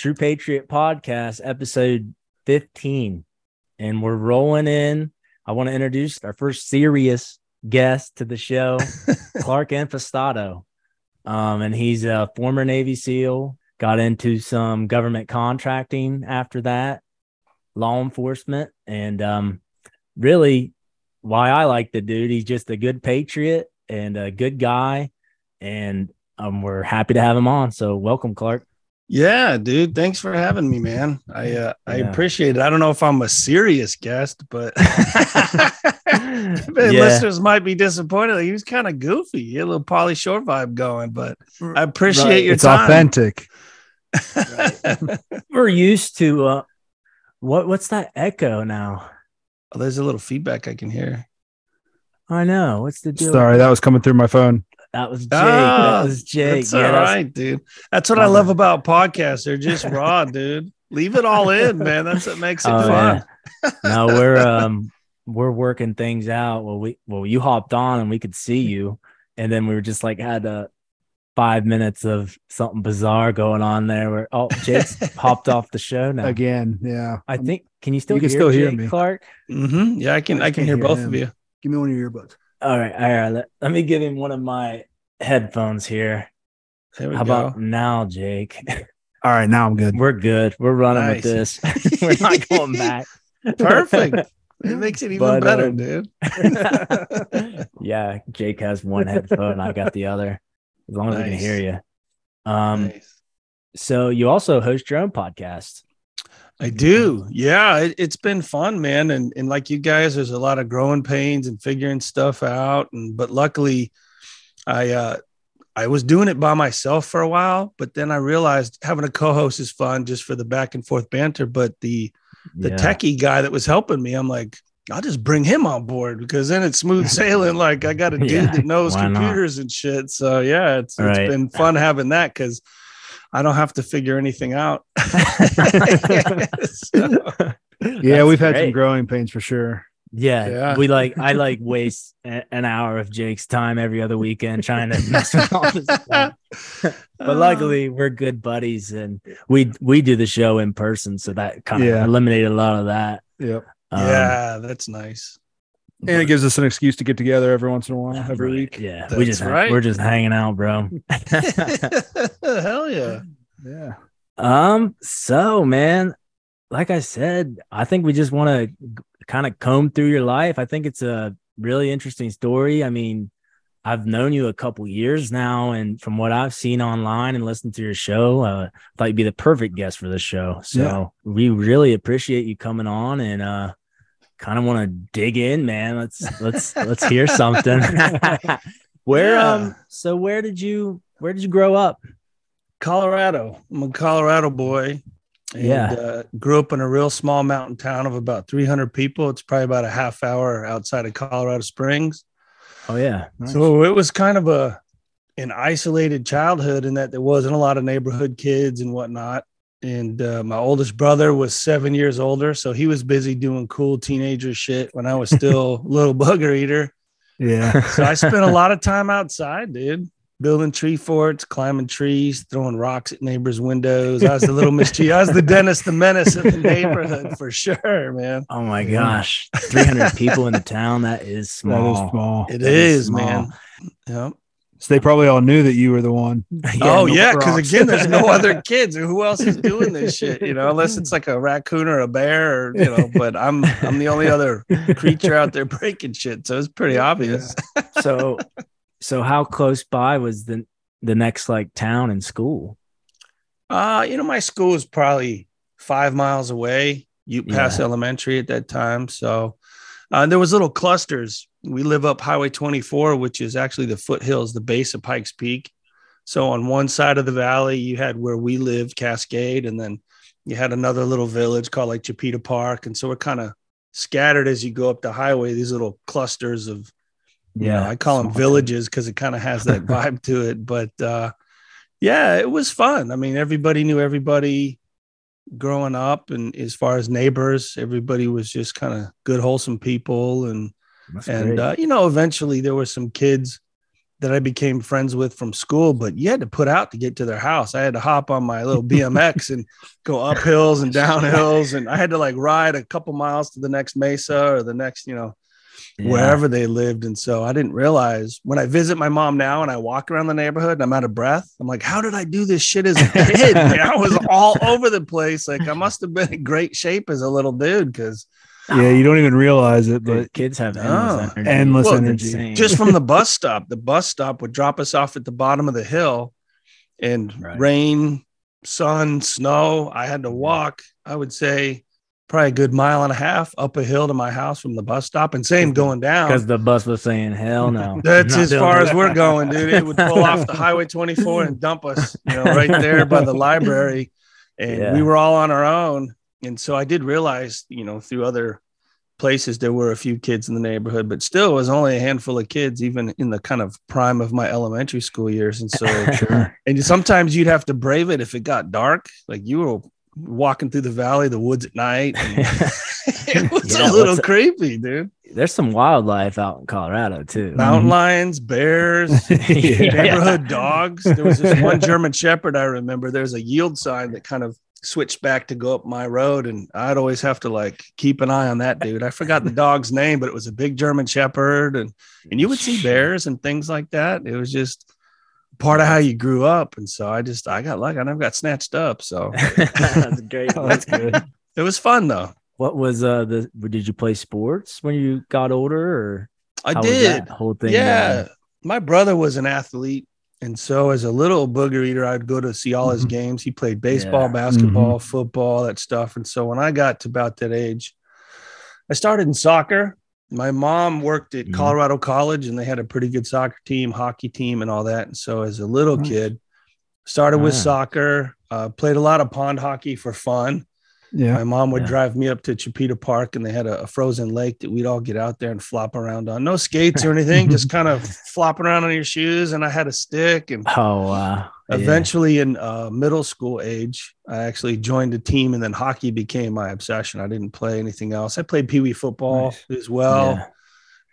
True Patriot Podcast, episode 15. And we're rolling in. I want to introduce our first serious guest to the show, Clark Impastato. Um, and he's a former Navy SEAL, got into some government contracting after that, law enforcement, and um, really why I like the dude. He's just a good patriot and a good guy, and um, we're happy to have him on. So welcome, Clark. Yeah, dude. Thanks for having me, man. I uh, I appreciate it. I don't know if I'm a serious guest, but yeah. listeners might be disappointed. He was kind of goofy. He had a little Pauly Shore vibe going, but I appreciate right. your it's time. authentic. Right. We're used to uh, what what's that echo now? Oh, there's a little feedback I can hear. I know. What's the deal? Sorry, that was coming through my phone. That was Jake. that was Jake. That's yeah, all that's... right, dude. That's what I love about podcasts. They're just raw, dude. Leave it all in, man. That's what makes it oh, fun. Yeah. no, we're um we're working things out. Well, we well, you hopped on and we could see you, and then we were just like had a five minutes of something bizarre going on there. Where oh, Jake's hopped off the show now again. Yeah, I think. Can you still? You can hear still Jake hear me, Clark. Mm-hmm. Yeah, I can. I, I can hear, hear both him. of you. Give me one of your earbuds. All right, all right. Let, let me give him one of my headphones here. How go. about now, Jake? All right, now I'm good. We're good. We're running nice. with this. We're not going back. Perfect. It makes it even but, better, um, dude. yeah, Jake has one headphone. I got the other. As long as nice. we can hear you. Um, nice. so you also host your own podcast. I do. Yeah, it, has been fun, man. And and like you guys, there's a lot of growing pains and figuring stuff out. And but luckily, I uh I was doing it by myself for a while, but then I realized having a co-host is fun just for the back and forth banter. But the the yeah. techie guy that was helping me, I'm like, I'll just bring him on board because then it's smooth sailing. like I got a dude yeah, that knows computers not? and shit. So yeah, it's right. it's been fun having that because I don't have to figure anything out. so, yeah, we've had some growing pains for sure. Yeah, yeah, we like I like waste a, an hour of Jake's time every other weekend trying to mess with all this stuff. but luckily, we're good buddies, and we we do the show in person, so that kind of yeah. eliminated a lot of that. Yep. Um, yeah, that's nice. And it gives us an excuse to get together every once in a while, every right. week. Yeah, that's we just right. we're just hanging out, bro. Hell yeah, yeah. Um. So, man, like I said, I think we just want to kind of comb through your life. I think it's a really interesting story. I mean, I've known you a couple years now, and from what I've seen online and listened to your show, uh, I thought you'd be the perfect guest for this show. So yeah. we really appreciate you coming on and uh, kind of want to dig in, man. Let's let's let's hear something. where yeah. um so where did you where did you grow up? Colorado. I'm a Colorado boy. And, yeah. Uh, grew up in a real small mountain town of about 300 people. It's probably about a half hour outside of Colorado Springs. Oh yeah. Nice. So it was kind of a an isolated childhood in that there wasn't a lot of neighborhood kids and whatnot and uh, my oldest brother was seven years older, so he was busy doing cool teenager shit when I was still a little bugger eater. Yeah. so I spent a lot of time outside, dude, building tree forts, climbing trees, throwing rocks at neighbors' windows. I was the little mischief. I was the Dennis the Menace of the neighborhood for sure, man. Oh my gosh, three hundred people in the town. That is small. That is small. It that is, is small. man. Yep. So they probably all knew that you were the one. yeah, oh yeah, because again, there's no other kids. Who else is doing this shit? You know, unless it's like a raccoon or a bear, or you know. But I'm I'm the only other creature out there breaking shit, so it's pretty obvious. Yeah. so, so how close by was the the next like town and school? Uh, you know, my school was probably five miles away. You pass yeah. elementary at that time, so uh, there was little clusters we live up Highway 24, which is actually the foothills, the base of Pikes Peak. So on one side of the valley, you had where we lived, Cascade, and then you had another little village called like Chipita Park. And so we're kind of scattered as you go up the highway, these little clusters of, yeah, know, I call them villages because it kind of has that vibe to it. But uh, yeah, it was fun. I mean, everybody knew everybody growing up. And as far as neighbors, everybody was just kind of good, wholesome people. And, that's and uh, you know, eventually there were some kids that I became friends with from school, but you had to put out to get to their house. I had to hop on my little BMX and go up hills and down hills. And I had to like ride a couple miles to the next mesa or the next, you know, Yeah. wherever they lived. And so I didn't realize when I visit my mom now and I walk around the neighborhood and I'm out of breath, I'm like, how did I do this shit as a kid? I was all over the place. Like I must have been in great shape as a little dude because Yeah, you don't even realize it, Dude, but kids have No. endless energy. Endless It's energy. just from the bus stop, the bus stop would drop us off at the bottom of the hill and Right. rain, sun, snow. I had to mm-hmm. walk, I would say, probably a good mile and a half up a hill to my house from the bus stop and same going down. because the bus was saying, "Hell no." That's as far that. as we're going, dude. It would pull off the highway 24 and dump us, you know, right there by the library. And Yeah. we were all on our own. And so I did realize, you know, through other places there were a few kids in the neighborhood, but still it was only a handful of kids, even in the kind of prime of my elementary school years. And so sure. and sometimes you'd have to brave it if it got dark. Like you were walking through the valley, the woods at night. it was Yeah, a little creepy, dude. There's some wildlife out in Colorado too. Mountain Mhm. lions, bears, Yeah. neighborhood dogs. There was this one German Shepherd I remember. There's a yield sign that kind of switched back to go up my road, and I'd always have to like keep an eye on that dude. I forgot the dog's name, but it was a big German Shepherd, and and you would see bears and things like that. It was just part of how you grew up, and so I just I got lucky. I never got snatched up, so that's great. That's good. it was fun though. What was uh the? Did you play sports when you got older, or I did. whole thing? Yeah. going? My brother was an athlete. And so as a little booger eater, I'd go to see all his Mhm. games. He played baseball, Yeah. basketball, football, that stuff. And so when I got to about that age, I started in soccer. My mom worked at Mhm. Colorado College and they had a pretty good soccer team, hockey team, and all that. And so as a little Nice. kid, started with Ah. soccer, uh, played a lot of pond hockey for fun. Yeah. My mom would Yeah. drive me up to Chipita Park, and they had a, a frozen lake that we'd all get out there and flop around on. No skates or anything, just kind of flopping around on your shoes. And I had a stick. And Oh wow. Yeah. eventually, in uh, middle school age, I actually joined a team, and then hockey became my obsession. I didn't play anything else. I played pee wee football Nice. as well, Yeah.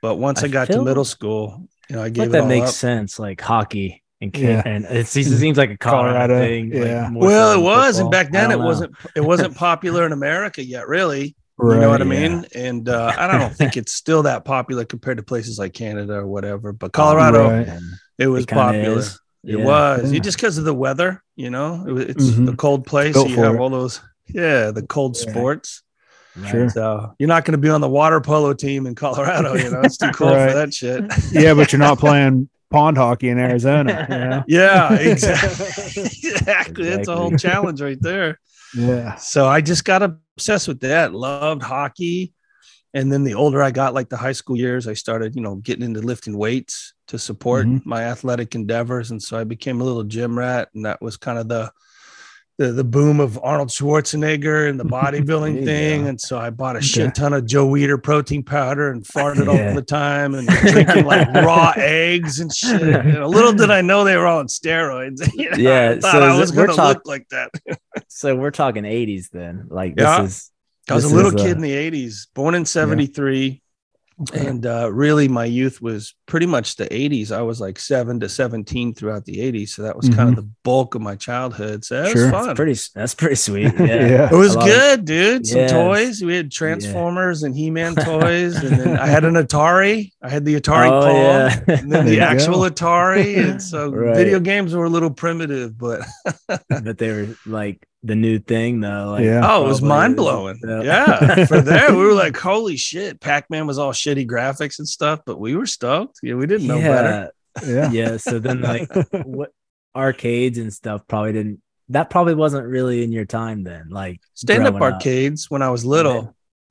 but once I, I got to middle school, you know, I I gave like it that all makes up. sense. Like hockey and Yeah. and it seems, it seems like a Colorado, Colorado, thing. like, yeah. more Well, it was, football. and back then it know. wasn't. It wasn't popular in America yet, really. Right. You know what I yeah. mean? And uh, I don't think it's still that popular compared to places like Canada or whatever. But Colorado, Right. It was it popular. is. It Yeah. was Yeah. Just because of the weather. You know, it, was- it's Mhm. a cold place. So you have it. all those, yeah, the cold Yeah. sports. Right. Sure. So you're not going to be on the water polo team in Colorado. You know, it's too cold Right. for that shit. Yeah, but you're not playing pond hockey in Arizona. You know? Yeah, exactly. exactly. That's a whole challenge right there. Yeah. So I just got obsessed with that. Loved hockey. And then the older I got, like the high school years, I started, you know, getting into lifting weights to support Mhm. my athletic endeavors. And so I became a little gym rat. And that was kind of the the, the boom of Arnold Schwarzenegger and the bodybuilding thing. go. And so I bought a shit ton of Joe Weider protein powder and farted all the time and drinking like raw eggs and shit. And little did I know they were all on steroids. You know, Yeah, I thought so I was we're going to talk- look like that. So we're talking 80s then. Like Yeah. this is I was a little is, kid uh, in the 80s, born in 73. And uh, really, my youth was pretty much the 80s. I was like seven to 17 throughout the 80s. So that was kind of the bulk of my childhood. So that Mm-hmm. Sure. was that's pretty that's pretty sweet. Yeah. Yeah. it was I love good, dude. Some Yes. toys. We had Transformers and He Man toys. And then I had an Atari. I had the Atari Oh, Pong. yeah. And then the actual go. Atari. And so Right. video games were a little primitive, but but they were like the new thing though. Like, Yeah. Oh, it was mind blowing. so- Yeah. For there, we were like, holy shit. Pac Man was all shitty graphics and stuff, but we were stoked. Yeah, we didn't know better. yeah, Yeah. yeah. So then like what arcades and stuff probably didn't that probably wasn't really in your time then. Like Stand up growing arcades when I was little.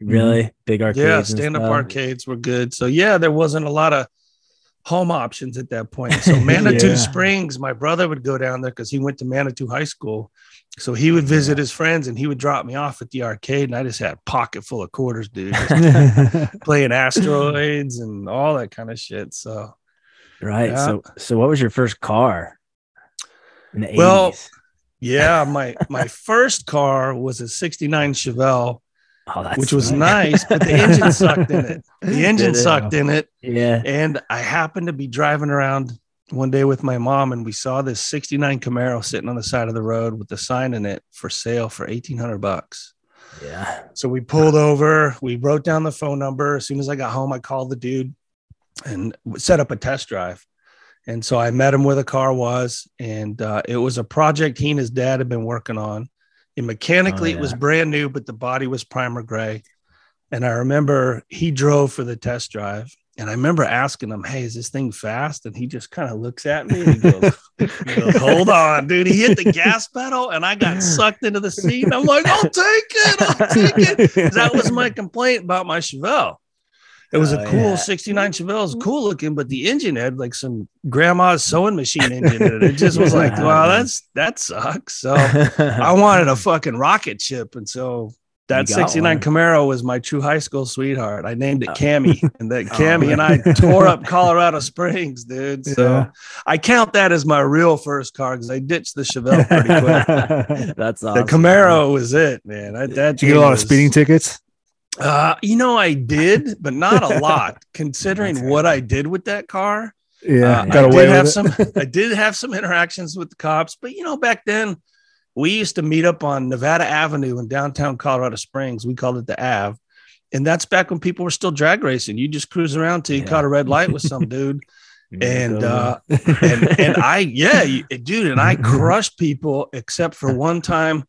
Mm-hmm. Really? Big arcades. Yeah, stand up arcades were good. So, yeah, there wasn't a lot of home options at that point. So, Manitou Yeah. Springs, my brother would go down there because he went to Manitou High School. So, he would visit his friends and he would drop me off at the arcade. And I just had a pocket full of quarters, dude, playing asteroids and all that kind of shit. So, Right. Yeah. So so what was your first car? In the Well, 80s? Yeah, my my first car was a '69 Chevelle, Oh, which was nice. nice, but the engine sucked in it. The engine sucked in it, Yeah. and I happened to be driving around one day with my mom and we saw this 69 Camaro sitting on the side of the road with the sign in it for sale for 1800 bucks. Yeah. So we pulled over, we wrote down the phone number. As soon as I got home, I called the dude and set up a test drive. And so I met him where the car was, and uh, it was a project he and his dad had been working on. And mechanically, Oh, it was brand new, but the body was primer gray. And I remember he drove for the test drive. And I remember asking him, Hey, is this thing fast? And he just kind of looks at me and he goes, goes, Hold on, dude. He hit the gas pedal and I got sucked into the seat. I'm like, I'll take it. I'll take it." That was my complaint about my Chevelle. It was Oh, a cool yeah. 69 Chevelle, it was cool looking, but the engine had like some grandma's sewing machine engine in it. It just was like, wow, that's that sucks. So I wanted a fucking rocket ship. And so that 69 one. Camaro was my true high school sweetheart. I named it Oh. Cammy, and that Oh, Cammy and I tore up Colorado Springs, dude. So Yeah. I count that as my real first car because I ditched the Chevelle pretty quick. That's awesome. The. Camaro was it, man. That, that Did you get a lot of speeding tickets? Uh, you know, I did, but not a lot, considering what I did with that car. Yeah, Uh, got I away did have with some. I did have some interactions with the cops, but you know, back then we used to meet up on Nevada Avenue in downtown Colorado Springs. We called it the Ave, and that's back when people were still drag racing. You just cruise around till you Yeah. caught a red light with some dude, and uh, and and I yeah, you- dude, and I crushed people except for one time.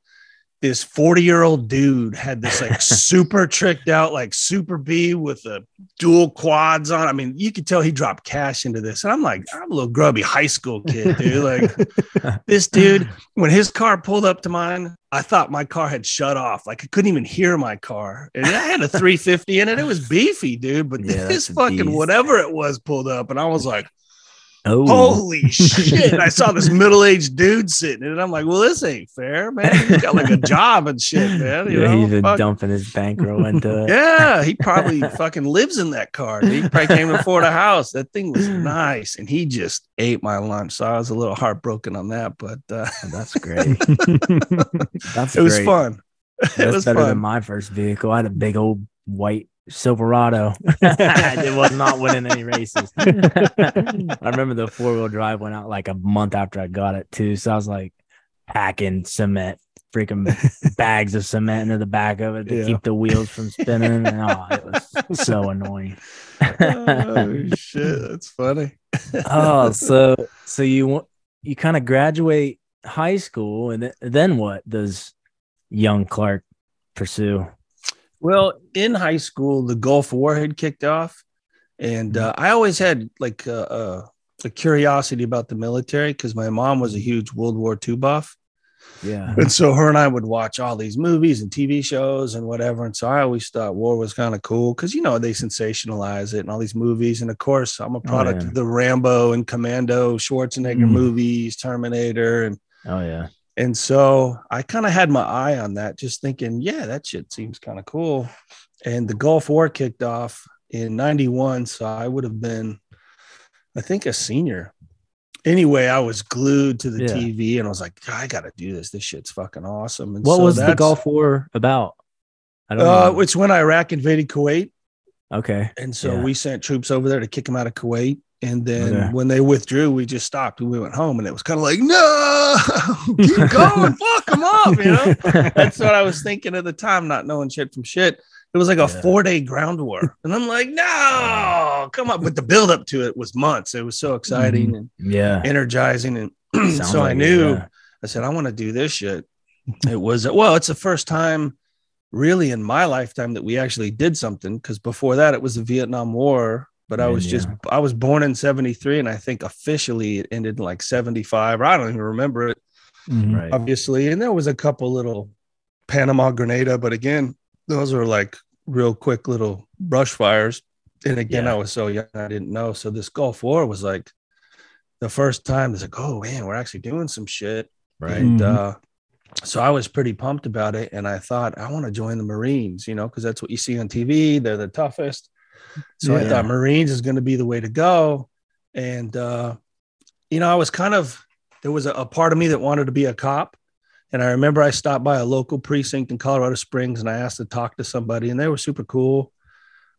This 40 year old dude had this like super tricked out, like Super Bee with the dual quads on. I mean, you could tell he dropped cash into this. And I'm like, I'm a little grubby high school kid, dude. Like, this dude, when his car pulled up to mine, I thought my car had shut off. Like, I couldn't even hear my car. And I had a 350 in it. It was beefy, dude. But Yeah, this fucking beast. whatever it was pulled up. And I was like, oh, holy shit. I saw this middle aged dude sitting in it. I'm like, well, this ain't fair, man. He's got like a job and shit, man. You yeah, know, he's been Fuck. dumping his bankroll into it. Yeah, he probably fucking lives in that car. He probably came to afford a house. That thing was nice, and he just ate my lunch. So I was a little heartbroken on that, but uh, That's great. That's it was great. fun. it That's was better than fun. my first vehicle. I had a big old white Silverado. it was not winning any races. I remember the four wheel drive went out like a month after I got it too. So I was like packing cement, freaking bags of cement into the back of it to Yeah. keep the wheels from spinning. And oh, it was so annoying. oh shit, that's funny. oh, so so you you kind of graduate high school, and th- then what does young Clark pursue? Well, in high school, the Gulf War had kicked off, and uh, I always had like a, a, a curiosity about the military because my mom was a huge World War II buff. Yeah, And so her and I would watch all these movies and TV shows and whatever. And so I always thought war was kind of cool because, you know, they sensationalize it and all these movies. And of course, I'm a product yeah. of the Rambo and Commando, Schwarzenegger Mm. movies, Terminator. And, oh yeah, and so I kind of had my eye on that, just thinking, yeah, that shit seems kind of cool. And the Gulf War kicked off in 91. So I would have been, I think, a senior. Anyway, I was glued to the Yeah. TV and I was like, I got to do this. This shit's fucking awesome. And what so was the Gulf War about? I don't Uh, know. it's when Iraq invaded Kuwait. okay, And so Yeah. we sent troops over there to kick them out of Kuwait. And then Okay. when they withdrew, we just stopped and we went home. And it was kind of like, no, keep going, fuck them up. You know, that's what I was thinking at the time, not knowing shit from shit. It was like a Yeah. four day ground war. And I'm like, no, come on. But the build up to it was months. It was so exciting mm-hmm. and yeah. energizing. And so I like it, knew, yeah. I said, I want to do this shit. It was, well, it's the first time really in my lifetime that we actually did something because before that it was the Vietnam War. But I Man, was just I was born in 73 and I think officially it ended in like 75. Or I don't even remember it, Mhm. Right. obviously. And there was a couple little Panama Grenada, but again, those were like real quick little brush fires. And again, Yeah. I was so young, I didn't know. So this Gulf War was like the first time it's like, oh man, we're actually doing some shit. Right. And Mhm. uh, so I was pretty pumped about it. And I thought, I want to join the Marines, you know, because that's what you see on TV. They're the toughest. So I thought Marines is going to be the way to go. And, uh, you know, I was kind of, there was a, a part of me that wanted to be a cop. And I remember I stopped by a local precinct in Colorado Springs and I asked to talk to somebody, and they were super cool.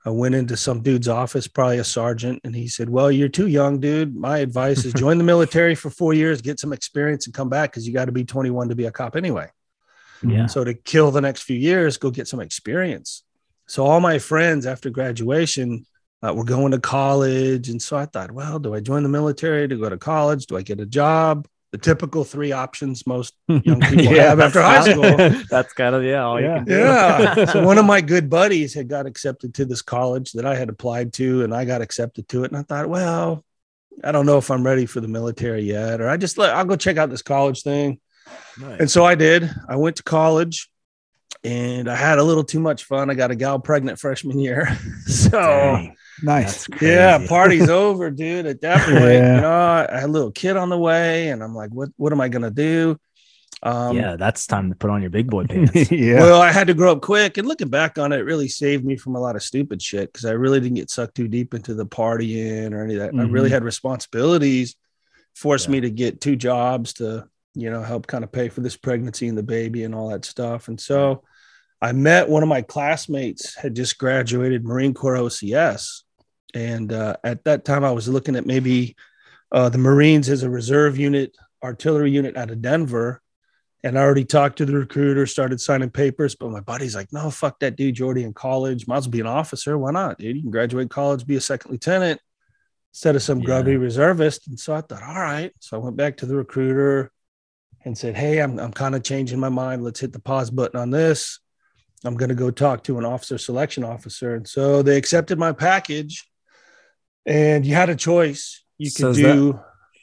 I went into some dude's office, probably a sergeant, and he said, Well, you're too young, dude. My advice is join the military for four years, get some experience, and come back because you got to be 21 to be a cop anyway. Yeah. So to kill the next few years, go get some experience. So all my friends after graduation uh, were going to college. And so I thought, well, do I join the military to go to college? Do I get a job? The typical three options most young people have after high school. That's kind of yeah, all Yeah. you can do. Yeah. so one of my good buddies had got accepted to this college that I had applied to, and I got accepted to it. And I thought, well, I don't know if I'm ready for the military yet, or I just let I'll go check out this college thing. Nice. And so I did. I went to college and I had a little too much fun. I got a gal pregnant freshman year. so Dang, Nice. yeah, crazy. party's over, dude. At that point, Yeah. you know, I had a little kid on the way, and I'm like, what what am I gonna do? Um yeah, that's time to put on your big boy pants. yeah. Well, I had to grow up quick, and looking back on it, it really saved me from a lot of stupid shit because I really didn't get sucked too deep into the partying or any of that. I really Mhm. had responsibilities, forced Yeah. me to get two jobs to, you know, help kind of pay for this pregnancy and the baby and all that stuff. And so, I met one of my classmates had just graduated Marine Corps OCS, and uh, at that time I was looking at maybe uh, the Marines as a reserve unit, artillery unit out of Denver. And I already talked to the recruiter, started signing papers. But my buddy's like, no, fuck that dude. You're already in college. Might as well be an officer. Why not, dude? You can graduate college, be a second lieutenant instead of some Yeah. grubby reservist. And so I thought, all right. So I went back to the recruiter and said, hey, I'm, I'm kind of changing my mind. Let's hit the pause button on this. I'm going to go talk to an officer selection officer. And so they accepted my package. And you had a choice. You So could do,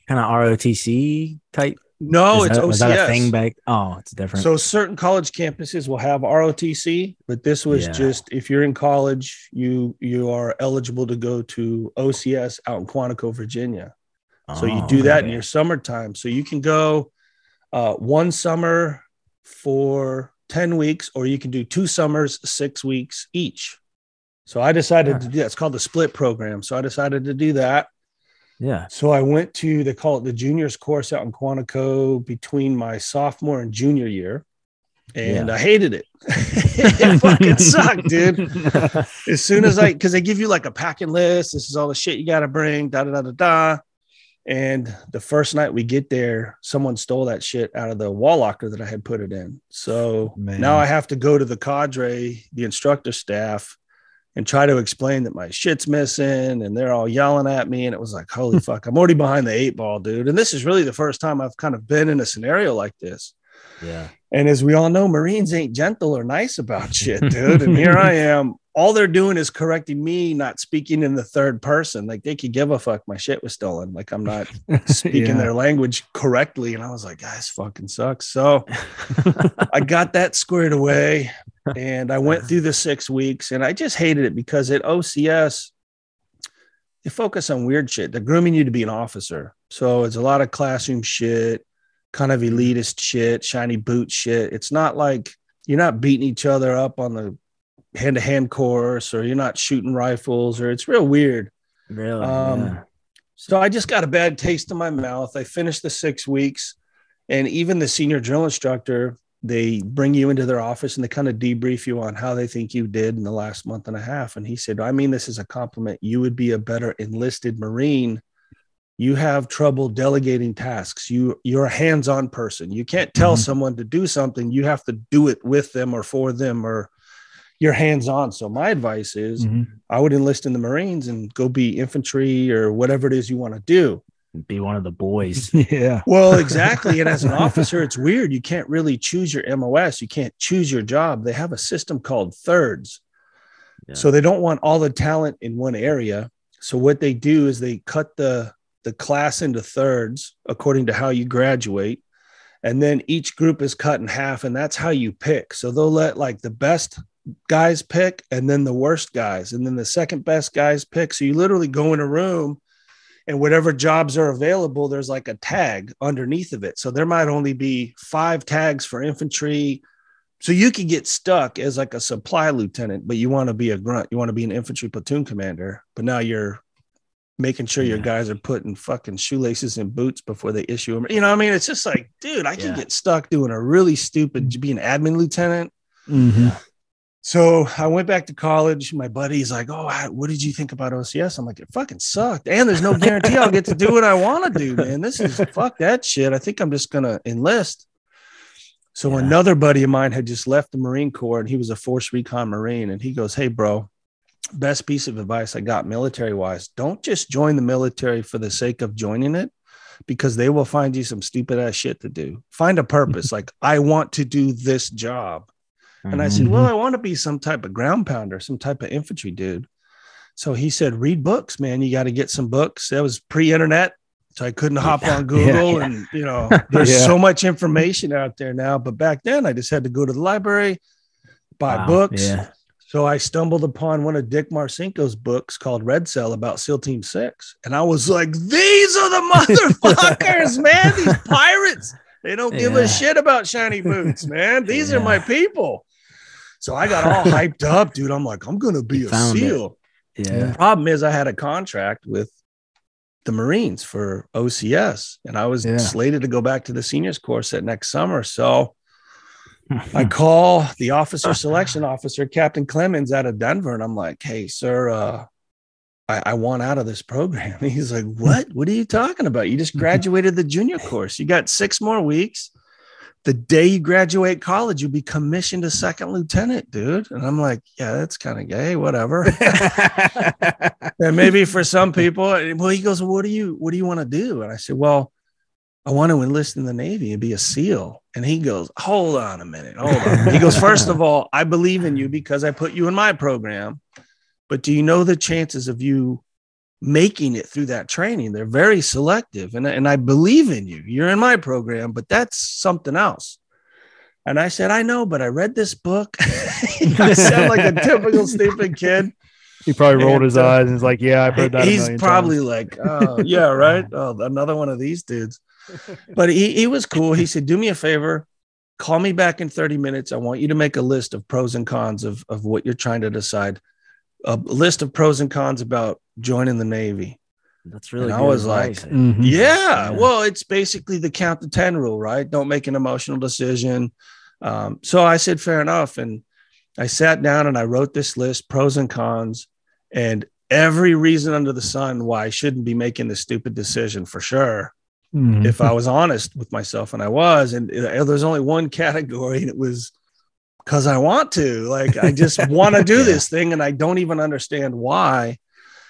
kind of ROTC type. no, is it's that, OCS. that a thing back? Oh, it's different. So certain college campuses will have ROTC, but this was Yeah. just if you're in college, you you are eligible to go to OCS out in Quantico, Virginia. So you Oh, do that in your summertime. So you can go uh, one summer for 10 weeks, or you can do two summers, six weeks each. So I decided to do that. It's called the split program. So I decided to do that. Yeah. So I went to they call it the juniors course out in Quantico between my sophomore and junior year, and Yeah. I hated it. it fucking sucked, dude. As soon as I, because they give you like a packing list. This is all the shit you got to bring. Da da da da da. And the first night we get there, someone stole that shit out of the wall locker that I had put it in. So Man. now I have to go to the cadre, the instructor staff, and try to explain that my shit's missing and they're all yelling at me. And it was like, holy fuck, I'm already behind the eight ball, dude. And this is really the first time I've kind of been in a scenario like this. yeah. And as we all know, Marines ain't gentle or nice about shit, dude. And here I am. All they're doing is correcting me, not speaking in the third person. Like they could give a fuck. My shit was stolen. Like I'm not speaking Yeah. their language correctly. And I was like, guys, fucking sucks. So I got that squared away and I went through the six weeks and I just hated it because at OCS, they focus on weird shit. They're grooming you to be an officer. So it's a lot of classroom shit, kind of elitist shit, shiny boot shit. It's not like you're not beating each other up on the hand to hand course or you're not shooting rifles or it's real weird. Really? Um, yeah. So I just got a bad taste in my mouth. I finished the six weeks, and even the senior drill instructor, they bring you into their office and they kind of debrief you on how they think you did in the last month and a half. And he said, I mean this is a compliment. You would be a better enlisted Marine. You have trouble delegating tasks. You you're a hands-on person. You can't tell Mhm. someone to do something. You have to do it with them or for them or you're hands-on. So my advice is Mhm. I would enlist in the Marines and go be infantry or whatever it is you want to do. Be one of the boys. Yeah. Well, exactly. and as an officer, it's weird. You can't really choose your MOS. You can't choose your job. They have a system called thirds. Yeah. So they don't want all the talent in one area. So what they do is they cut the the class into thirds according to how you graduate. And then each group is cut in half, and that's how you pick. So they'll let like the best guys pick and then the worst guys, and then the second best guys pick. So you literally go in a room and whatever jobs are available, there's like a tag underneath of it. So there might only be five tags for infantry. So you could get stuck as like a supply lieutenant, but you want to be a grunt. You want to be an infantry platoon commander, but now you're making sure your guys are putting fucking shoelaces in boots before they issue them. You know, what I mean, it's just like, dude, I can Yeah. get stuck doing a really stupid, be an admin lieutenant. Mhm. So I went back to college. My buddy's like, "Oh, what did you think about OCS?" I'm like, "It fucking sucked, and there's no guarantee I'll get to do what I want to do, man. This is fuck that shit. I think I'm just gonna enlist." So yeah. another buddy of mine had just left the Marine Corps, and he was a Force Recon Marine, and he goes, "Hey, bro, best piece of advice I got military wise: don't just join the military for the sake of joining it." Because they will find you some stupid ass shit to do. Find a purpose. like, I want to do this job and I said, Well. I want to be some type of ground pounder, some type of infantry dude. So he said, Read books, man. You got to get some books. That was pre internet. So I couldn't hop on Google. Yeah, yeah. And, you know, there's so much information out there now. But back then, I just had to go to the library, buy wow, books. So I stumbled upon one of Dick Marcinko's books called Red Cell about SEAL Team Six. And I was like, These are the motherfuckers, man. These pirates. They don't give a shit about shiny boots, man. These are my people. So I got all hyped up, dude. I'm like, I'm gonna be a SEAL. It. Yeah. The problem is I had a contract with the Marines for OCS, and I was yeah. slated to go back to the seniors course that next summer. So I call the officer selection officer, Captain Clemens, out of Denver, and I'm like, "Hey, sir, uh, I, I, want out of this program." He's like, "What? What are you talking about? You just graduated the junior course. You got six more weeks the day you graduate college, you'll be commissioned a second lieutenant, dude. And I'm like, yeah, that's kind of gay, whatever. and maybe for some people, well, he goes, well, what do you, what do you want to do? And I said, well, I want to enlist in the Navy and be a SEAL. And he goes, hold on a minute. Hold on. He goes, first of all, I believe in you because I put you in my program. But do you know the chances of you making it through that training. They're very selective. And, and I believe in you. You're in my program, but that's something else. And I said, I know, but I read this book. I sound like a typical stupid kid. He probably rolled and, his uh, eyes and was like, Yeah, I've heard that. He's probably times. like, Oh, yeah, right. Oh, another one of these dudes. But he, he was cool. He said, Do me a favor, call me back in 30 minutes. I want you to make a list of pros and cons of, of what you're trying to decide a list of pros and cons about joining the Navy. That's really. I was advice. like, mm-hmm. yeah, yeah, Well, it's basically the count to ten rule, right? Don't make an emotional decision. Um, so I said, fair enough, and I sat down and I wrote this list, pros and cons, and every reason under the sun why I shouldn't be making this stupid decision for sure. Mm-hmm. If I was honest with myself, and I was, and there's only one category, and it was because I want to. Like, I just want to do yeah. this thing and I don't even understand why.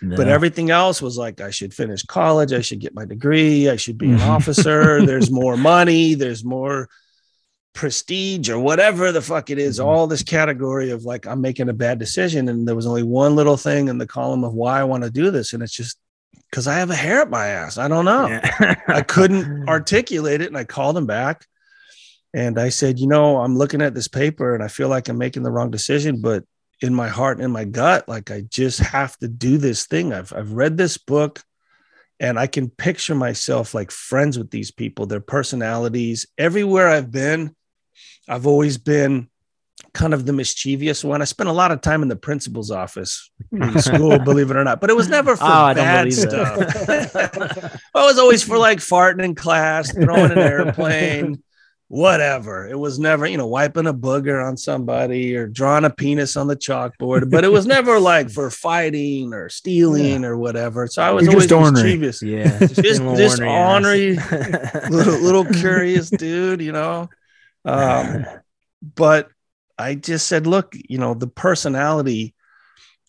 No. But everything else was like, I should finish college. I should get my degree. I should be an officer. There's more money. There's more prestige or whatever the fuck it is. Mm-hmm. All this category of like, I'm making a bad decision. And there was only one little thing in the column of why I want to do this. And it's just because I have a hair up my ass. I don't know. Yeah. I couldn't articulate it. And I called him back and I said, you know, I'm looking at this paper and I feel like I'm making the wrong decision, but in my heart and in my gut, like I just have to do this thing. I've I've read this book and I can picture myself like friends with these people, their personalities. Everywhere I've been, I've always been kind of the mischievous one. I spent a lot of time in the principal's office in school, believe it or not, but it was never for oh, bad stuff. I was always for like farting in class, throwing an airplane, whatever. It was never, you know, wiping a booger on somebody or drawing a penis on the chalkboard, but it was never like for fighting or stealing yeah. or whatever. So I was You're always just mischievous. Yeah. Just, just, just ornery, little, little curious dude, you know. Um, but I just said, look, you know, the personality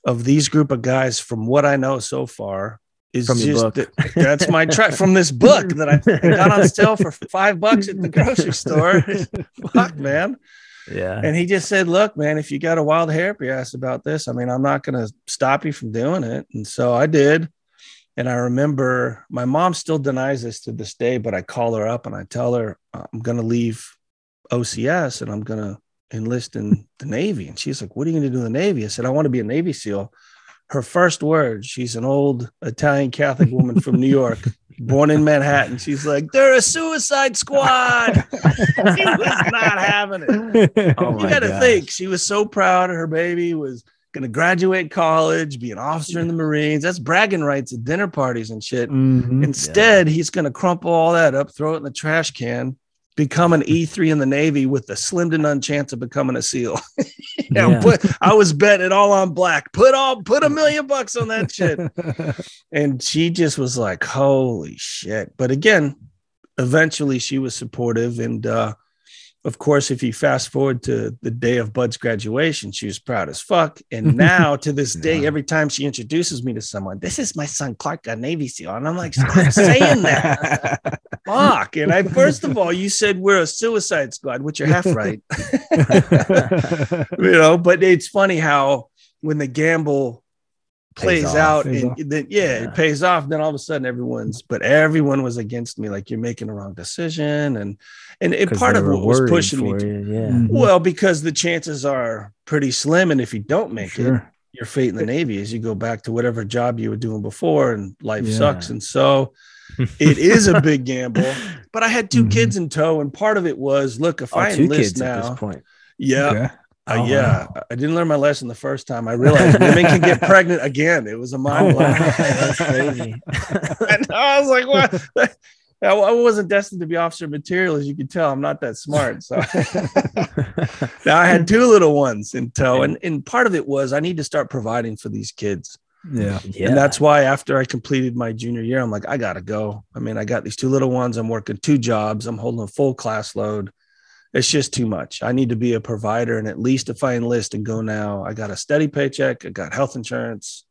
of these group of guys, from what I know so far, is from just the, that's my track from this book that I got on sale for five bucks at the grocery store. Fuck, man. Yeah. And he just said, Look, man, if you got a wild hair up your ass about this, I mean, I'm not going to stop you from doing it. And so I did. And I remember my mom still denies this to this day, but I call her up and I tell her I'm going to leave OCS and I'm going to enlist in the Navy. And she's like, What are you going to do in the Navy? I said, I want to be a Navy SEAL her first words, she's an old Italian Catholic woman from New York, born in Manhattan. She's like, they're a suicide squad. she was not having it. Oh you got to think, she was so proud of her baby was going to graduate college, be an officer in the Marines. That's bragging rights at dinner parties and shit. Mm-hmm. Instead, yeah. he's going to crumple all that up, throw it in the trash can, become an E3 in the Navy with a slim to none chance of becoming a SEAL. yeah, Yeah. Put, I was betting it all on black. Put all put a million bucks on that shit. and she just was like, "Holy shit!" But again, eventually she was supportive, and uh, of course, if you fast forward to the day of BUD/S graduation, she was proud as fuck. And now to this day, Yeah. every time she introduces me to someone, this is my son Clark, a Navy SEAL, and I'm like, stop saying that. Fuck. And I first of all, you said we're a suicide squad, which you're half right. you know, but it's funny how when the gamble Pays plays out Pays and off. then yeah, Yeah. it pays off then all of a sudden everyone's but everyone was against me like you're making the wrong decision and and, and 'Cause part of were what was pushing me to, you, Yeah. Mhm. well because the chances are pretty slim and if you don't make it your fate in the navy is you go back to whatever job you were doing before and life Yeah. sucks and so it is a big gamble but i had 2 Mhm. kids in tow and part of it was look if Oh, i two enlist kids at now this point. yeah Okay. Uh, Oh, yeah, I didn't learn my lesson the first time. I realized women can get pregnant again. It was a mind Oh, blow. wow. That's crazy. and I was like, what? I I wasn't destined to be officer material, as you can tell. I'm not that smart. So now I had two little ones in tow. And, and part of it was I need to start providing for these kids. Yeah. yeah. And that's why after I completed my junior year, I'm like, I got to go. I mean, I got these two little ones. I'm working two jobs. I'm holding a full class load. It's just too much. I need to be a provider. And at least if I enlist and go now, I got a steady paycheck. I got health insurance.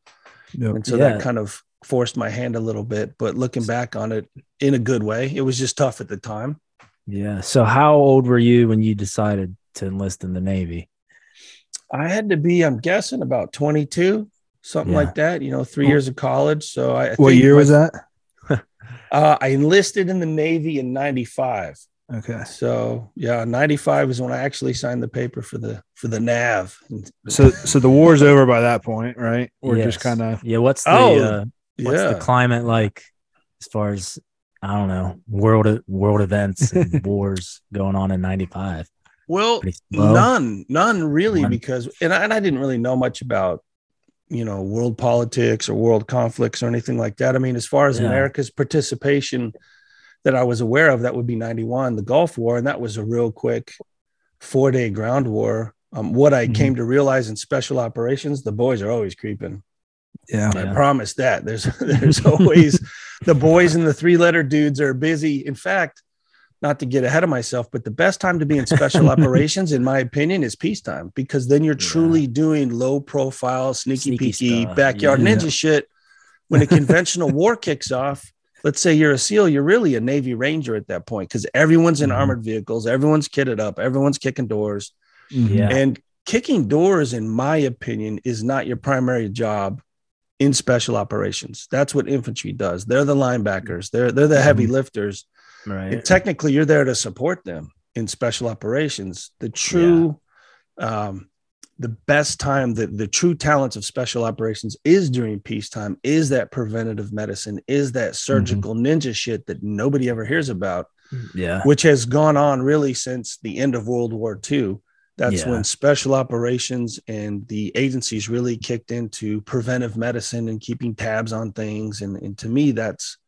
Yep. And so Yeah. that kind of forced my hand a little bit. But looking back on it in a good way, it was just tough at the time. yeah. So how old were you when you decided to enlist in the Navy? I had to be, I'm guessing, about 22, something Yeah. like that. You know, three years of college. So I, I What think year my- was that? Uh, I enlisted in the Navy in '95. Okay. So yeah, '95 was when I actually signed the paper for the for the NAV. So so the war's over by that point, right? Or Yes. just kind of Yeah. What's the Oh, uh, what's yeah, the climate like as far as I don't know world world events and wars going on in '95? well, none, none really, None. because and I, and I didn't really know much about you know world politics or world conflicts or anything like that. I mean, as far as Yeah. America's participation that I was aware of, that would be '91, the Gulf War, and that was a real quick four day ground war. Um, what I Mhm. came to realize in special operations, the boys are always creeping. yeah. Yeah. I promise that. There's there's always the boys and the three letter dudes are busy. In fact, not to get ahead of myself, but the best time to be in special operations, in my opinion, is peacetime because then you're Yeah. truly doing low profile, sneaky Sneaky peeky, stuff. backyard Yeah. ninja shit. When a conventional war kicks off, let's say you're a SEAL, you're really a Navy Ranger at that point because everyone's in Mhm. armored vehicles, everyone's kitted up, everyone's kicking doors. Mhm. Yeah. And kicking doors, in my opinion, is not your primary job in special operations. That's what infantry does. They're the linebackers. They're they're the heavy lifters. Right. And technically, you're there to support them in special operations. The true, um, the best time, the the true talents of special operations is during peacetime. Is that preventative medicine? Is that surgical ninja shit that nobody ever hears about? yeah. which has gone on really since the end of World War II. That's Yeah. when special operations and the agencies really kicked into preventive medicine and keeping tabs on things. And, and to me, that's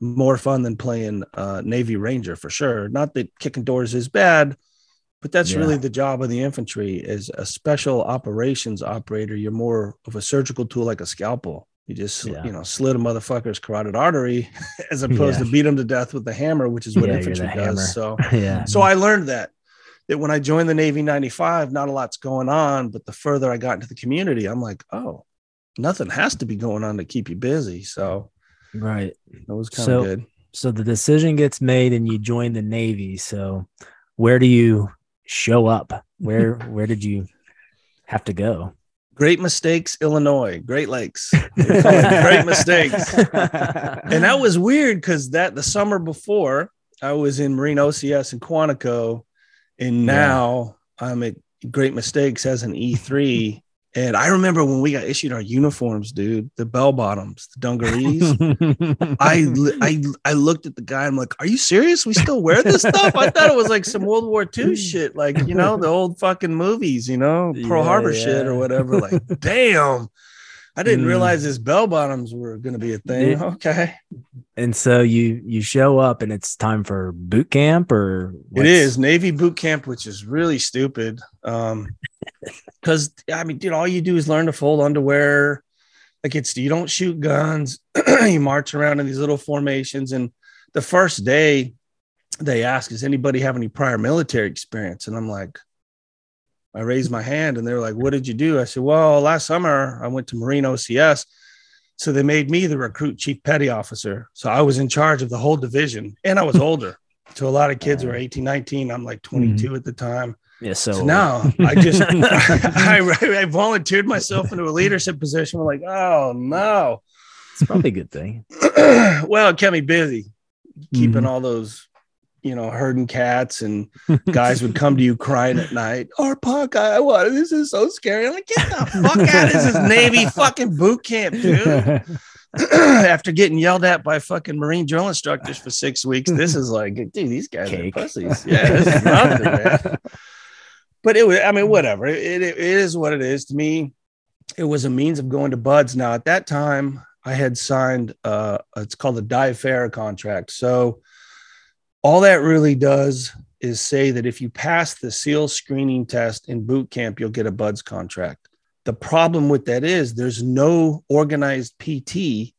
more fun than playing uh, Navy Ranger for sure. Not that kicking doors is bad, but that's Yeah. really the job of the infantry. As a special operations operator, you're more of a surgical tool like a scalpel. You just Yeah. you know slit a motherfucker's carotid artery as opposed Yeah. to beat him to death with the hammer, which is what infantry hammer. does. So yeah. so I learned that that when I joined the Navy 95, not a lot's going on, but the further I got into the community, I'm like, oh, nothing has to be going on to keep you busy. So Right. that was kind So- good. So the decision gets made and you join the Navy. So where do you show up? Where where did you have to go? Great mistakes, Illinois, Great Lakes. They call it Great mistakes. And that was weird because that the summer before I was in Marine OCS in Quantico, and Yeah. now I'm at Great Mistakes as an E3. And I remember when we got issued our uniforms, dude, the bell bottoms, the dungarees. I, I I looked at the guy. I'm like, "Are you serious? We still wear this stuff?" I thought it was like some World War II shit, like you know the old fucking movies, you know, Pearl Yeah, Harbor shit or whatever. Like, damn, I didn't Mm. realize this bell bottoms were going to be a thing. Yeah. Okay, and so you you show up and it's time for boot camp or it is Navy boot camp, which is really stupid. Um, because I mean, dude, all you do is learn to fold underwear. Like it's you don't shoot guns, you march around in these little formations. And the first day they ask, Does anybody have any prior military experience? And I'm like, I raised my hand and they're like, What did you do? I said, Well, last summer I went to Marine OCS. So they made me the recruit chief petty officer. So I was in charge of the whole division and I was older. So a lot of kids were 18, 19. I'm like 22 mm-hmm. at the time. Yeah. So, so now I just I, I, volunteered myself into a leadership position. We're like, oh no. It's probably a good thing. well, it kept me busy keeping mm-hmm. all those, you know, herding cats and guys would come to you crying at night. Our puck, I want this is so scary. I'm like, get the fuck out. of This is Navy fucking boot camp, dude. After getting yelled at by fucking Marine drill instructors for six weeks, this is like, dude, these guys Cake. are pussies. Yeah, this is nothing, man but it was, I mean, whatever. It, it, it is what it is to me. It was a means of going to BUD/S. Now, at that time, I had signed, uh, it's called a DIFAR contract. So, all that really does is say that if you pass the SEAL screening test in boot camp, you'll get a BUD/S contract. The problem with that is there's no organized PT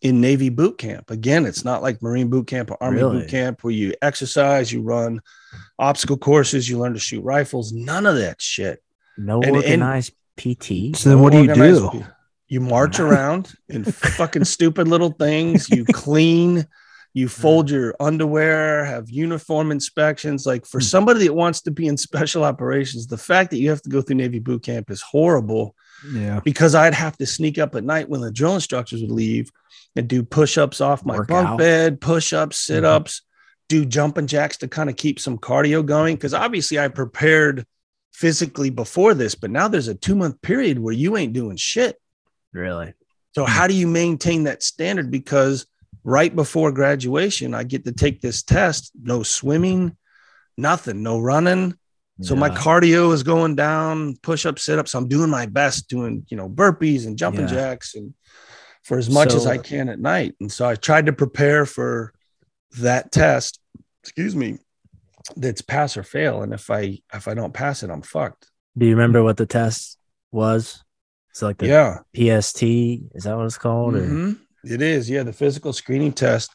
in Navy boot camp. Again, it's not like Marine boot camp or Army really? boot camp where you exercise, you run obstacle courses, you learn to shoot rifles. None of that shit. No and, organized and PT. So then, what do you do? You march around in fucking stupid little things. You clean. You fold your underwear. Have uniform inspections. Like for hmm. somebody that wants to be in special operations, the fact that you have to go through Navy boot camp is horrible. Yeah. Because I'd have to sneak up at night when the drill instructors would leave and do push ups off my Work bunk out. bed, push ups, sit ups, mm-hmm. do jumping jacks to kind of keep some cardio going. Cause obviously I prepared physically before this, but now there's a two month period where you ain't doing shit. Really? So, how do you maintain that standard? Because right before graduation, I get to take this test no swimming, nothing, no running. So yeah. my cardio is going down, push up, sit ups. I'm doing my best doing, you know, burpees and jumping yeah. jacks and for as much so, as I can at night. And so I tried to prepare for that test, excuse me, that's pass or fail. And if I if I don't pass it, I'm fucked. Do you remember what the test was? It's like the yeah. PST, is that what it's called? Mm-hmm. It is, yeah, the physical screening test.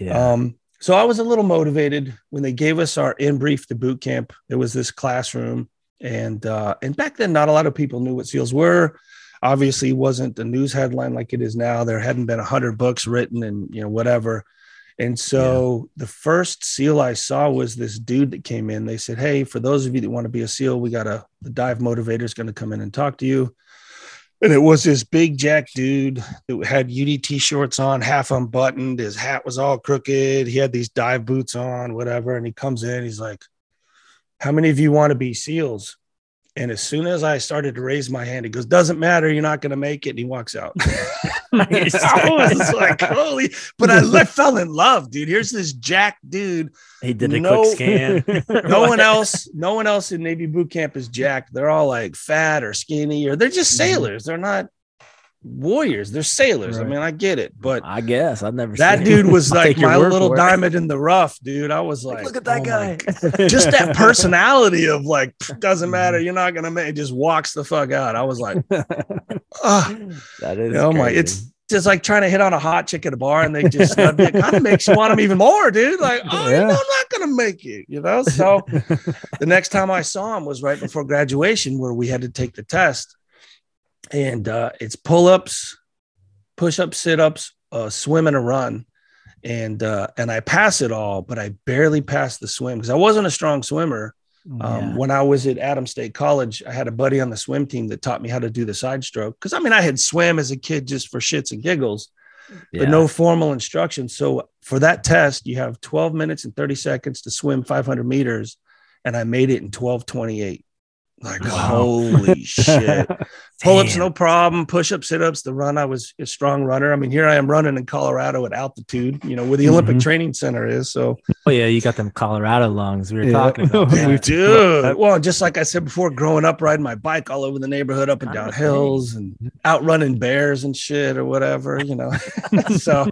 Yeah. Um, so I was a little motivated when they gave us our in brief to boot camp. There was this classroom, and uh, and back then, not a lot of people knew what SEALs were obviously wasn't a news headline like it is now. There hadn't been a hundred books written and you know whatever. And so yeah. the first SEAL I saw was this dude that came in. They said, "Hey, for those of you that want to be a SEAL, we got a the dive motivator is going to come in and talk to you." And it was this big jack dude that had UDT shorts on, half unbuttoned. His hat was all crooked. He had these dive boots on, whatever. And he comes in. He's like, "How many of you want to be SEALs?" And as soon as I started to raise my hand, he goes, "Doesn't matter, you're not going to make it." And he walks out. I was like, "Holy!" But I, fell in love, dude. Here's this jack dude. He did a no, quick scan. no one else, no one else in Navy boot camp is jacked. They're all like fat or skinny, or they're just mm-hmm. sailors. They're not warriors. They're sailors. Right. I mean, I get it, but I guess I've never. That dude was like my little diamond in the rough, dude. I was like, look at that oh guy. just that personality of like, doesn't matter. You're not gonna make. Just walks the fuck out. I was like, oh, that is. Oh my, it's just like trying to hit on a hot chick at a bar and they just it kind of makes you want them even more, dude. Like, oh, yeah. you know, I'm not gonna make it, you know. So the next time I saw him was right before graduation, where we had to take the test and uh, it's pull-ups, push-ups, sit-ups, uh, swim and a run, and uh, and I pass it all, but I barely passed the swim because I wasn't a strong swimmer. Um, yeah. When I was at Adams State College, I had a buddy on the swim team that taught me how to do the side stroke. Because I mean, I had swam as a kid just for shits and giggles, yeah. but no formal instruction. So for that test, you have 12 minutes and 30 seconds to swim 500 meters, and I made it in 12:28. Like, wow. holy shit. Pull ups, no problem. Push ups, sit ups. The run, I was a strong runner. I mean, here I am running in Colorado at altitude, you know, where the mm-hmm. Olympic Training Center is. So, oh, yeah, you got them Colorado lungs. We were yeah. talking about that. Dude. Well, just like I said before, growing up, riding my bike all over the neighborhood, up and down hills and outrunning bears and shit or whatever, you know. so,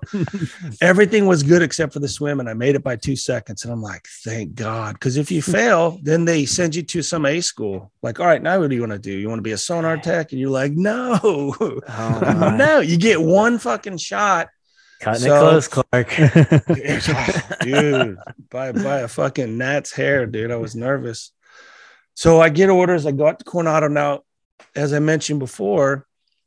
everything was good except for the swim. And I made it by two seconds. And I'm like, thank God. Because if you fail, then they send you to some A school Like, all right, now what do you want to do? You want to be a sonar tech? And you're like, no, Oh, no, you get one fucking shot. Cutting So- it close, Clark. Oh, dude, by by a fucking gnat's hair, dude. I was nervous. So I get orders. I go out to Coronado. Now, as I mentioned before,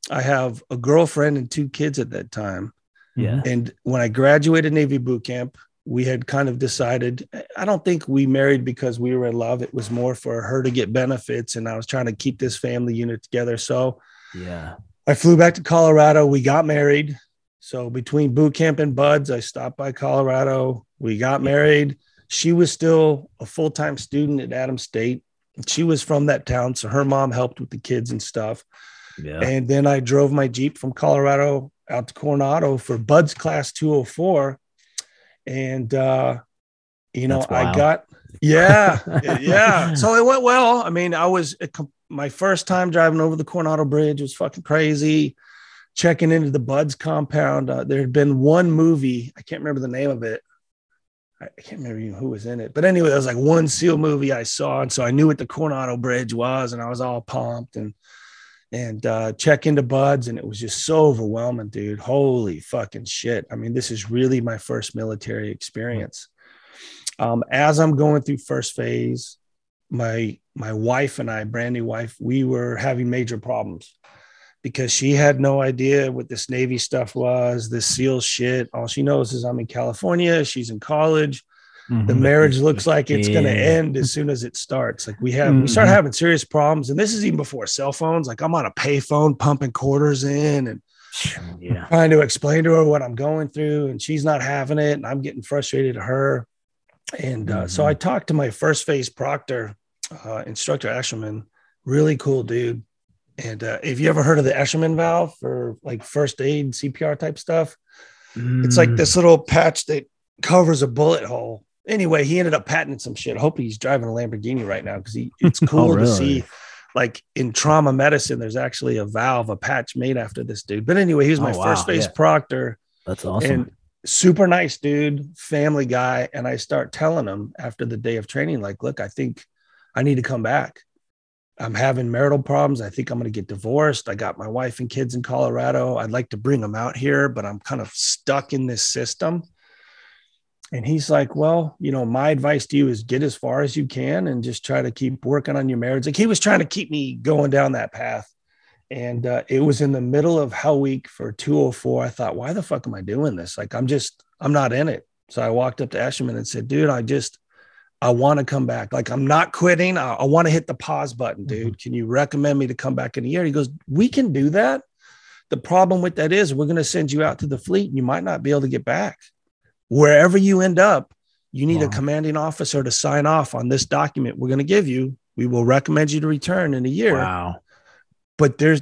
I have a girlfriend and two kids at that time. yeah. And when I graduated Navy boot camp, we had kind of decided. I don't think we married because we were in love. It was more for her to get benefits, and I was trying to keep this family unit together. So Yeah. I flew back to Colorado. We got married. So between boot camp and BUD/S, I stopped by Colorado. We got married. She was still a full time student at Adams State. She was from that town. So her mom helped with the kids and stuff. Yeah. And then I drove my Jeep from Colorado out to Coronado for BUD/S class 204. And, uh, you know, I got, yeah, yeah. So it went well. I mean, I was it my first time driving over the Coronado Bridge was fucking crazy. Checking into the BUD/S compound. Uh, there had been one movie, I can't remember the name of it. I can't remember even who was in it. But anyway, there was like one SEAL movie I saw. And so I knew what the Coronado Bridge was, and I was all pumped and and uh, check into BUD/S and it was just so overwhelming dude. Holy fucking shit. I mean this is really my first military experience. Um, as i'm going through first phase my my wife and i brand new wife we were having major problems because she had no idea what this navy stuff was this seal shit. All she knows is i'm in california she's in college the Mhm. marriage looks like it's going to end as soon as it starts. Like we have, we start Mhm. having serious problems, and this is even before cell phones. Like I'm on a payphone pumping quarters in and Yeah. trying to explain to her what I'm going through, and she's not having it, and I'm getting frustrated at her. And uh, so Mhm. I talked to my first phase proctor, uh, instructor Asherman, really cool dude. And uh, if you ever heard of the Asherman valve for like first aid CPR type stuff, it's like Mm. this little patch that covers a bullet hole. Anyway, he ended up patenting some shit. I hope he's driving a Lamborghini right now because he it's cool to oh, really? see. Like in trauma medicine, there's actually a valve, a patch made after this dude. But anyway, he was oh, my Oh, wow, first phase yeah. proctor That's awesome. and super nice dude, family guy. And I start telling him after the day of training, like, look, I think I need to come back. I'm having marital problems. I think I'm going to get divorced. I got my wife and kids in Colorado. I'd like to bring them out here, but I'm kind of stuck in this system. And he's like, Well, you know, my advice to you is get as far as you can and just try to keep working on your marriage. Like he was trying to keep me going down that path. And uh, it was in the middle of Hell Week for 204. I thought, why the fuck am I doing this? Like, I'm just, I'm not in it. So I walked up to Asherman and said, dude, I just, I want to come back. Like, I'm not quitting. I, I want to hit the pause button, dude. Can you recommend me to come back in a year? He goes, we can do that. The problem with that is we're going to send you out to the fleet and you might not be able to get back. Wherever you end up, you need a commanding officer to sign off on this document we're going to give you. We will recommend you to return in a year wow. but there's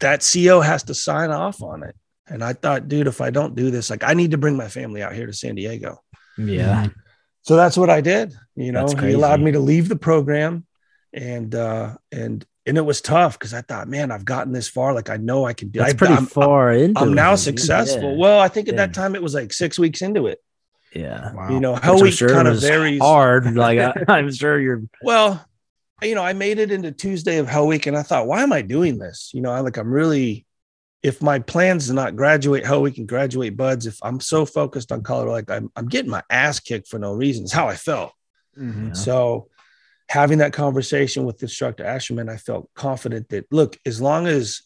that CO has to sign off on it. And I thought, dude, if I don't do this, like I need to bring my family out here to San Diego. Yeah. So that's what I did. You know, he allowed me to leave the program and uh and and it was tough because I thought, man, I've gotten this far. Like I know I can do That's I, pretty I'm, far into I'm now dude. successful. Yeah. Well, I think at Yeah. that time it was like six weeks into it. Yeah. Wow. You know, Hell Which I'm Week sure kind of was varies. hard. Like I, I'm sure you're. Well, you know, I made it into Tuesday of Hell Week, and I thought, why am I doing this? You know, I like I'm really, if my plans to not graduate Hell Week and graduate BUD/S, if I'm so focused on Colorado, like I'm, I'm getting my ass kicked for no reason. It's how I felt. Mhm. Yeah. So, having that conversation with instructor Asherman, I felt confident that look, as long as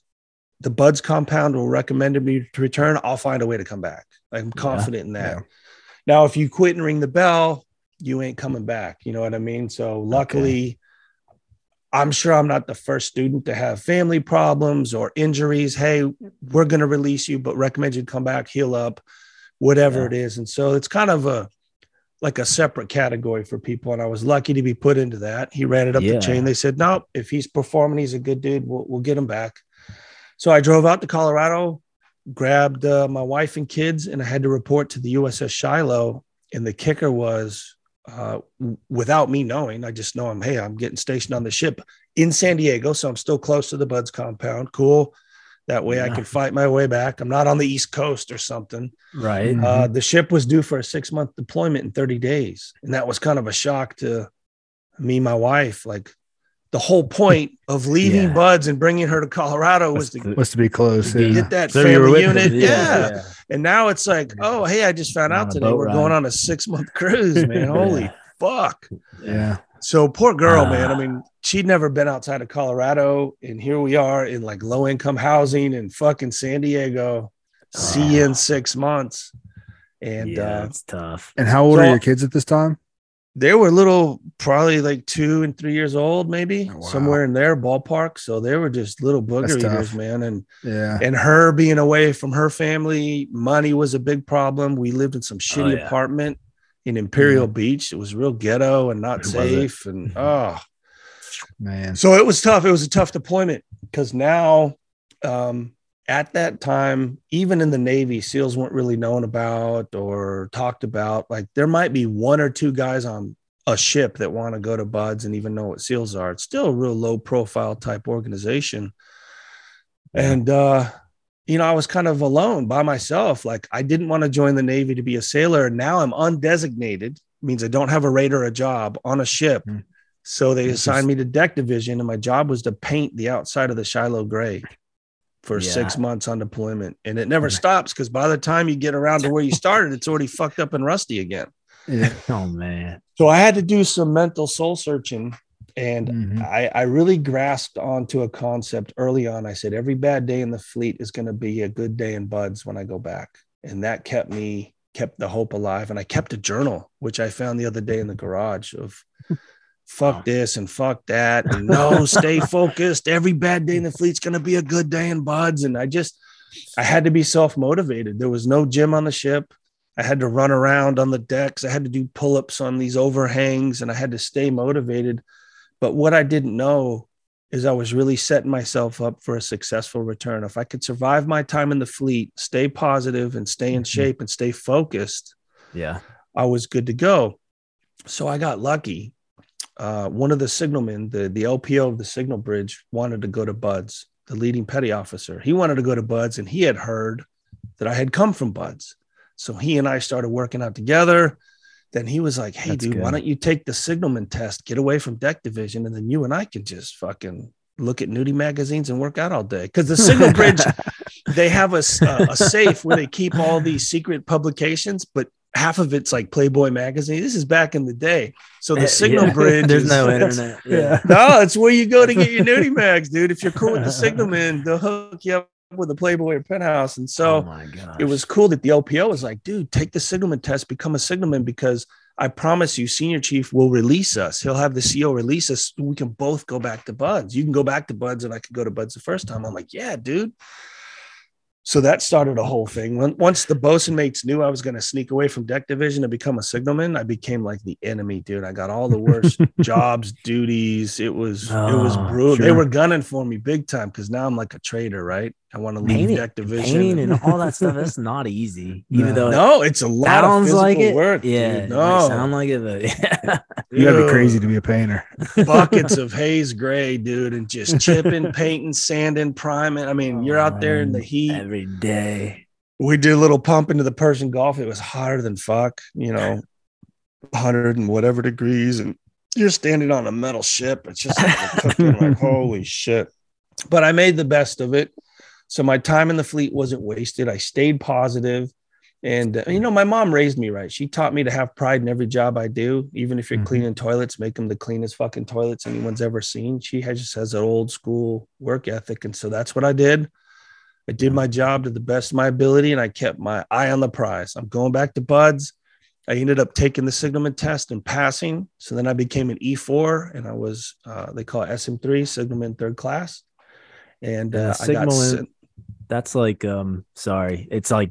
the BUD/S compound will recommend me to return, I'll find a way to come back. Like, I'm Yeah. confident in that. Yeah. Now, if you quit and ring the bell, you ain't coming back. You know what I mean? So, luckily, I'm sure I'm not the first student to have family problems or injuries. Hey, we're going to release you, but recommend you come back, heal up, whatever Yeah. it is. And so it's kind of a like a separate category for people. And I was lucky to be put into that. He ran it up Yeah. the chain. They said, nope, if he's performing, he's a good dude. We'll, we'll get him back. So I drove out to Colorado, grabbed uh, my wife and kids, and I had to report to the USS Shiloh. And the kicker was, uh, without me knowing, I just know I'm, hey, I'm getting stationed on the ship in San Diego. So I'm still close to the BUD/S compound. Cool. That way I can fight my way back. I'm not on the East Coast or something. Right. Mhm. Uh, the ship was due for a six month deployment in 30 days. And that was kind of a shock to me, my wife. Like, the whole point of leaving Yeah. BUD/S and bringing her to Colorado was to Was to be close. Be- Yeah. get that So family unit. Yeah. And now it's like, oh, hey, I just found On out today we're ride. going on a six month cruise, man. Holy Yeah. fuck. yeah. So poor girl, man. I Ah. mean, she'd never been outside of Colorado, and here we are in like low income housing in fucking San Diego. See you in Ah. six months. And yeah, uh, it's tough. And how old So- are your kids at this time? they were little, probably like two and three years old, maybe Oh, wow. somewhere in there ballpark. So they were just little That's booger eaters, tough. man. And Yeah. and her being away from her family, money was a big problem. We lived in some shitty Oh, yeah. apartment in Imperial Beach. It was real ghetto and not it? safe. And oh, Man. so it was tough. It was a tough deployment because now, um, at that time, even in the Navy, SEALs weren't really known about or talked about. Like there might be one or two guys on a ship that want to go to BUD/S and even know what SEALs are. It's still a real low profile type organization. Yeah. And, uh, you know, I was kind of alone by myself. Like I didn't want to join the Navy to be a sailor. And now I'm undesignated, means I don't have a rate or a job on a ship. Hmm. So they assigned me to deck division, and my job was to paint the outside of the Shiloh gray for Yeah. six months on deployment. And it never stops because by the time you get around to where you started, it's already fucked up and rusty again. Yeah. Oh man. So I had to do some mental soul searching. And Mhm. I, I really grasped onto a concept early on. I said, every bad day in the fleet is going to be a good day in BUD/S when I go back. And that kept me, kept the hope alive. And I kept a journal, which I found the other day in the garage of fuck Wow. this and fuck that. And no, stay focused. Every bad day in the fleet's going to be a good day in BUD/S. And I just, I had to be self motivated. There was no gym on the ship. I had to run around on the decks. I had to do pull ups on these overhangs and I had to stay motivated. But what I didn't know is I was really setting myself up for a successful return. If I could survive my time in the fleet, stay positive and stay in Mhm. shape and stay focused, Yeah. I was good to go. So I got lucky. Uh, one of the signalmen, the, the LPO of the signal bridge, wanted to go to BUD/S, the leading petty officer. He wanted to go to BUD/S and he had heard that I had come from BUD/S. So he and I started working out together. Then he was like, Hey, That's dude, why don't you take the signalman test, get away from deck division, and then you and I can just fucking look at nudie magazines and work out all day. Because the signal bridge, they have a safe where they keep all these secret publications, but half of it's like Playboy magazine. This is back in the day. So the eh, signal Yeah. bridge, There's is- no internet. Yeah. no, it's where you go to get your nudie mags, dude. If you're cool with the signalman, they'll hook you up with a Playboy penthouse. And so oh it was cool that the LPO was like, dude, take the signalman test, become a signalman because I promise you, senior chief will release us. He'll have the CO release us. We can both go back to BUD/S. You can go back to BUD/S, and I could go to BUD/S the first time. I'm like, yeah, dude. So that started a whole thing. When, once the bosun mates knew I was going to sneak away from deck division and become a signalman, I became like the enemy, dude. I got all the worst jobs, duties. It was it was Oh, brutal. They were gunning for me big time because now I'm like a traitor, right? I want to leave painting, deck division. painting and all that stuff. That's not easy. Even No. though No, it's a lot of sounds physical like it. work. yeah. dude. It might no, sound like it, but yeah. You gotta be crazy to be a painter. buckets of haze gray, dude, and just chipping, painting, sanding, priming. I mean, you're out there in the heat. every day. We did a little pump into the Persian Gulf. It was hotter than fuck, you know, 100 and whatever degrees. And you're standing on a metal ship. It's just like cooking, like, holy shit. But I made the best of it. So my time in the fleet wasn't wasted. I stayed positive. And, uh, you know, my mom raised me right. She taught me to have pride in every job I do. Even if you're Mhm. cleaning toilets, make them the cleanest fucking toilets anyone's ever seen. She has, just has an old school work ethic. And so that's what I did. I did my job to the best of my ability and I kept my eye on the prize. I'm going back to BUD/S. I ended up taking the signalman test and passing. So then I became an E4 and I was, uh, they call it SM3, signalman third class. And uh, I got sent- That's like um sorry. It's like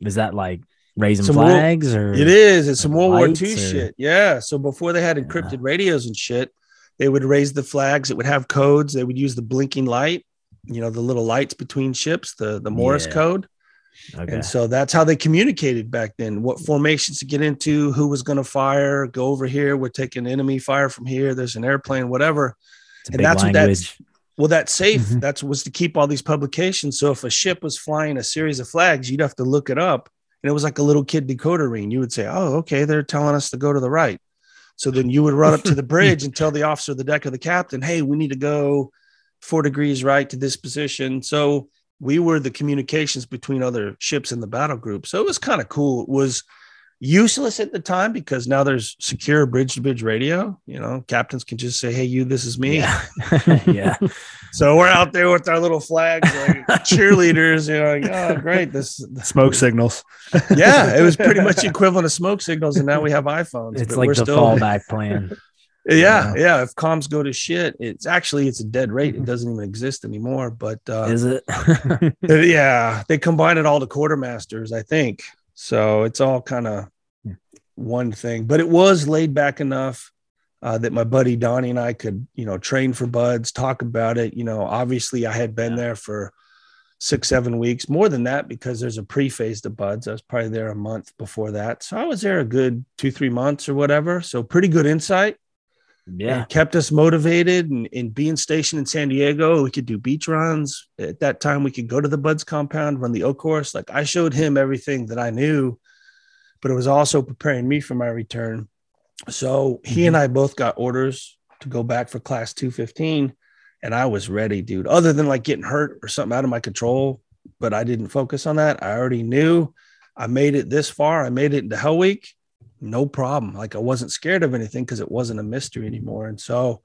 is that like raising Some flags or It is. It's some World War II or- shit. Yeah. So before they had Yeah. encrypted radios and shit, they would raise the flags. It would have codes. They would use the blinking light, you know, the little lights between ships, the the Morse Yeah. code. Okay. And so that's how they communicated back then. What formations to get into, who was going to fire, go over here. We're taking enemy fire from here. There's an airplane, whatever. And that's what that's- language. Well, that safe, Mhm. that's was to keep all these publications. So if a ship was flying a series of flags, you'd have to look it up. And it was like a little kid decoder ring. You would say, Oh, okay, they're telling us to go to the right. So then you would run up to the bridge and tell the officer of the deck or the captain, hey, we need to go four degrees right to this position. So we were the communications between other ships in the battle group. So it was kind of cool. It was useless at the time because now there's secure bridge to bridge radio. You know, captains can just say, Hey, you, this is me. Yeah. yeah. So we're out there with our little flags, like cheerleaders, you know, like, oh, great. This, Smoke signals. yeah, it was pretty much equivalent of smoke signals. And now we have iPhones. It's like we're the still- fallback plan. Yeah, yeah. If comms go to shit, it's actually it's a dead rate. It doesn't even exist anymore. But uh, Is it? yeah, they combined it all to quartermasters, I think. So it's all kind of one thing. But it was laid back enough uh, that my buddy Donnie and I could, you know, train for BUD/S, talk about it. You know, obviously I had been Yeah. there for six, seven weeks, more than that because there's a pre-phase to BUD/S. I was probably there a month before that. So I was there a good two, three months or whatever. So pretty good insight yeah. and kept us motivated and, and being stationed in San Diego, we could do beach runs. At that time, we could go to the BUD/S compound, run the O course. Like I showed him everything that I knew, but it was also preparing me for my return. So he and mm-hmm. I both got orders to go back for class 215. And I was ready, dude. Other than like getting hurt or something out of my control, but I didn't focus on that. I already knew I made it this far. I made it into Hell Week no problem. Like I wasn't scared of anything because it wasn't a mystery anymore. And so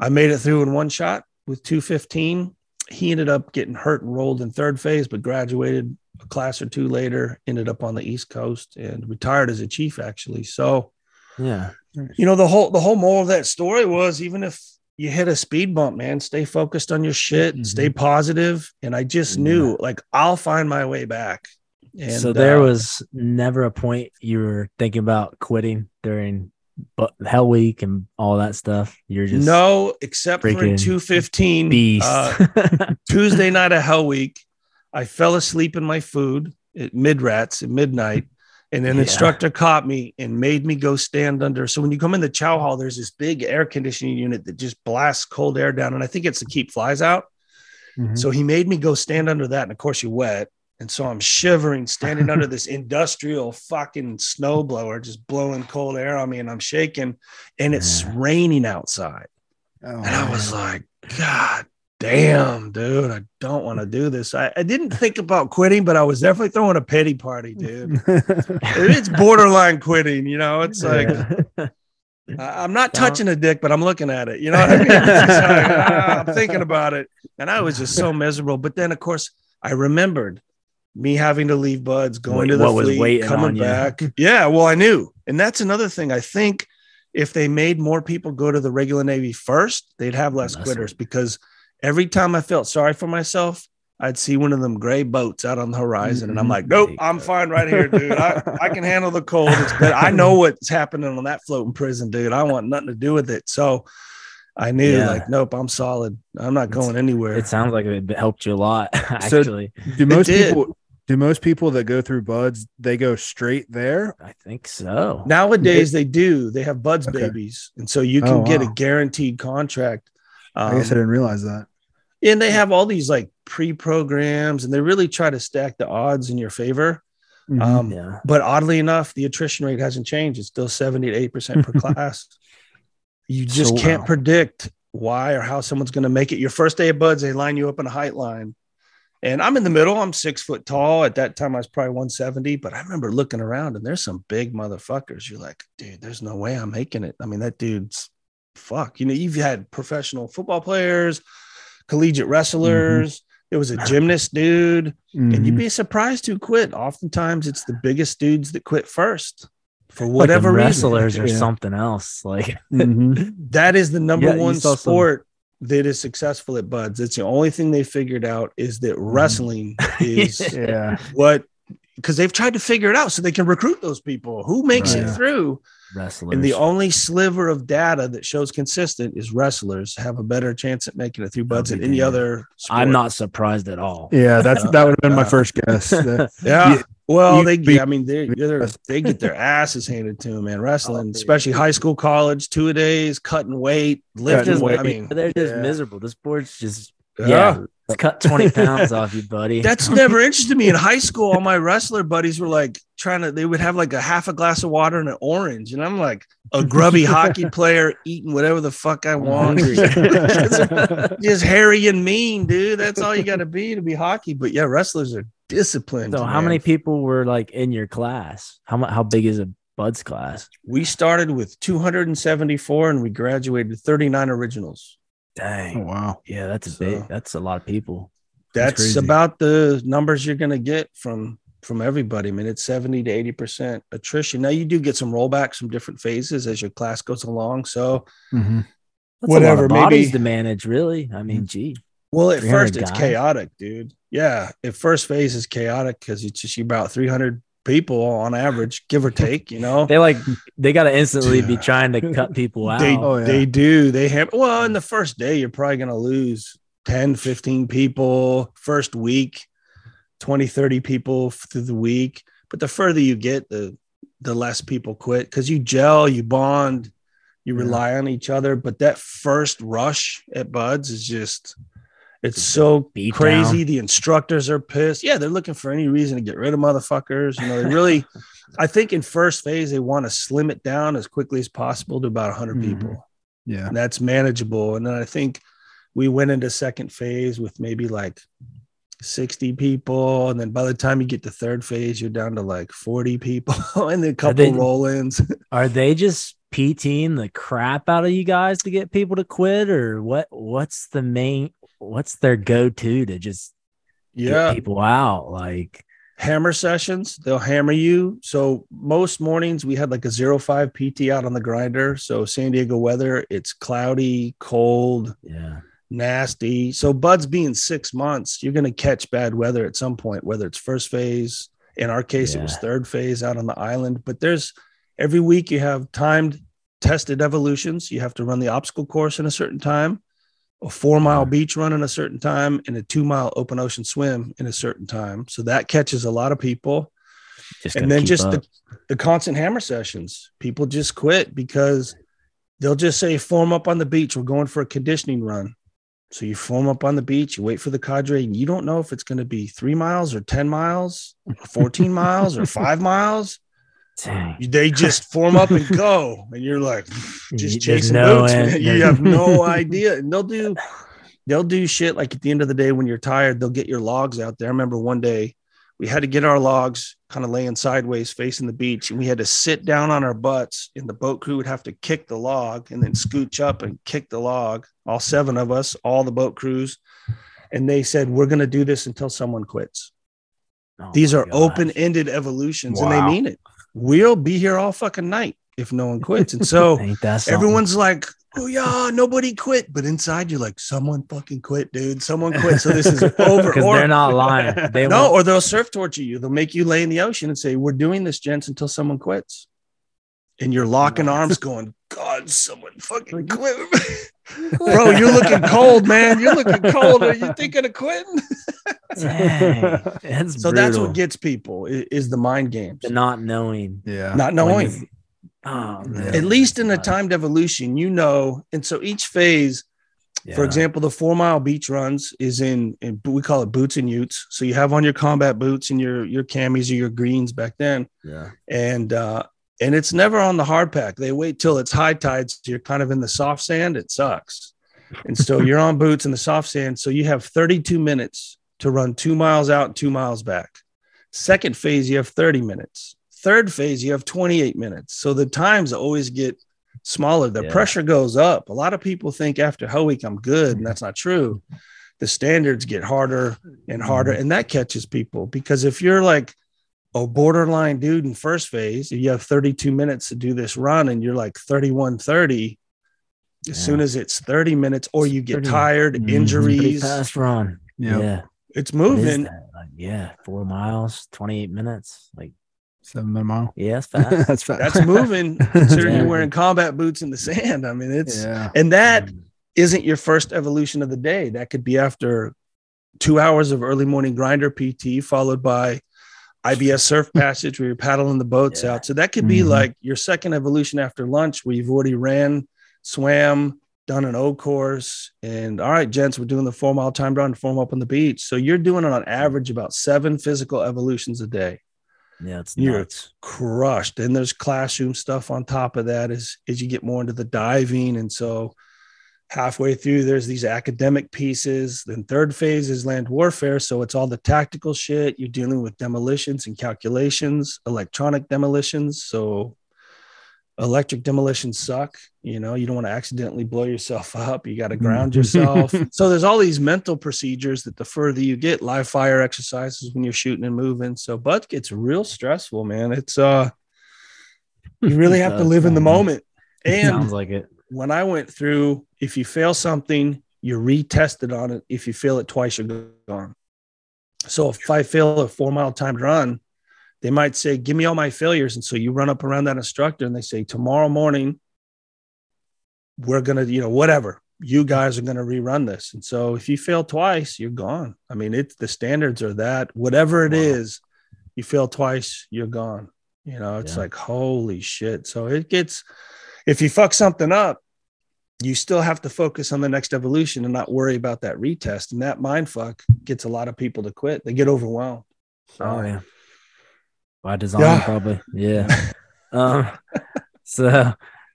I made it through in one shot with 215. He ended up getting hurt and rolled in third phase, but graduated a class or two later, ended up on the East Coast and retired as a chief, actually. So, Yeah. you know, the whole the whole moral of that story was even if you hit a speed bump, man, stay focused on your shit, Mhm. stay positive. And I just knew like I'll find my way back. And so there uh, was never a point you were thinking about quitting during but Hell Week and all that stuff. You're just no, except for in 215 beast. uh, Tuesday night of Hell Week, I fell asleep in my food at mid rats at midnight. And an Yeah. instructor caught me and made me go stand under. So when you come in the chow hall, there's this big air conditioning unit that just blasts cold air down. And I think it's to keep flies out. Mhm. So he made me go stand under that. And of course, you're wet. And so I'm shivering, standing under this industrial fucking snowblower, just blowing cold air on me. And I'm shaking. And it's Yeah. raining outside. Oh, And I was like, God damn, dude, I don't want to do this. I, I didn't think about quitting, but I was definitely throwing a pity party, dude. it's borderline quitting, you know. It's like Yeah. I'm not Sound- touching a dick, but I'm looking at it. You know what I mean? Like, ah, I'm thinking about it. And I was just so miserable. But then, of course, I remembered me having to leave BUD/S, going What- to the what was fleet, waiting coming on you. back. Yeah, well, I knew. And that's another thing. I think if they made more people go to the regular Navy first, they'd have less Less quitters because every time I felt sorry for myself, I'd see one of them gray boats out on the horizon, and I'm like, "Nope, mm-hmm. I'm fine right here, dude. I, I can handle the cold. It's good. I know what's happening on that floating prison, dude. I want nothing to do with it." So I knew, Yeah. like, nope, I'm solid. I'm not It's- going anywhere. it sounds like it helped you a lot, So- actually. do most people do most people that go through BUD/S they go straight there? I think so. Nowadays, they do. They have BUD/S Okay. babies, and so you can Oh, get a guaranteed contract. I guess I Um, didn't realize that. and they have all these like pre-programs, and they really try to stack the odds in your favor. Mhm. Um, Yeah. But oddly enough, the attrition rate hasn't changed. It's still 70 to 8% per class. You just So, can't wow. predict why or how someone's going to make it. Your first day of BUD/S, they line you up in a height line. And I'm in the middle. I'm six foot tall. At that time, I was probably 170. But I remember looking around and there's some big motherfuckers. You're like, dude, there's no way I'm making it. I mean, that dude's fuck. You know, you've had professional football players, collegiate wrestlers. There was a gymnast dude and you'd Mhm. be surprised who quit. Oftentimes, it's the biggest dudes that quit first for Like whatever reason. wrestlers or Yeah. something else. Like Mhm. That is the number Yeah, one sport that is successful at BUD/S. It's the only thing they figured out is that mm-hmm. wrestling is yeah. what because they've tried to figure it out so they can recruit those people. Who makes Right. it through? Wrestlers. And the only sliver of data that shows consistent is wrestlers have a better chance at making it through BUD/S than any other. Sport. I'm not surprised at all. Yeah, that's that would have been my first guess. That- Yeah. Well, you they be- I mean they they're, get their asses handed to them, man. Wrestling, Oh, especially high school, college, two a days, cutting weight, lifting Just- weight. I mean, they're just yeah. miserable. The sport's just yeah. yeah. Let's cut 20 pounds off you, buddy. That's never interested me in high school. All my wrestler buddies were like, trying to, they would have like a half a glass of water and an orange. And I'm like a grubby hockey player eating whatever the fuck I want. Just hairy and mean, dude. That's all you got to be to be hockey. But yeah, wrestlers are disciplined. So, how many people were like in your class? How how big is a BUD/S class? We started with 274 and we graduated 39 originals. Dang. Oh, wow. Yeah, that's a So- big. That's a lot of people. That's That's, about the numbers you're going to get from from everybody. I mean, it's 70 to 80 percent attrition. Now you do get some rollbacks from different phases as your class goes along. So, Mhm. That's Whatever, a lot of bodies maybe- to manage. Really, I mean, gee. well, at 300 first it's guys? chaotic, dude. Yeah, at first phase is chaotic because it's just you about 300 people on average, give or take. You know, They like they got to instantly be trying to cut people out. they Oh, yeah. they do. They have well, in the first day, you're probably going to lose 10, 15 people. First week, 20, 30 people through the week. But the further you get, the the less people quit because you gel, you bond, you Yeah. rely on each other. But that first rush at BUD/S is just it's so crazy. down. The instructors are pissed. Yeah, they're looking for any reason to get rid of motherfuckers. You know, they really I think in first phase they want to slim it down as quickly as possible to about 100 Mhm. people Yeah. and that's manageable. And then I think we went into second phase with maybe like 60 people. And then by the time you get to third phase, you're down to like 40 people and then a couple they- roll ins. Are they just PTing the crap out of you guys to get people to quit, or what? What's the main? What's their go-to to just yeah. get people out? Like, Hammer sessions, they'll hammer you. So most mornings we had like a zero five PT out on the grinder. So San Diego weather, it's cloudy, cold, yeah, nasty. So BUD/S being six months, you're going to catch bad weather at some point, whether it's first phase. In our case, it was third phase out on the island. But there's every week you have timed tested evolutions. You have to run the obstacle course in a certain time, a four mile beach run in a certain time, and a two mile open ocean swim in a certain time. So that catches a lot of people. Just and then just up. the, the constant hammer sessions. People just quit because they'll just say form up on the beach. We're going for a conditioning run. So you form up on the beach you wait for the cadre and you don't know if it's going to be three miles or 10 miles or 14 miles or five miles Dang. they just form up and go and you're like just chasing no boots end- you have no idea. And they'll do they'll do shit like at the end of the day when you're tired they'll get your logs out there. I remember one day we had to get our logs kind of laying sideways facing the beach and we had to sit down on our butts and the boat crew would have to kick the log and then scooch up and kick the log all seven of us all the boat crews. And they said we're going to do this until someone quits. Oh these are open-ended evolutions and they mean it we'll be here all fucking night if no one quits. And so Ain't that something? everyone's like oh yeah nobody quit. But inside you're like someone fucking quit dude. Someone quit. So this is over. Because they're not lying. They no won't- or they'll surf torture you. They'll make you lay in the ocean and say we're doing this gents until someone quits. And you're locking arms going god someone fucking quit. Bro you're looking cold man. You're looking cold. Are you thinking of quitting? Dang, that's so that's what gets people i- is the mind games. The not knowing. Yeah. not knowing. Oh, at least in the timed evolution you know. And so each phase For example, the four mile beach runs is in, in we call it boots and utes. So you have on your combat boots and your your camis or your greens back then, yeah, and uh, and it's never on the hard pack. They wait till it's high tide, so you're kind of in the soft sand. It sucks, and so you're on boots in the soft sand. So you have 32 minutes to run two miles out, and two miles back. Second phase, you have 30 minutes. Third phase, you have 28 minutes. So the times always get smaller. The Yeah. pressure goes up. A lot of people think after Hell Week, I'm good, and that's not true. The standards get harder and harder, mm-hmm. and that catches people because if you're like a borderline dude in first phase, you have 32 minutes to do this run, and you're like 31 30. As Yeah. soon as it's 30 minutes, or you get Pretty- tired, Mhm. injuries, fast run. Yeah. Yeah, it's moving. that? Like, yeah, four miles, twenty eight minutes. Like, Seven minute mile. yeah, it's fast. That's fast. That's moving, considering Yeah. you're wearing combat boots in the sand. I mean, it's yeah. and that Mm. isn't your first evolution of the day. That could be after two hours of early morning grinder PT, followed by IBS surf passage where you're paddling the boats Yeah. out. So that could be Mhm. like your second evolution after lunch where you've already ran, swam, done an O course, and all right, gents, we're doing the four mile time run, form up on the beach. So you're doing it on average about seven physical evolutions a day. Yeah, it's You're nuts. crushed. And there's classroom stuff on top of that as as you get more into the diving. And so halfway through, there's these academic pieces. Then third phase is land warfare. So it's all the tactical shit. You're dealing with demolitions and calculations, electronic demolitions. So electric demolitions suck. You know, you don't want to accidentally blow yourself up. You got to ground yourself. so there's all these mental procedures that the further you get, live fire exercises when you're shooting and moving. So but gets real stressful, man. It's uh you really have to live in the moment. And Sounds like it. When I went through, if you fail something, you retest it on it. If you fail it twice, you're gone. So if I fail a four mile timed run, they might say, Give me all my failures. And so you run up around that instructor and they say, Tomorrow morning, we're going to, you know, whatever, you guys are going to rerun this. And so if you fail twice, you're gone. I mean, it's the standards are that whatever it Wow. is, you fail twice, you're gone. You know, it's Yeah. like, holy shit. So it gets, if you fuck something up, you still have to focus on the next evolution and not worry about that retest. And that mind fuck gets a lot of people to quit. They get overwhelmed. So, Oh yeah. By design, Yeah. probably. Yeah. um, so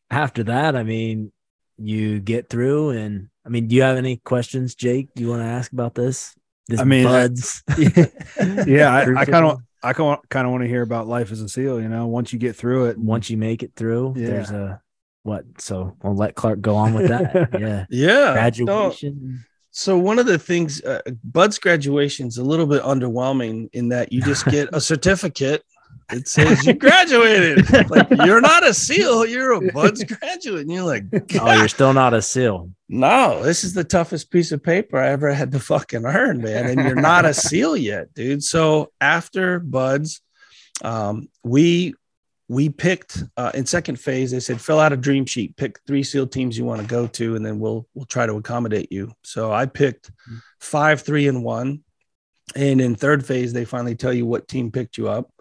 after that, I mean, you get through, and I mean, do you have any questions, Jake? Do you want to ask about this? This I mean, I- BUD/S. Yeah, I, I kind of I kind of want to hear about life as a SEAL. You know, once you get through it, once you make it through, Yeah. there's a what? So I'll let Clark go on with that. Yeah. yeah. no, Graduation. So one of the things, uh, BUD/S graduation is a little bit underwhelming in that you just get a certificate. It says you graduated. like you're not a SEAL, you're a BUD/S graduate, and you're like, Oh, you're still not a SEAL. no, this is the toughest piece of paper I ever had to fucking earn, man. And you're not a SEAL yet, dude. So after BUD/S, um, we we picked uh, in second phase. They said fill out a dream sheet, pick three SEAL teams you want to go to, and then we'll we'll try to accommodate you. So I picked five, three, and one. And in third phase, they finally tell you what team picked you up.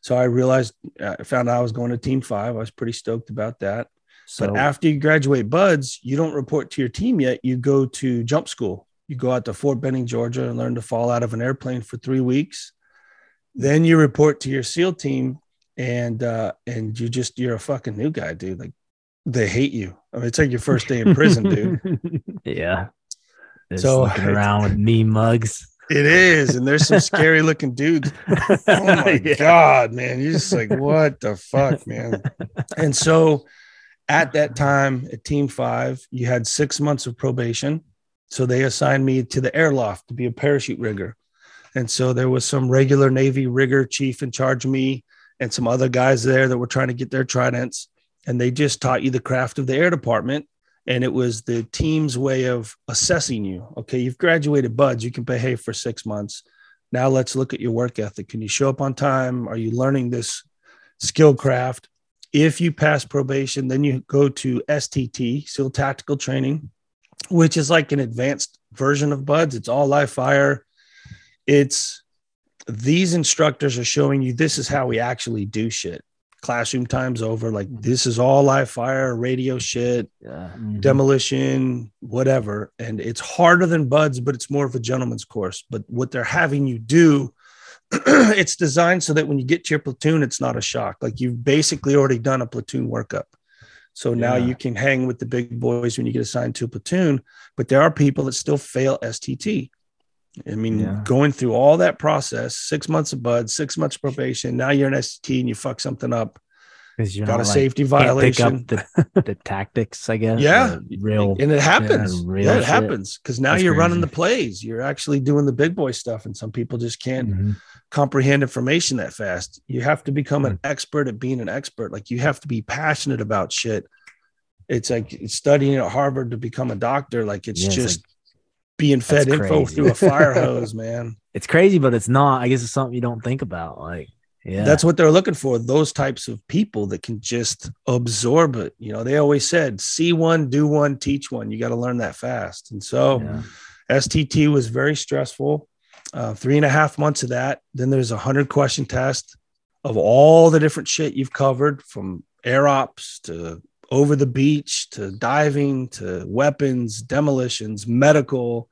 So I realized uh, I found out I was going to team five. I was pretty stoked about that. So But after you graduate BUD/S, you don't report to your team yet. You go to jump school. You go out to Fort Benning, Georgia, and learn to fall out of an airplane for three weeks. Then you report to your SEAL team, and uh, and you just you're a fucking new guy, dude. Like they hate you. I mean, it's like your first day in prison, dude. yeah. Just So- looking around with me mugs. It is, and there's some scary looking dudes. Oh my Yeah. god, man! You're just like, what the fuck, man? And so, at that time, at Team Five, you had six months of probation. So they assigned me to the airloft to be a parachute rigger. And so there was some regular Navy rigger chief in charge of me, and some other guys there that were trying to get their tridents. And they just taught you the craft of the air department. And it was the team's way of assessing you. Okay, you've graduated BUD/S, you can behave for six months. Now let's look at your work ethic. Can you show up on time? Are you learning this skill craft? If you pass probation, then you go to STT, SEAL Tactical Training, which is like an advanced version of BUD/S. It's all live fire. It's these instructors are showing you this is how we actually do shit. Classroom time's over. Like mm-hmm. this is all live fire, radio shit, Yeah. Mm-hmm. demolition, whatever. And it's harder than BUD/S, but it's more of a gentleman's course. But what they're having you do, it's designed so that when you get to your platoon, it's not a shock. Like you've basically already done a platoon workup. So now Yeah. you can hang with the big boys when you get assigned to a platoon. But there are people that still fail STT. I mean, Yeah. going through all that process, six months of bud, six months probation. Now you're an ST and you fuck something up. Because you're Got a like, safety violation. up the, the tactics, I guess. Yeah. real. and it happens. real Yeah, it shit. happens because now That's you're running the plays. You're actually doing the big boy stuff, and some people just can't Mhm. comprehend information that fast. You have to become Hmm. an expert at being an expert. Like you have to be passionate about shit. It's like studying at Harvard to become a doctor. Like it's Yeah, it's just being fed That's info crazy. through a fire hose, man. It's crazy, but it's not. I guess it's something you don't think about. Like, yeah, That's what they're looking for. Those types of people that can just absorb it. You know, they always said, see one, do one, teach one. You got to learn that fast. And so Yeah. STT was very stressful. Uh, three and a half months of that. Then there's a hundred question test of all the different shit you've covered from air ops to over the beach to diving to weapons, demolitions, medical.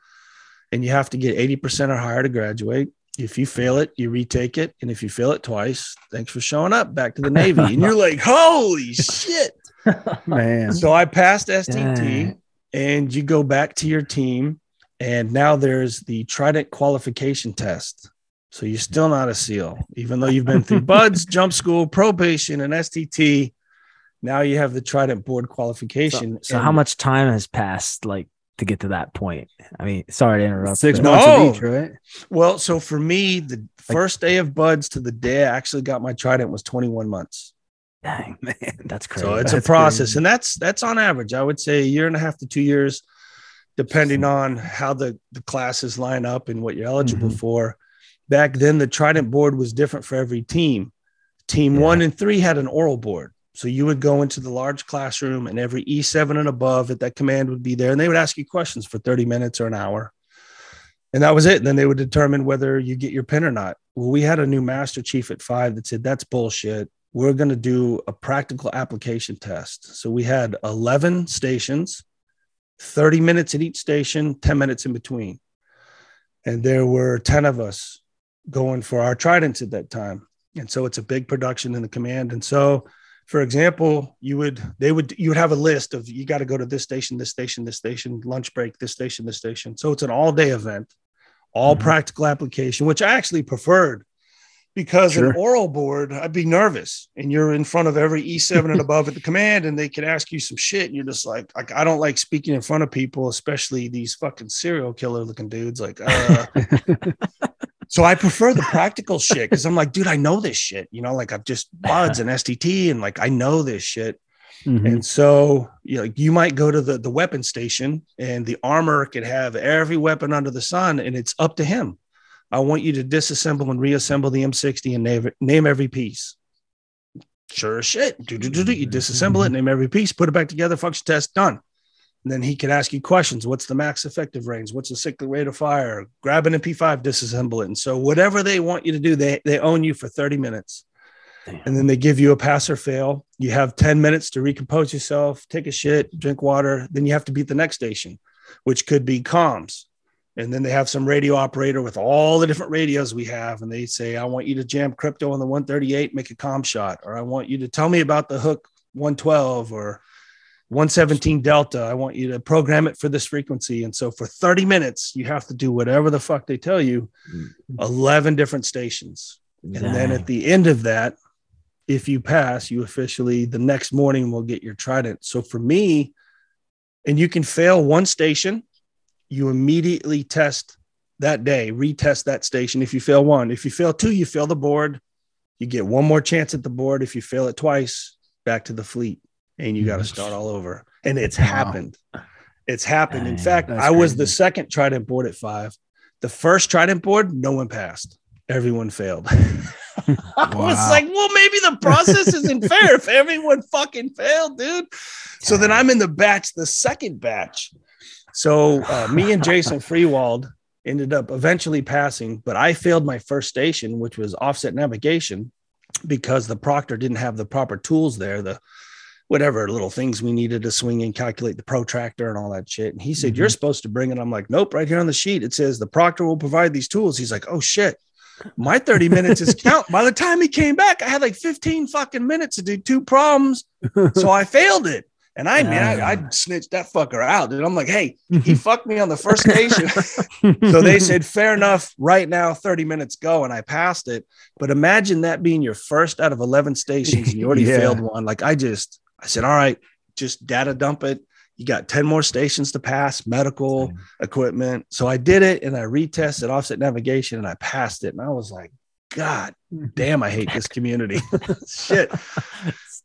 And you have to get 80% or higher to graduate. If you fail it, you retake it. And if you fail it twice, thanks for showing up back to the Navy. And you're like, holy shit. Man. So I passed STT and you go back to your team. And now there's the Trident qualification test. So you're still not a SEAL, even though you've been through BUD/S, jump school, probation, and STT. Now you have the Trident board qualification. So, so how much time has passed, like to get to that point? I mean, sorry to interrupt. Six but- months No. of each, right? Well, so for me, the first day of BUD/S to the day I actually got my Trident was 21 months. Dang, man, that's crazy. So it's a process, crazy. and that's that's on average. I would say a year and a half to two years, depending on how the the classes line up and what you're eligible Mm-hmm. for. Back then, the Trident board was different for every team. Team Yeah. one and three had an oral board, so you would go into the large classroom, and every E7 and above at that command would be there, and they would ask you questions for 30 minutes or an hour. And that was it. And then they would determine whether you get your pin or not. Well, we had a new master chief at five that said, that's bullshit. We're going to do a practical application test. So we had 11 stations, 30 minutes at each station, 10 minutes in between. And there were 10 of us going for our tridents at that time. And so it's a big production in the command. And so, for example, you would, they would, you would have a list of you got to go to this station, this station, this station, lunch break, this station, this station. So it's an all day event, all Mhm. practical application, which I actually preferred because an oral board, I'd be nervous and you're in front of every E7 and above at the command and they can ask you some shit. And you're just like, like, I don't like speaking in front of people, especially these fucking serial killer looking dudes. Like, uh, so I prefer the practical shit because I'm like, dude, I know this shit. You know, like I've just BUD/S and STT and like I know this shit. Mhm. And so you know, you might go to the, the weapon station and the armor could have every weapon under the sun and it's up to him. I want you to disassemble and reassemble the M60 and name, name every piece. Sure as shit. Do, do, do, do. You disassemble it, name every piece, put it back together, function test, done. And then he can ask you questions. What's the max effective range? What's the cyclic rate of fire? Grab an MP5, disassemble it. And so whatever they want you to do, they, they own you for 30 minutes Damn. and then they give you a pass or fail. You have 10 minutes to recompose yourself, take a shit, drink water. Then you have to beat the next station, which could be comms. And then they have some radio operator with all the different radios we have. And they say, I want you to jam crypto on the 138, make a comm shot, or I want you to tell me about the hook 112 or 117 Delta. I want you to program it for this frequency. And so for 30 minutes, you have to do whatever the fuck they tell you, mm-hmm. 11 different stations. And then at the end of that, if you pass, you officially the next morning will get your trident. So for me, and you can fail one station, you immediately test that day, retest that station. If you fail one, if you fail two, you fail the board. You get one more chance at the board. If you fail it twice, back to the fleet, and you got to start all over. And it's Wow. happened. It's happened. In fact, I was crazy. the second trident board at five. The first trident board, no one passed. Everyone failed. I was like, well, maybe the process isn't fair if everyone fucking failed, dude. So then I'm in the batch, the second batch. So uh, me and Jason Freewald ended up eventually passing, but I failed my first station, which was offset navigation, because the proctor didn't have the proper tools there, the whatever little things we needed to swing and calculate the protractor and all that shit. And he said, Mhm. You're supposed to bring it. I'm like, Nope, right here on the sheet. It says the proctor will provide these tools. He's like, Oh shit. My 30 minutes is count. By the time he came back, I had like 15 fucking minutes to do two problems. So I failed it. And I, man, I, I snitched that fucker out. Dude, I'm like, hey, he fucked me on the first station. so they said, fair enough. Right now, 30 minutes go. And I passed it. But imagine that being your first out of 11 stations and you already Yeah. failed one. Like I just, I said, all right, just data dump it. You got 10 more stations to pass, medical equipment. So I did it and I retested offset navigation and I passed it. And I was like, God damn, I hate this community. Shit.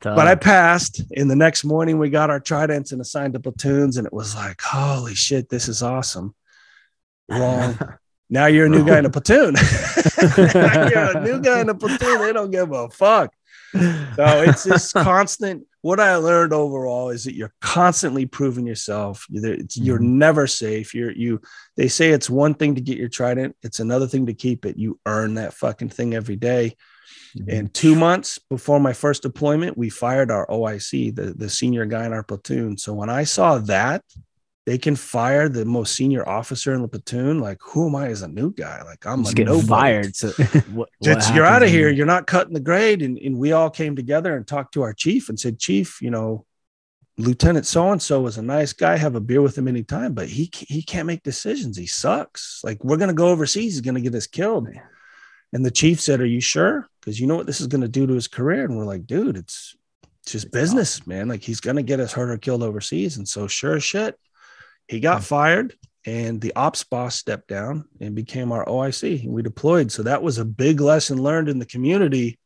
But I passed. And the next morning, we got our tridents and assigned to platoons, and it was like, holy shit, this is awesome. Wrong. now you're a new guy in a platoon. You're a new guy in a platoon. They don't give a fuck. So it's this constant. What I learned overall is that you're constantly proving yourself. You're, you're never safe. You're you. They say it's one thing to get your trident. It's another thing to keep it. You earn that fucking thing every day. Mm-hmm. And two months before my first deployment, we fired our OIC, the, the senior guy in our platoon. So when I saw that, they can fire the most senior officer in the platoon. Like, who am I as a new guy? Like, I'm Just a get nobody. fired. So what, what you're out of here. You're not cutting the grade. And, and we all came together and talked to our chief and said, Chief, you know, Lieutenant so and so was a nice guy. Have a beer with him anytime, but he he can't make decisions. He sucks. Like we're gonna go overseas. He's gonna get us killed. And the chief said, "Are you sure? Because you know what this is gonna do to his career." And we're like, "Dude, it's it's just business, man. Like he's gonna get us hurt or killed overseas." And so, sure as shit, he got hmm. fired. And the ops boss stepped down and became our OIC. And we deployed. So that was a big lesson learned in the community.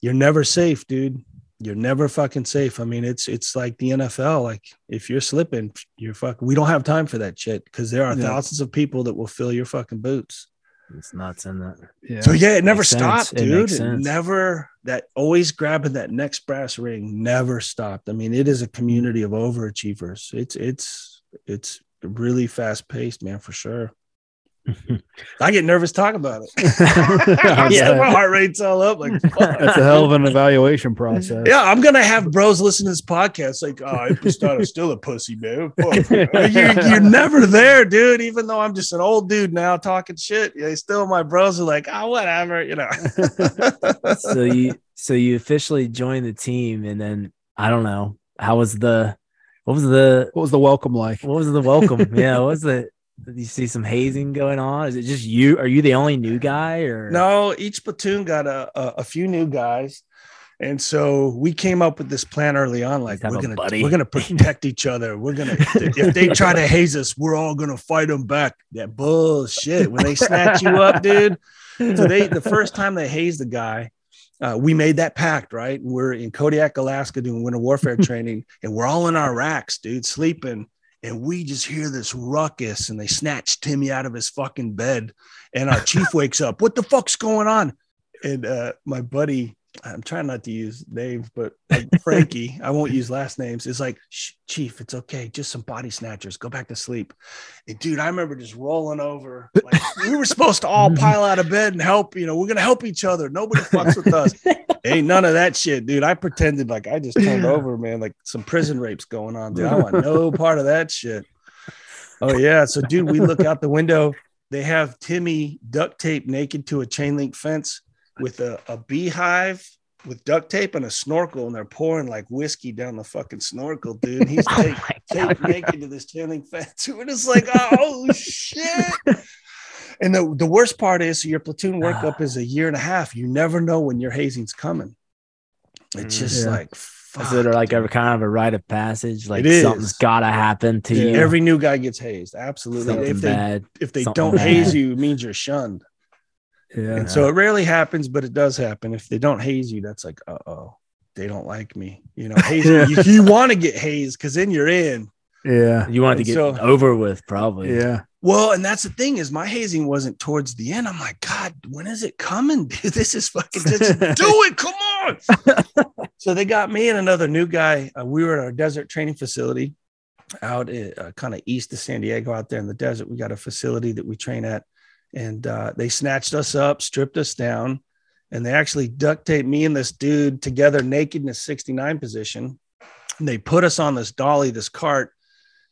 You're never safe, dude you're never fucking safe. I mean, it's it's like the NFL. Like if you're slipping, you're fucking. We don't have time for that shit because there are Yeah. thousands of people that will fill your fucking boots. It's nuts in that. Yeah. So yeah, it never Makes sense. stopped, It dude. It never that always grabbing that next brass ring never stopped. I mean, it is a community of overachievers. It's it's it's really fast paced, man, for sure. I get nervous talking about it. Yeah, my heart rate's all up. Like, fuck. That's a hell of an evaluation process. Yeah, I'm gonna have bros listen to this podcast. Like, oh, Impastato's still a pussy, man. You're, you're never there, dude. Even though I'm just an old dude now talking shit, yeah, still my bros are like, oh, whatever, you know. so you so you officially joined the team and then I don't know how was the what was the What was the welcome like? what was the welcome? yeah, what was it? did you see some hazing going on? Is it just you? Are you the only new guy or no, each platoon got a, a a few new guys. And so we came up with this plan early on, like we're gonna buddy. we're gonna protect each other. We're gonna if they try to haze us, we're all gonna fight them back. That bullshit. When they snatch you up, dude, so they the first time they hazed the guy uh, we made that pact right? We're in kodiak alaska doing winter warfare training and we're all in our racks dude sleeping and we just hear this ruckus and they snatch timmy out of his fucking bed and our chief wakes up what the fuck's going on? And uh, my buddy i'm trying not to use names but uh, like frankie i won't use last names is like chief it's okay just some body snatchers go back to sleep and dude, I remember just rolling over. Like we were supposed to all pile out of bed and help. You know, we're gonna help each other. Nobody fucks with us. Ain't none of that shit, dude. I pretended like I just turned over, man. Like some prison rapes going on, dude. I want no part of that shit. Oh yeah. So, dude, we look out the window. They have Timmy duct tape naked to a chain link fence with a, a beehive with duct tape and a snorkel, and they're pouring like whiskey down the fucking snorkel, dude. And he's Oh taking my taped naked to this chain link fence. We're just like, oh shit. And the, the worst part is so your platoon workup is a year and a half. You never know when your hazing's coming. It's Mm. just Yeah. like Is it fuck, like a kind of a rite of passage? Like It is. something's gotta happen to Yeah. you. every new guy gets hazed. Absolutely. something If they bad. if they something don't bad. haze you, it means you're shunned. Yeah. And so it rarely happens, but it does happen. If they don't haze you, that's like, uh oh, they don't like me. You know, hazing, Yeah. you, you want to get hazed because then you're in. Yeah. You want to get so- over with, probably. Yeah. Well, and that's the thing is my hazing wasn't towards the end. I'm like, God, when is it coming? Dude, this is fucking just do it. Come on. so they got me and another new guy. Uh, we were at our desert training facility out uh, kind of east of San Diego out there in the desert. We got a facility that we train at. And uh, they snatched us up, stripped us down, and they actually duct taped me and this dude together naked in a 69 position. And they put us on this dolly, this cart,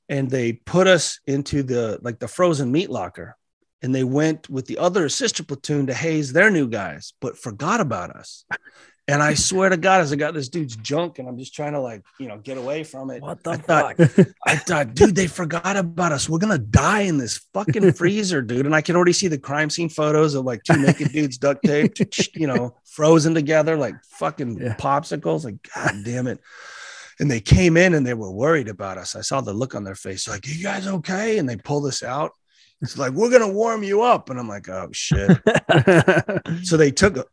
and they put us into the like the frozen meat locker and they went with the other sister platoon to haze their new guys but forgot about us and i swear to god as i got this dude's junk and i'm just trying to like you know get away from it What the I thought- fuck? i thought dude they forgot about us we're gonna die in this fucking freezer dude and i can already see the crime scene photos of like two naked dudes duct taped you know frozen together like fucking Yeah. popsicles like god damn it and they came in and they were worried about us. I saw the look on their face, like, "You guys okay?" And they pulled us out. It's like we're gonna warm you up, and I'm like, "Oh shit!" so they took a,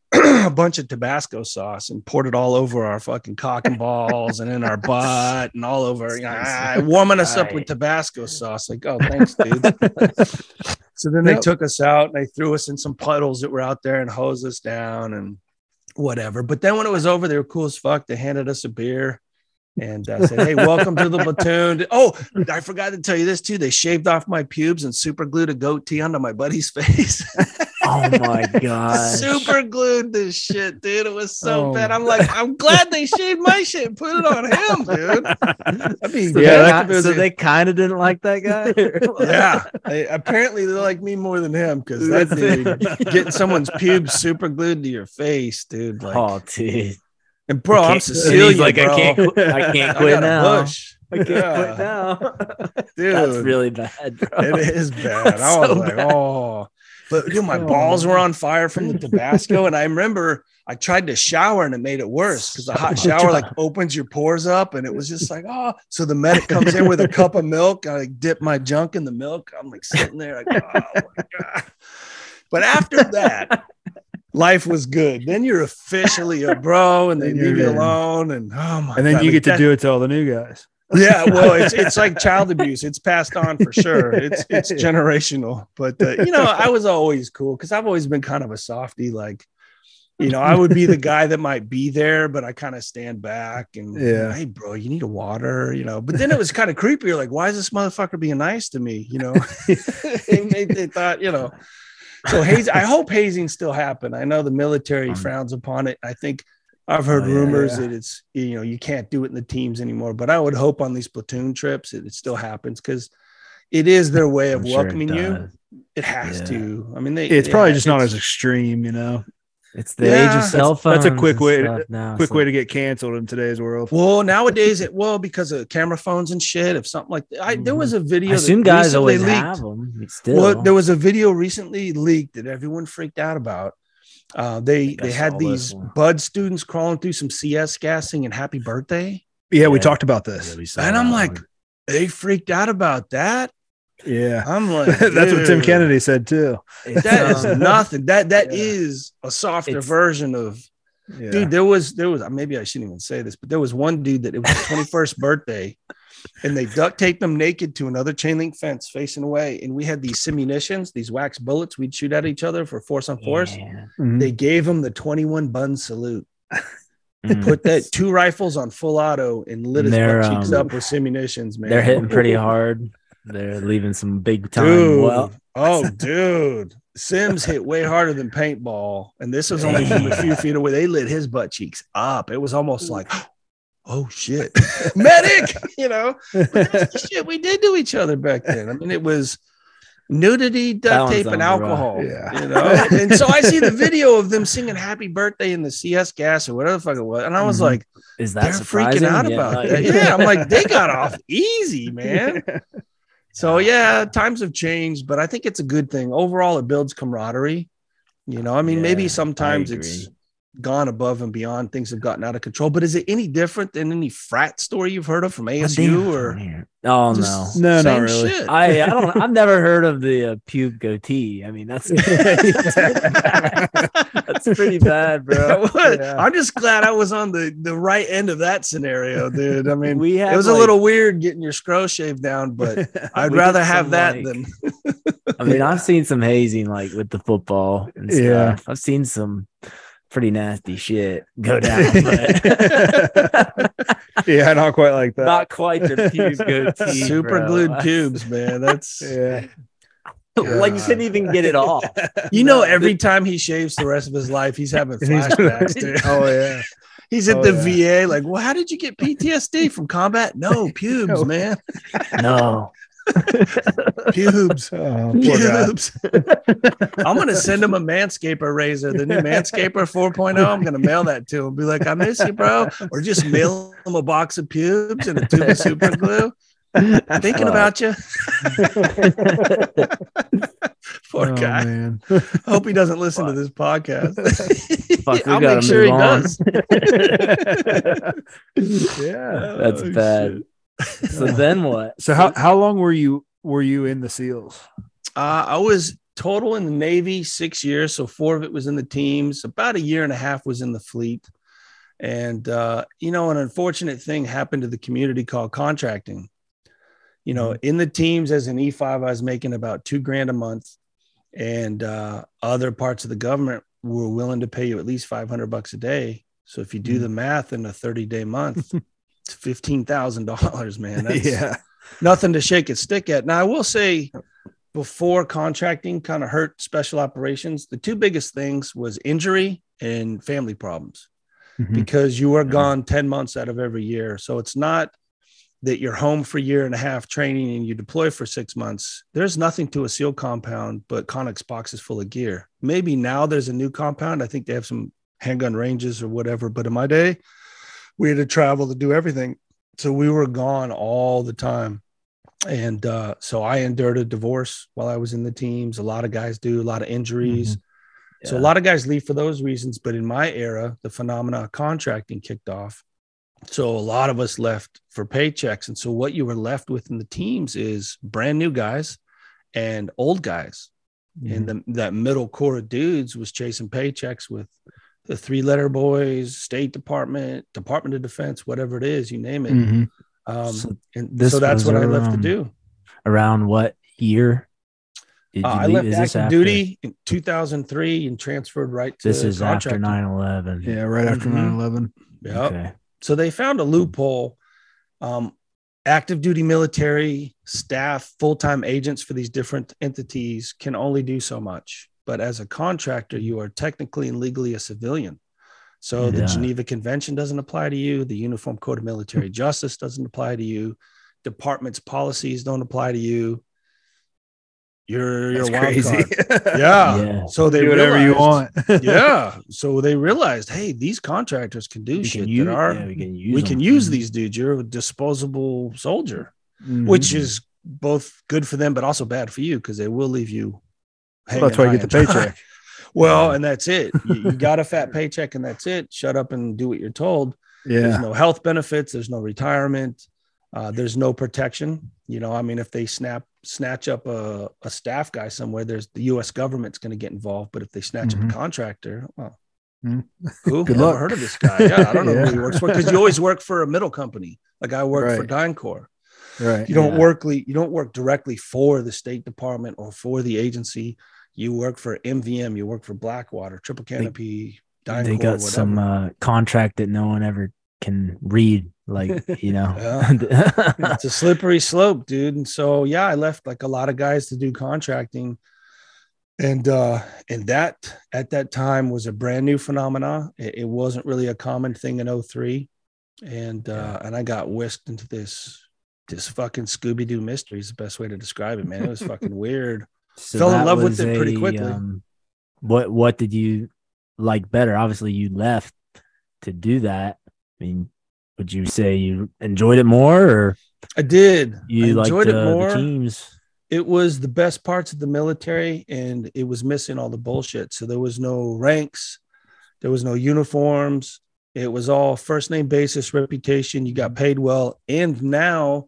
a bunch of Tabasco sauce and poured it all over our fucking cock and balls and in our butt and all over, you know, ah, warming us up with Tabasco sauce. Like, oh, thanks, dude. so then they took us out and they threw us in some puddles that were out there and hosed us down and whatever. But then when it was over, they were cool as fuck. They handed us a beer and uh, said, "Hey, welcome to the platoon." Oh, I forgot to tell you this too. They shaved off my pubes and super glued a goatee onto my buddy's face. Oh my god! Super glued this shit, dude. It was so Oh. bad. I'm like, I'm glad they shaved my shit and put it on him, dude. I mean, So Yeah, they, so they kind of didn't like that guy. yeah. They, apparently, they like me more than him because that dude getting someone's pubes super glued to your face, dude. Like, oh, dude. And bro, I I'm Sicilian, like, bro. I can't. I can't I quit a now. bush. I can't Yeah. quit now. dude. That's really bad, bro. It is bad. That's I was so like, bad. oh, but dude, my Oh. balls were on fire from the Tabasco, and I remember I tried to shower and it made it worse because the hot shower like opens your pores up, and it was just like, oh. So the medic comes in with a cup of milk. I like dip my junk in the milk. I'm like sitting there, like, oh my god. But after that, life was good. Then you're officially a bro, and they leave you alone, and oh my and then God, you like get to do it to all the new guys. yeah well it's it's like child abuse. It's passed on for sure. It's it's generational. But uh, you know i was always cool because i've always been kind of a softy like you know i would be the guy that might be there but i kind of stand back and Yeah. hey bro you need a water you know? But then it was kind of creepy You're like why is this motherfucker being nice to me? You know? They, they thought you know so i hope hazing still happen i know the military Um, frowns upon it i think I've heard Oh, yeah, rumors yeah. that it's you know you can't do it in the teams anymore, but I would hope on these platoon trips it, it still happens because it is their way of I'm sure it welcoming you. It has Yeah. to. I mean, they, It's probably just not as extreme, you know. It's the age of cell phones. that's a quick way- stuff now. Quick so- way to get canceled in today's world. Well, nowadays it well because of camera phones and shit. If something like that, I, there was a video. I that assume guys recently always leaked. have them. Still, Well, there was a video recently leaked that everyone freaked out about. Uh, they they had these this. BUD/S students crawling through some CS gassing and "Happy Birthday," Yeah, we talked about this. we saw and I'm like, one. they freaked out about that. Yeah. I'm like, That's what Tim. Kennedy said too. It's, that is um, nothing. That that Yeah. is a softer It's- version of Yeah. dude. There was there was maybe I shouldn't even say this, but there was one dude that it was his twenty first birthday, and they duct taped him naked to another chain link fence facing away, and we had these simunitions, these wax bullets we'd shoot at each other for force on force. yeah. Mhm. They gave him the twenty one bun salute. Mm. Put that two rifles on full auto and lit his They're, butt cheeks um, up with simunitions, man. They're hitting pretty hard. They're leaving some big time. Dude. Well, oh, dude. Sims hit way harder than paintball. And this was only from a few feet away. They lit his butt cheeks up. It was almost like, oh shit. Medic, you know. But that's the shit we did to each other back then. I mean, it was nudity, duct tape, and alcohol. Yeah. You know, and so I see the video of them singing happy birthday in the CS gas or whatever the fuck it was. And I was Mhm. like, is that they're freaking out Yeah, about that. Yeah, I'm like, they got off easy, man. So yeah, times have changed, but I think it's a good thing. Overall, it builds camaraderie. You know, I mean, Yeah, maybe sometimes it's. Gone above and beyond. Things have gotten out of control. But is it any different than any frat story you've heard of from Oh, ASU damn, or here. Oh no, No, not really. shit? I I don't I've never heard of the uh, pube goatee. I mean that's that's pretty bad, bro. Yeah. I'm just glad I was on the the right end of that scenario, dude. I mean, We had it was a little weird getting your scro shaved down, but I'd rather have some, that like- than I mean, I've seen some hazing like with the football and stuff. Yeah. I've seen some pretty nasty shit go down, but yeah, not quite like that. not quite the pube goatee. super bro. glued pubes, man. That's yeah. like you couldn't even get it off. you know, every time he shaves the rest of his life, he's having flashbacks, dude. oh yeah. He's at Oh, the yeah. VA, like, well, how did you get PTSD from combat? No, pubes, man. No. Pubes. Oh. Pubes. I'm gonna send him a Manscaper razor, the new Manscaper 4.0. I'm gonna mail that to him. Be like, I miss you, bro. Or just mail him a box of pubes and a tube of super glue. Thinking about you. Poor Oh, guy. man. I hope he doesn't listen to this podcast. Fuck, I'll make sure he on. does. yeah. That's Oh, bad. So then what? So how how long were you were you in the SEALs? Uh, I was total in the Navy six years, so four of it was in the teams. About a year and a half was in the fleet, and uh, you know, an unfortunate thing happened to the community called contracting. You know, in the teams as an E five, I was making about two grand a month, and uh, other parts of the government were willing to pay you at least five hundred bucks a day. So if you do the math in a thirty day month, it's fifteen thousand dollars, man. That's, yeah. nothing to shake a stick at. Now I will say, before contracting kind of hurt special operations, the two biggest things was injury and family problems mm-hmm. because you are gone 10 months out of every year. So it's not that you're home for a year and a half training and you deploy for six months. There's nothing to a SEAL compound but Conex boxes full of gear. Maybe now there's a new compound. I think they have some handgun ranges or whatever. But in my day, we had to travel to do everything. So we were gone all the time. And uh, so I endured a divorce while I was in the teams. A lot of guys do, a lot of injuries. Mm-hmm. Yeah. So a lot of guys leave for those reasons. But in my era, the phenomena of contracting kicked off. So a lot of us left for paychecks. And so what you were left with in the teams is brand new guys and old guys. Mm-hmm. And the, that middle core of dudes was chasing paychecks with the three letter boys, State Department, Department of Defense, whatever it is, you name it. Mm-hmm. Um, so and so that's what around, I left to do. Around what year? Uh, I left active duty in 2003 and transferred right to this is after 9 11. Yeah, right after mm-hmm. 9 mm-hmm. 11. Yeah. Okay. So they found a loophole. Um, active duty military staff, full time agents for these different entities can only do so much. But as a contractor, you are technically and legally a civilian. So yeah. the Geneva Convention doesn't apply to you. The Uniform Code of Military Justice doesn't apply to you. Department's policies don't apply to you. You're you're crazy. yeah. yeah. So they do whatever realized, you want. yeah. So they realized, hey, these contractors can do we shit can use, that are yeah, we can use, we can use these dudes. You're a disposable soldier, mm-hmm. which is both good for them, but also bad for you because they will leave you. Well, that's why you get the paycheck. well, and that's it. You, you got a fat paycheck, and that's it. Shut up and do what you're told. Yeah. There's no health benefits. There's no retirement. Uh, there's no protection. You know, I mean, if they snap snatch up a, a staff guy somewhere, there's the U.S. government's going to get involved. But if they snatch mm-hmm. up a contractor, well, mm-hmm. who? Good luck. heard of this guy? Yeah, I don't know yeah. who he works for because you always work for a middle company. Like I work right. for DynCorp. Right. You don't yeah. work you don't work directly for the State Department or for the agency. You work for MVM. You work for Blackwater, Triple Canopy. They, they got some uh, contract that no one ever can read like you know it's a slippery slope dude and so yeah i left like a lot of guys to do contracting and uh and that at that time was a brand new phenomena it, it wasn't really a common thing in 03 and uh yeah. and i got whisked into this this fucking scooby-doo mystery is the best way to describe it man it was fucking weird so fell in love with it pretty quickly um, what what did you like better obviously you left to do that i mean would you say you enjoyed it more or I did. You I enjoyed liked, it uh, more. teams. It was the best parts of the military and it was missing all the bullshit. So there was no ranks, there was no uniforms. It was all first name basis reputation. You got paid well. And now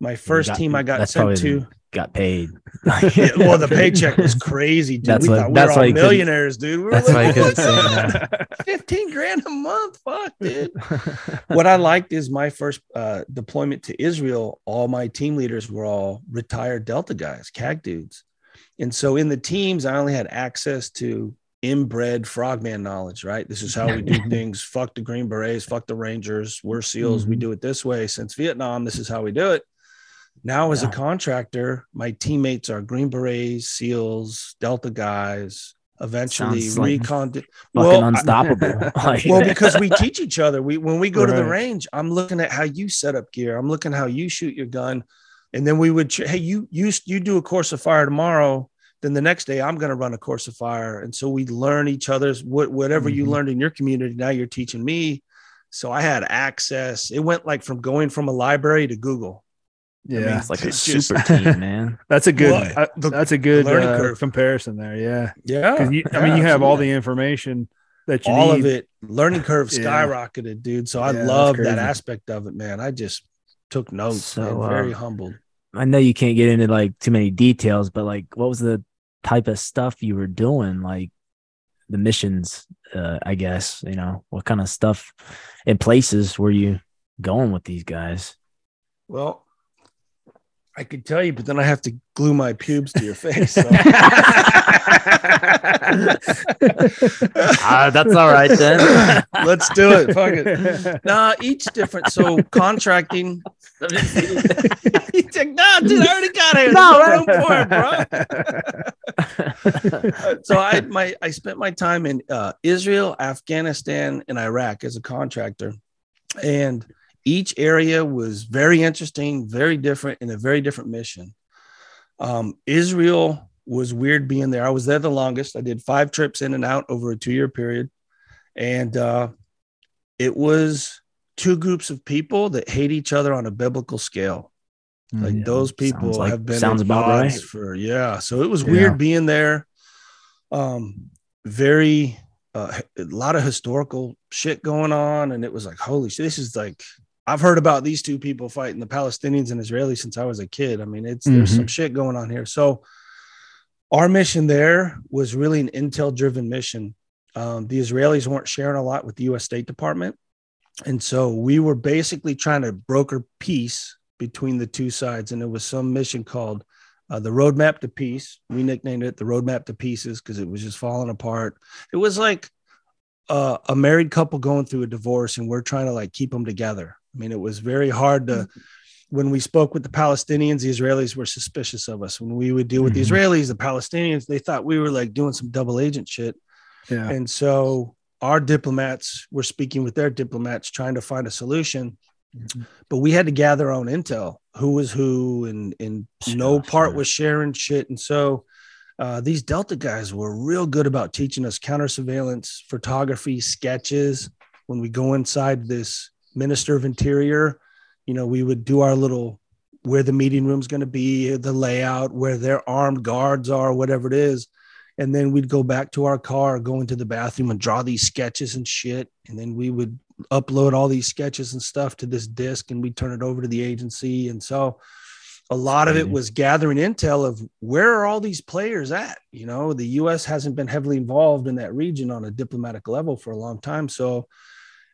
my first got, team I got sent to got paid. yeah, well, the paycheck was crazy, dude. That's we thought we were all millionaires, dude. We that's like, why 15 grand a month. Fuck, dude. what I liked is my first uh, deployment to Israel, all my team leaders were all retired Delta guys, CAG dudes. And so in the teams, I only had access to inbred frogman knowledge, right? This is how we do things. fuck the Green Berets, fuck the Rangers. We're SEALs. Mm-hmm. We do it this way. Since Vietnam, this is how we do it. Now, as yeah. a contractor, my teammates are Green Berets, SEALs, Delta guys. Eventually, Sounds recon. Like well, unstoppable. well, because we teach each other. We when we go right. to the range, I'm looking at how you set up gear. I'm looking how you shoot your gun, and then we would. Hey, you you you do a course of fire tomorrow. Then the next day, I'm going to run a course of fire, and so we learn each other's what whatever mm-hmm. you learned in your community. Now you're teaching me. So I had access. It went like from going from a library to Google. Yeah, I mean, it's like a just, super team, man. That's a good. Well, uh, the, that's a good uh, comparison there. Yeah, yeah. You, I mean, you have all the information that you all need. of it. Learning curve skyrocketed, yeah. dude. So I yeah, love that aspect of it, man. I just took notes. So, man, very uh, humbled. I know you can't get into like too many details, but like, what was the type of stuff you were doing? Like the missions, uh, I guess. You know, what kind of stuff and places were you going with these guys? Well, I could tell you, but then I have to glue my pubes to your face. So. uh, that's all right then. Let's do it. Fuck it. Nah, each different. So contracting, He's like, no, dude, I already got it. No, room for it, bro. so I my I spent my time in uh, Israel, Afghanistan, and Iraq as a contractor, and each area was very interesting, very different, and a very different mission. Um, Israel was weird being there. I was there the longest. I did five trips in and out over a two year period, and uh, it was two groups of people that hate each other on a biblical scale. Hmm. Like yeah, those people like, have been sounds about right for yeah. So it was yeah. weird being there. Um, very uh, a lot of historical shit going on, and it was like, holy shit, this is like I've heard about these two people fighting the Palestinians and Israelis since I was a kid. I mean, it's mm-hmm. there's some shit going on here. So our mission there was really an intel driven mission. Um, the Israelis weren't sharing a lot with the U.S. State Department, and so we were basically trying to broker peace between the two sides. And it was some mission called uh, the Roadmap to Peace. We nicknamed it the Roadmap to Pieces because it was just falling apart. It was like uh, a married couple going through a divorce, and we're trying to like keep them together. I mean, it was very hard to. When we spoke with the Palestinians, the Israelis were suspicious of us. When we would deal with mm-hmm. the Israelis, the Palestinians, they thought we were like doing some double agent shit. Yeah. And so our diplomats were speaking with their diplomats trying to find a solution mm-hmm. but we had to gather our own intel who was who and and sure, no part sure. was sharing shit and so uh, these delta guys were real good about teaching us counter surveillance photography sketches when we go inside this minister of interior you know we would do our little where the meeting room's going to be the layout where their armed guards are whatever it is. And then we'd go back to our car go into the bathroom and draw these sketches and shit. And then we would upload all these sketches and stuff to this disk and we'd turn it over to the agency. And so a lot of it was gathering intel of where are all these players at? You know the us hasn't been heavily involved in that region on a diplomatic level for a long time. So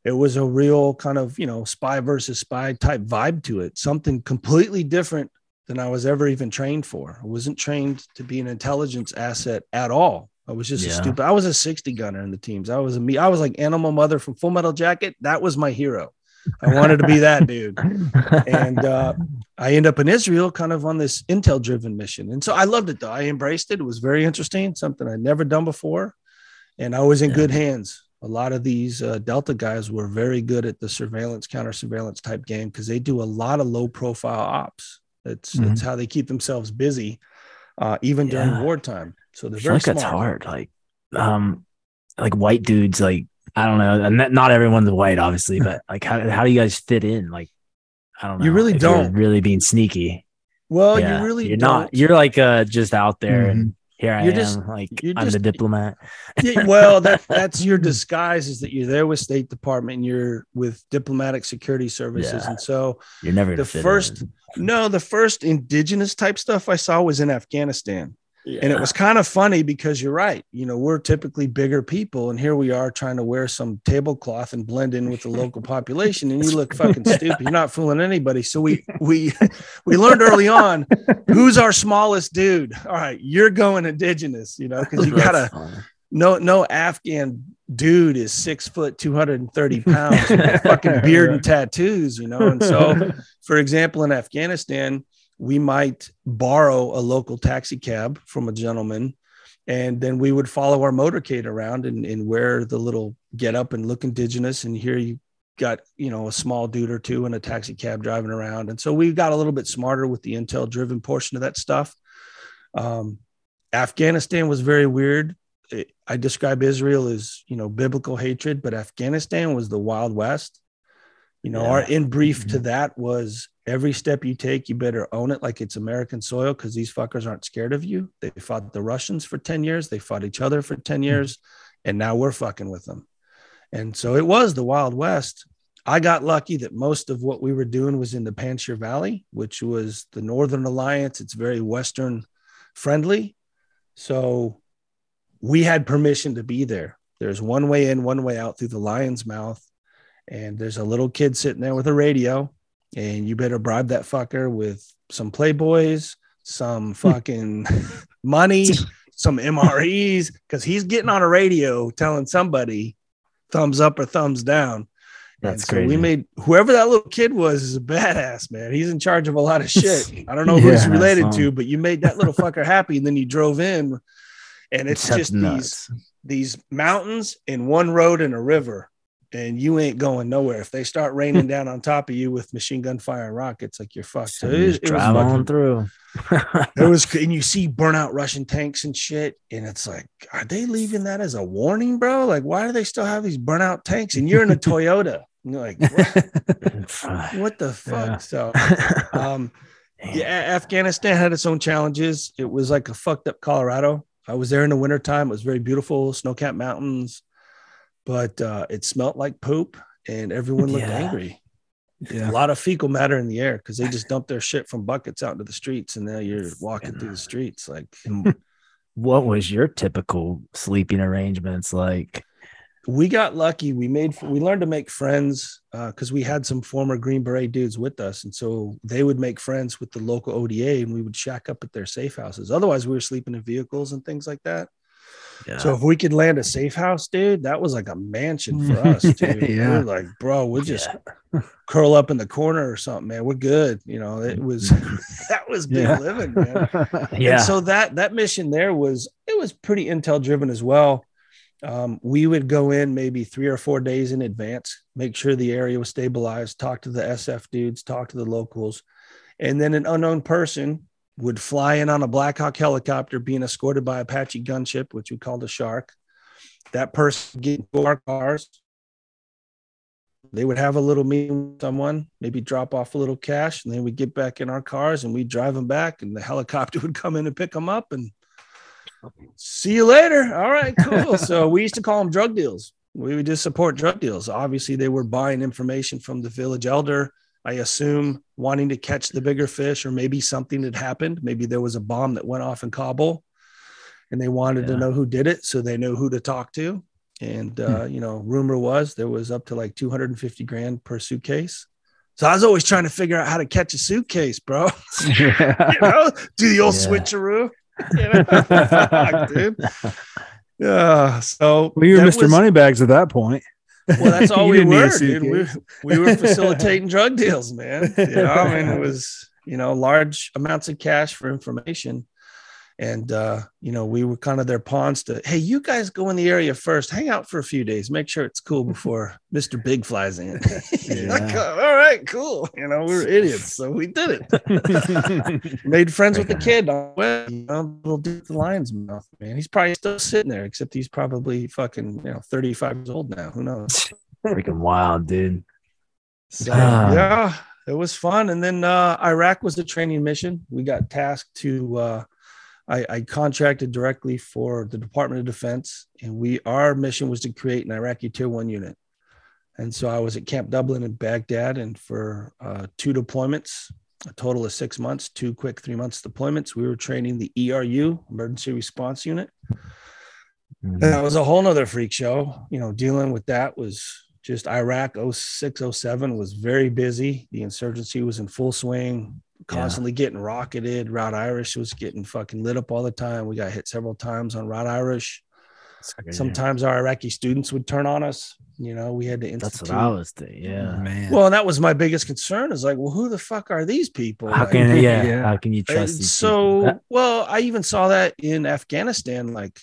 it was a real kind of you know spy versus spy type vibe to it something completely different than I was ever even trained for. I wasn't trained to be an intelligence asset at all. I was just yeah. a stupid. I was a 60 gunner in the teams. I was a me. I was like Animal Mother from Full Metal Jacket. That was my hero. I wanted to be that dude. And uh, I end up in Israel, kind of on this intel driven mission. And so I loved it though. I embraced it. It was very interesting, something I'd never done before. And I was in yeah. good hands. A lot of these uh, Delta guys were very good at the surveillance, counter surveillance type game because they do a lot of low profile ops. It's mm-hmm. it's how they keep themselves busy, uh, even during yeah. wartime. So they're very like smart. that's hard. Like, um, like white dudes. Like I don't know, and not everyone's white, obviously, but like how how do you guys fit in? Like, I don't know. You really don't really being sneaky. Well, yeah, you really you're don't. not. You're like uh just out there mm-hmm. and here I you're am, just, like I'm just, the diplomat. yeah, well, that that's your disguise is that you're there with State Department and you're with diplomatic security services, yeah. and so you're never the first. In. No, the first indigenous type stuff I saw was in Afghanistan. Yeah. And it was kind of funny because you're right. You know, we're typically bigger people, and here we are trying to wear some tablecloth and blend in with the local population, and you look fucking stupid. You're not fooling anybody. So we we we learned early on who's our smallest dude. All right, you're going indigenous, you know, because you gotta no no Afghan dude is six foot, 230 pounds, fucking beard and tattoos, you know. And so, for example, in Afghanistan, we might borrow a local taxi cab from a gentleman and then we would follow our motorcade around and, and wear the little get up and look indigenous. And here you got you know a small dude or two in a taxi cab driving around. And so we got a little bit smarter with the intel driven portion of that stuff. Um, afghanistan was very weird. It, i describe israel as you know biblical hatred but afghanistan was the wild west you know yeah. our in brief mm-hmm. to that was every step you take, you better own it like it's American soil because these fuckers aren't scared of you. They fought the Russians for 10 years, they fought each other for 10 hmm. years, and now we're fucking with them. And so it was the Wild West. I got lucky that most of what we were doing was in the Panjshir Valley, which was the Northern Alliance. It's very Western friendly. So we had permission to be there. There's one way in, one way out through the lion's mouth. And there's a little kid sitting there with a radio and you better bribe that fucker with some playboys, some hmm. fucking money, some MREs, because he's getting on a radio telling somebody thumbs up or thumbs down. That's and so crazy. we made whoever that little kid was is a badass, man. He's in charge of a lot of shit. I don't know who he's related to, but you made that little fucker happy, and then you drove in, and it's That's just these nuts. these mountains and one road and a river, and you ain't going nowhere. If they start raining down on top of you with machine gun fire and rockets, like you're fucked. So So it, you was- just it drive fucking- on through. it was, and you see burnout Russian tanks and shit, and it's like, are they leaving that as a warning, bro? Like, why do they still have these burnout tanks? And you're in a Toyota. And you're like, what, what the fuck? Yeah. So, um, yeah, Afghanistan had its own challenges. It was like a fucked up Colorado. I was there in the wintertime. It was very beautiful, snow capped mountains, but uh, it smelled like poop and everyone looked Yeah. angry. Yeah. A lot of fecal matter in the air because they just dumped their shit from buckets out into the streets and now you're walking through the streets. Like, what was your typical sleeping arrangements like? we got lucky. We made we learned to make friends because we had some former Green Beret dudes with us, and so they would make friends with the local ODA, and we would shack up at their safe houses. Otherwise, we were sleeping in vehicles and things like that. Yeah. So if we could land a safe house, dude, that was like a mansion for us, dude. Yeah. were like, bro, we'll just curl up in the corner or something, man. We're good. You know, it was that was big Yeah. living, man. yeah. And so that that mission there was it was pretty intel driven as well. Um, we would go in maybe three or four days in advance, make sure the area was stabilized, talk to the SF dudes, talk to the locals, and then an unknown person would fly in on a Black Hawk helicopter, being escorted by Apache gunship, which we called a Shark. That person would get into our cars. They would have a little meeting with someone, maybe drop off a little cash, and then we'd get back in our cars and we'd drive them back, and the helicopter would come in and pick them up and see you later. All right, cool. so we used to call them drug deals. We would just support drug deals. Obviously, they were buying information from the village elder. I assume wanting to catch the bigger fish, or maybe something had happened. Maybe there was a bomb that went off in Kabul, and they wanted to know who did it, so they know who to talk to. And uh, you know, rumor was there was up to like 250 grand per suitcase. So I was always trying to figure out how to catch a suitcase, bro. you know, do the old Yeah. switcheroo. You know? Fuck, dude. Yeah. So Well, you were Mr. was- Moneybags at that point. Well, that's all we didn't need a were, dude. We, we were facilitating drug deals, man. You know, I mean, it was you know large amounts of cash for information, and uh, you know we were kind of their pawns to. Hey, you guys go in the area first, hang out for a few days, make sure it's cool before Mister Big flies in. Like, Yeah. all right, cool. You know, we were idiots, so we did it. Made friends with the kid. on the way, You know, little dude the lion's mouth, man. He's probably still sitting there, except he's probably fucking, you know, 35 years old now. Who knows? Freaking wild, dude. So, Ah. yeah, it was fun. And then uh, Iraq was a training mission. We got tasked to, uh, I, I contracted directly for the Department of Defense, and we our mission was to create an Iraqi Tier One unit. And so I was at Camp Dublin in Baghdad, and for uh, two deployments, a total of six months, two quick three months deployments, we were training the ERU, Emergency Response Unit. Mhm. And that was a whole nother freak show. You know, dealing with that was just Iraq 06, 07 was very busy. The insurgency was in full swing, constantly getting rocketed. Route Irish was getting fucking lit up all the time. We got hit several times on Route Irish. That's crazy. Sometimes our Iraqi students would turn on us. You know, we had to That's institute. what I was thinking. Yeah. man. Well, and that was my biggest concern is like, well, who the fuck are these people? How Like, can yeah, Yeah. How can you trust these so people? well i even saw that in afghanistan like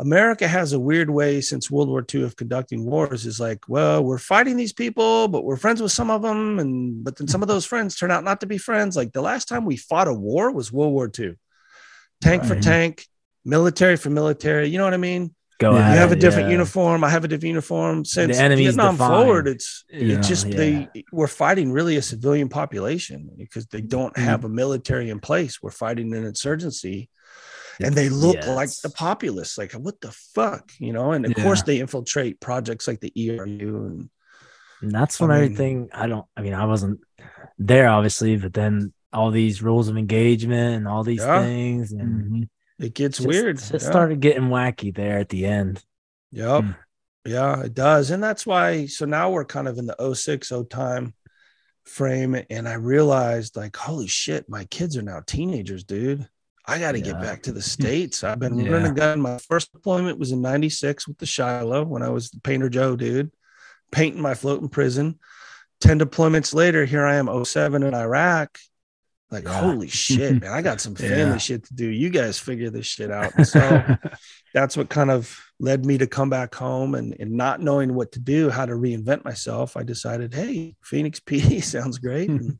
america has a weird way since world war ii of conducting wars is like well we're fighting these people but we're friends with some of them. And but then some of those friends turn out not to be friends. Like the last time we fought a war was world war ii tank for tank military for military. You know what i mean? Go Yeah. you have a different yeah. uniform. I have a different uniform. Since enemy's vietnam defined. forward it's Yeah, it's just they we're fighting really a civilian population because they don't have a military in place. We're fighting an insurgency and they look Yeah, like the populace like what the fuck you know and of Yeah. course they infiltrate projects like the eru and And that's I when mean- everything I don't I mean I wasn't there obviously, but then all these rules of engagement and all these Yeah. things and Mhm. it gets just- weird It yeah. started getting wacky there at the end. Yep. Hmm. Yeah, it does. And that's why, so now we're kind of in the 06 0 time frame. And I realized, like, holy shit, my kids are now teenagers, dude. I got to get back to the States. I've been Yeah. running a gun. My first deployment was in 96 with the Shiloh when I was the Painter Joe, dude. painting my floating prison. 10 deployments later, here I am, 07 in Iraq. Like, Yeah. holy shit, man, I got some family Yeah. shit to do. You guys figure this shit out. And so that's what kind of led me to come back home and, and not knowing what to do, how to reinvent myself. I decided, hey, Phoenix PD sounds great. And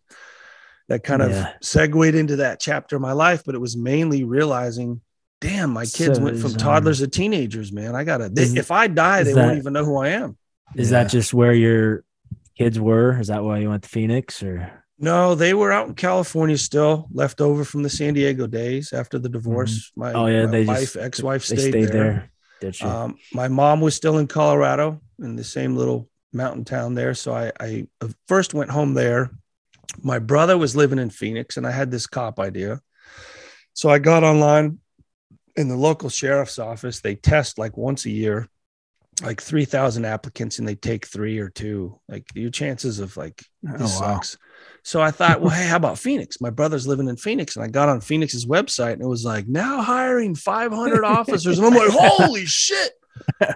that kind of Yeah. segued into that chapter of my life, but it was mainly realizing, damn, my kids So went from um, toddlers to teenagers, man. I gotta, they, is- if I die, they that- won't even know who I am. Is Yeah. that just where your kids were? Is that why you went to Phoenix or? No, they were out in California still, left over from the San Diego days after the divorce. My, Oh, yeah, my they wife, just- ex-wife They stayed, stayed there. there. Did you? Um, my mom was still in Colorado in the same little mountain town there. So I, I first went home there. My brother was living in Phoenix and I had this cop idea. So I got online in the local sheriff's office. They test like once a year, like 3,000 applicants and they take three or two. Like your chances of like, Oh, this wow. sucks. So I thought, well, hey, how about Phoenix? My brother's living in Phoenix, and I got on Phoenix's website, and it was like now hiring 500 officers, and I'm like, holy shit!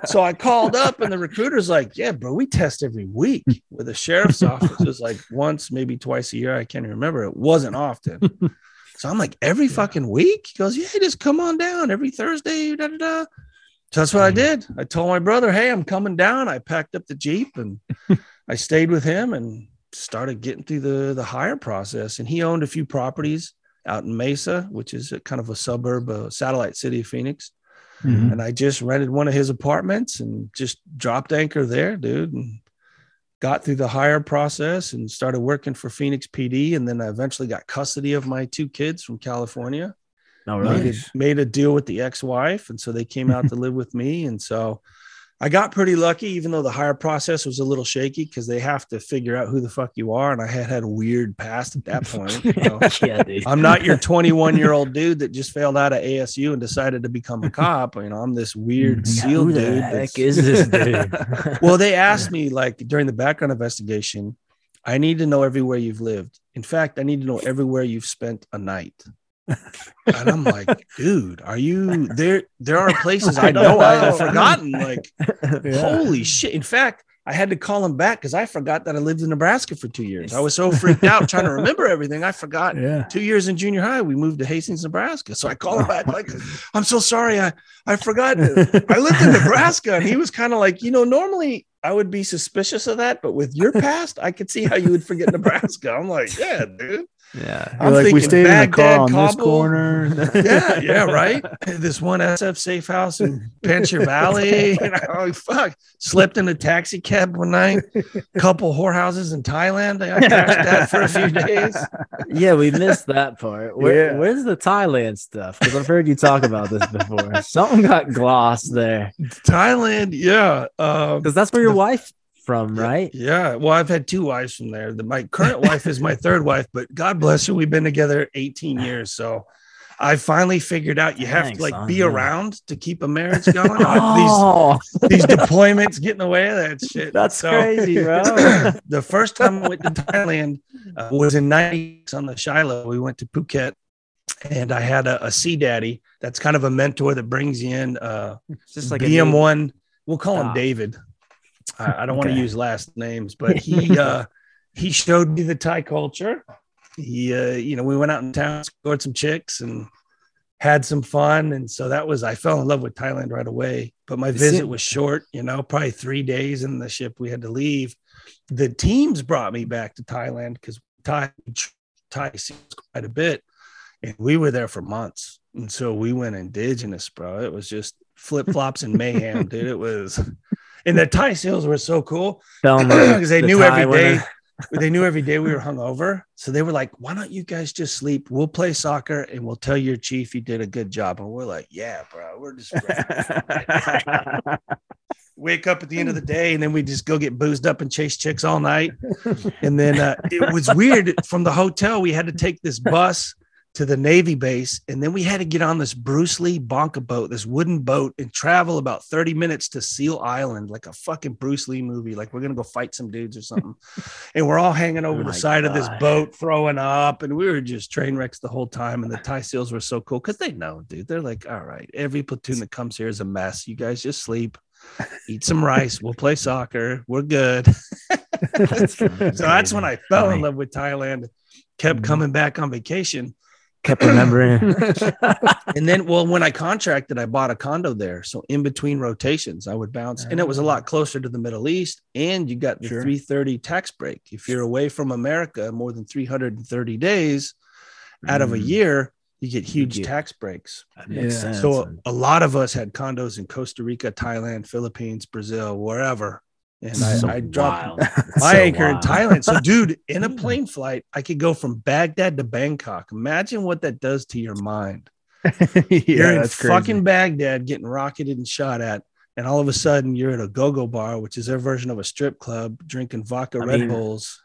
So I called up, and the recruiter's like, yeah, bro, we test every week. With the sheriff's office, it was like once, maybe twice a year. I can't even remember. It wasn't often. So I'm like, every fucking week? He goes, yeah, just come on down every Thursday. Da, da, da. So that's what I did. I told my brother, hey, I'm coming down. I packed up the Jeep and I stayed with him and started getting through the, the hire process. And he owned a few properties out in Mesa, which is a kind of a suburb, a satellite city of Phoenix. Mhm. And I just rented one of his apartments and just dropped anchor there, dude. And got through the hire process and started working for Phoenix PD. And then I eventually got custody of my two kids from California no, made, a, made a deal with the ex-wife and so they came out to live with me and so i got pretty lucky even though the hire process was a little shaky because they have to figure out who the fuck you are and i had had a weird past at that point you know. yeah, i'm not your 21 year old dude that just failed out of asu and decided to become a cop you know i'm this weird Mhm. seal Who the heck is this dude? well, they asked me like during the background investigation, I need to know everywhere you've lived. In fact, I need to know everywhere you've spent a night. And I'm like, dude, are you there? There are places I know I have forgotten. Like, holy shit. In fact, I had to call him back because I forgot that I lived in Nebraska for two years. I was so freaked out trying to remember everything. I forgot Yeah. two years in junior high, we moved to Hastings, Nebraska. So I called him back, like, I'm so sorry. I, I forgot. I lived in Nebraska. And he was kind of like, you know, normally I would be suspicious of that, but with your past, I could see how you would forget Nebraska. I'm like, yeah, dude. Yeah. I'm like we thinking stayed in a car Baghdad, on this corner. Yeah, yeah, right. This one SF safe house in Panjshir Valley. You know, oh, fuck. Slept in a taxi cab one night. Couple whorehouses in Thailand. I cashed that for a few days. Yeah, we missed that part. Where, Yeah. Where's the Thailand stuff? Because I've heard you talk about this before. Something got glossed there. Thailand, yeah. Um, Because that's where your The- wife from, right? Yeah. Well, I've had two wives from there. The, my current wife is my third wife, but God bless her. We've been together 18 years. So I finally figured out you have Thanks, to like son, be yeah. around to keep a marriage going. Oh, these, these deployments get in the way of that shit. that's So- crazy, bro. the first time I went to Thailand uh, was in 90s on the Shiloh. We went to Phuket and I had a, a sea daddy. That's kind of a mentor that brings you in. Uh, It's just like a BM1. We'll call him Ah. David. I, I don't want to use last names, but he uh, he showed me the Thai culture. He, uh, you know, we went out in town, scored some chicks, and had some fun. And so that was I fell in love with Thailand right away. But my visit was short. You know, probably three days in the ship. We had to leave. The teams brought me back to Thailand because Thai Thai seems quite a bit, and we were there for months. And so we went indigenous, bro. It was just flip flops and mayhem, dude. It was, and the Thai seals were so cool because they the knew every day. They knew every day we were hungover, so they were like, "Why don't you guys just sleep? We'll play soccer, and we'll tell your chief you did a good job." And we're like, "Yeah, bro, we're just wake up at the end of the day, and then we just go get boozed up and chase chicks all night." And then uh, it was weird. From the hotel, we had to take this bus to the Navy base, and then we had to get on this Bruce Lee bonka boat, this wooden boat, and travel about 30 minutes to Seal Island, like a fucking Bruce Lee movie. Like we're gonna go fight some dudes or something. and we're all hanging over Oh the side of this boat, throwing up, and we were just train wrecks the whole time. And the Thai SEALs were so cool because they know, dude. They're like, all right, every platoon that comes here is a mess. You guys just sleep. eat some rice. We'll play soccer. We're good. So that's when I fell in love with Thailand. Kept Mhm. coming back on vacation. Kept remembering. And then, well, when I contracted, I bought a condo there. So in between rotations, I would bounce, and it was a lot closer to the Middle East. And you got the Sure. 330 tax break. If you're away from America more than 330 days out of a Mm. year, you get huge get- tax breaks. Makes Yeah. sense. So a lot of us had condos in Costa Rica, Thailand, Philippines, Brazil, wherever. And I, So I dropped wild. My so anchor in. Thailand. So, dude, in a plane flight, I could go from Baghdad to Bangkok. Imagine what that does to your mind. yeah, you're in fucking Baghdad getting rocketed and shot at. And all of a sudden, you're at a go-go bar, which is their version of a strip club, drinking vodka I Red mean, Bulls.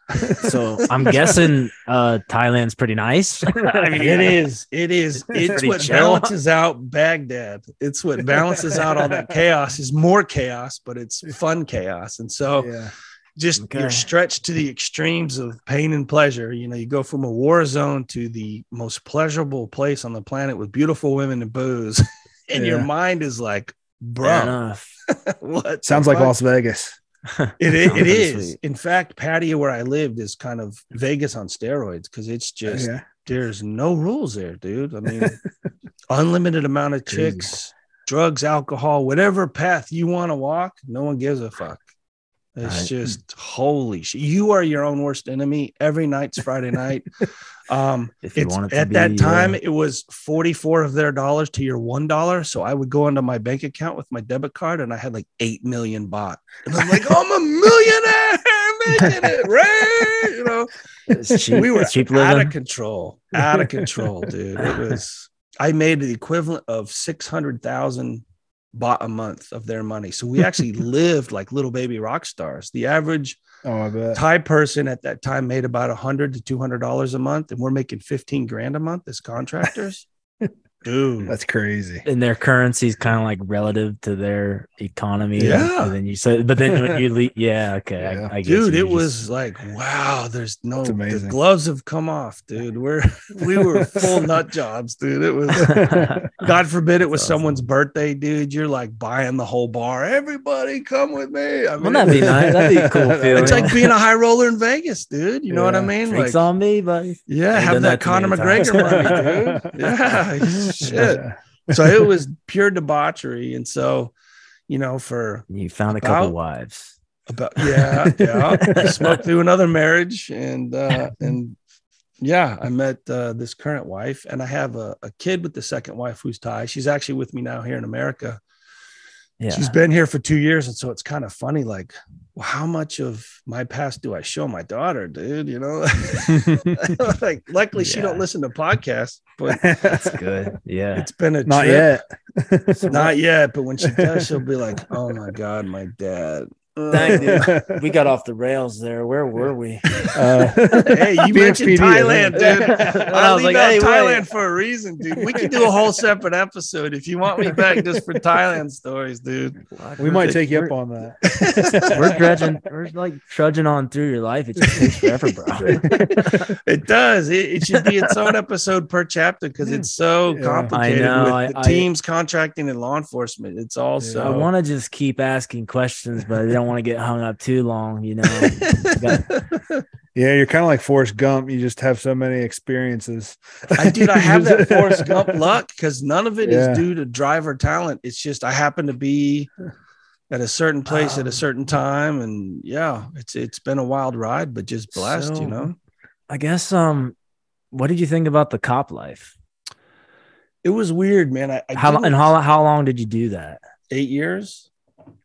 So I'm guessing uh, Thailand's pretty nice. I mean, It is. It is. It's pretty what chill. balances out Baghdad. It's what balances out all that chaos. Is more chaos, but it's fun chaos. And so, yeah. just Okay. you're stretched to the extremes of pain and pleasure. You know, you go from a war zone to the most pleasurable place on the planet with beautiful women and booze, and your mind is like, Fair bro, enough. what? Sounds like fuck?" Las Vegas. It is. It pretty is. sweet. In fact, Pattaya where I lived is kind of Vegas on steroids because it's just yeah. there's no rules there, dude. I mean, unlimited amount of Crazy. chicks, drugs, alcohol, whatever path you want to walk, no one gives a fuck. It's Right. just holy shit. You are your own worst enemy. Every night's Friday night. Um, If you it's, want it at be, that time, uh, it was 44 of their dollars to your one dollar. So I would go into my bank account with my debit card and I had like 8 million baht. And I'm like, I'm a millionaire making it, right? You know, cheap. we were cheap out living. of control, out of control, dude. It was. I made the equivalent of six hundred thousand baht a month of their money. So we actually lived like little baby rock stars. The average Oh. Thai person at that time made about a hundred to two hundred dollars a month, and we're making fifteen grand a month as contractors. Dude, That's crazy. and their currency is kind of like relative to their economy. Yeah. And then you said, but then when you leave, yeah, okay. Yeah. I, I guess dude, it just- was like, wow, there's no That's the gloves have come off, dude. We're we were full nut jobs, dude. It was God forbid it was That's someone's birthday, dude. You're like buying the whole bar. Everybody come with me. I Well, that'd be nice. That'd be a cool feeling. It's like being a high roller in Vegas, dude. You know what I mean? Drinks Like, on me, buddy. yeah, have that that Conor McGregor times. money, dude. Yeah, shit. So it was pure debauchery. And so, you know, for You found a couple wives. about yeah, yeah, smoked through another marriage, and uh, and yeah, I met uh, this current wife, and I have a, a kid with the second wife who's Thai. She's actually with me now here in America. Yeah. She's been here for two years, and so it's kind of funny. Like, well, how much of my past do I show my daughter, dude? You know, like, luckily she don't listen to podcasts, but That's good. Yeah. it's been a Not trip. yet. not yet. But when she does, she'll be like, "Oh my god, my dad." Dang, dude. We got off the rails there. Where were we? Uh, Hey, you Phoenix mentioned Thailand, dude. I, I was leave like, out hey, Thailand wait. for a reason, dude. We could do a whole separate episode if you want me back just for Thailand stories, dude. we might take you up on that. We're dredging. We're like trudging on through your life. It just takes forever, bro. It does. It, it should be its own episode per chapter because it's so Yeah. complicated I know, with I- the I- teams, contracting, and law enforcement. It's also. Yeah. I want to just keep asking questions, but I don't want to get hung up too long. You know, Got- Yeah, you're kind of like Forrest Gump. You just have so many experiences. I, dude, I have that Forrest Gump luck because none of it is Yeah. due to driver talent. It's just I happen to be at a certain place at a Um, certain time, and yeah, it's it's been a wild ride, but just blessed, So- you know. I guess. Um, what did you think about the cop life? It was weird, man. I, I How didn't- and how how long did you do that? eight years.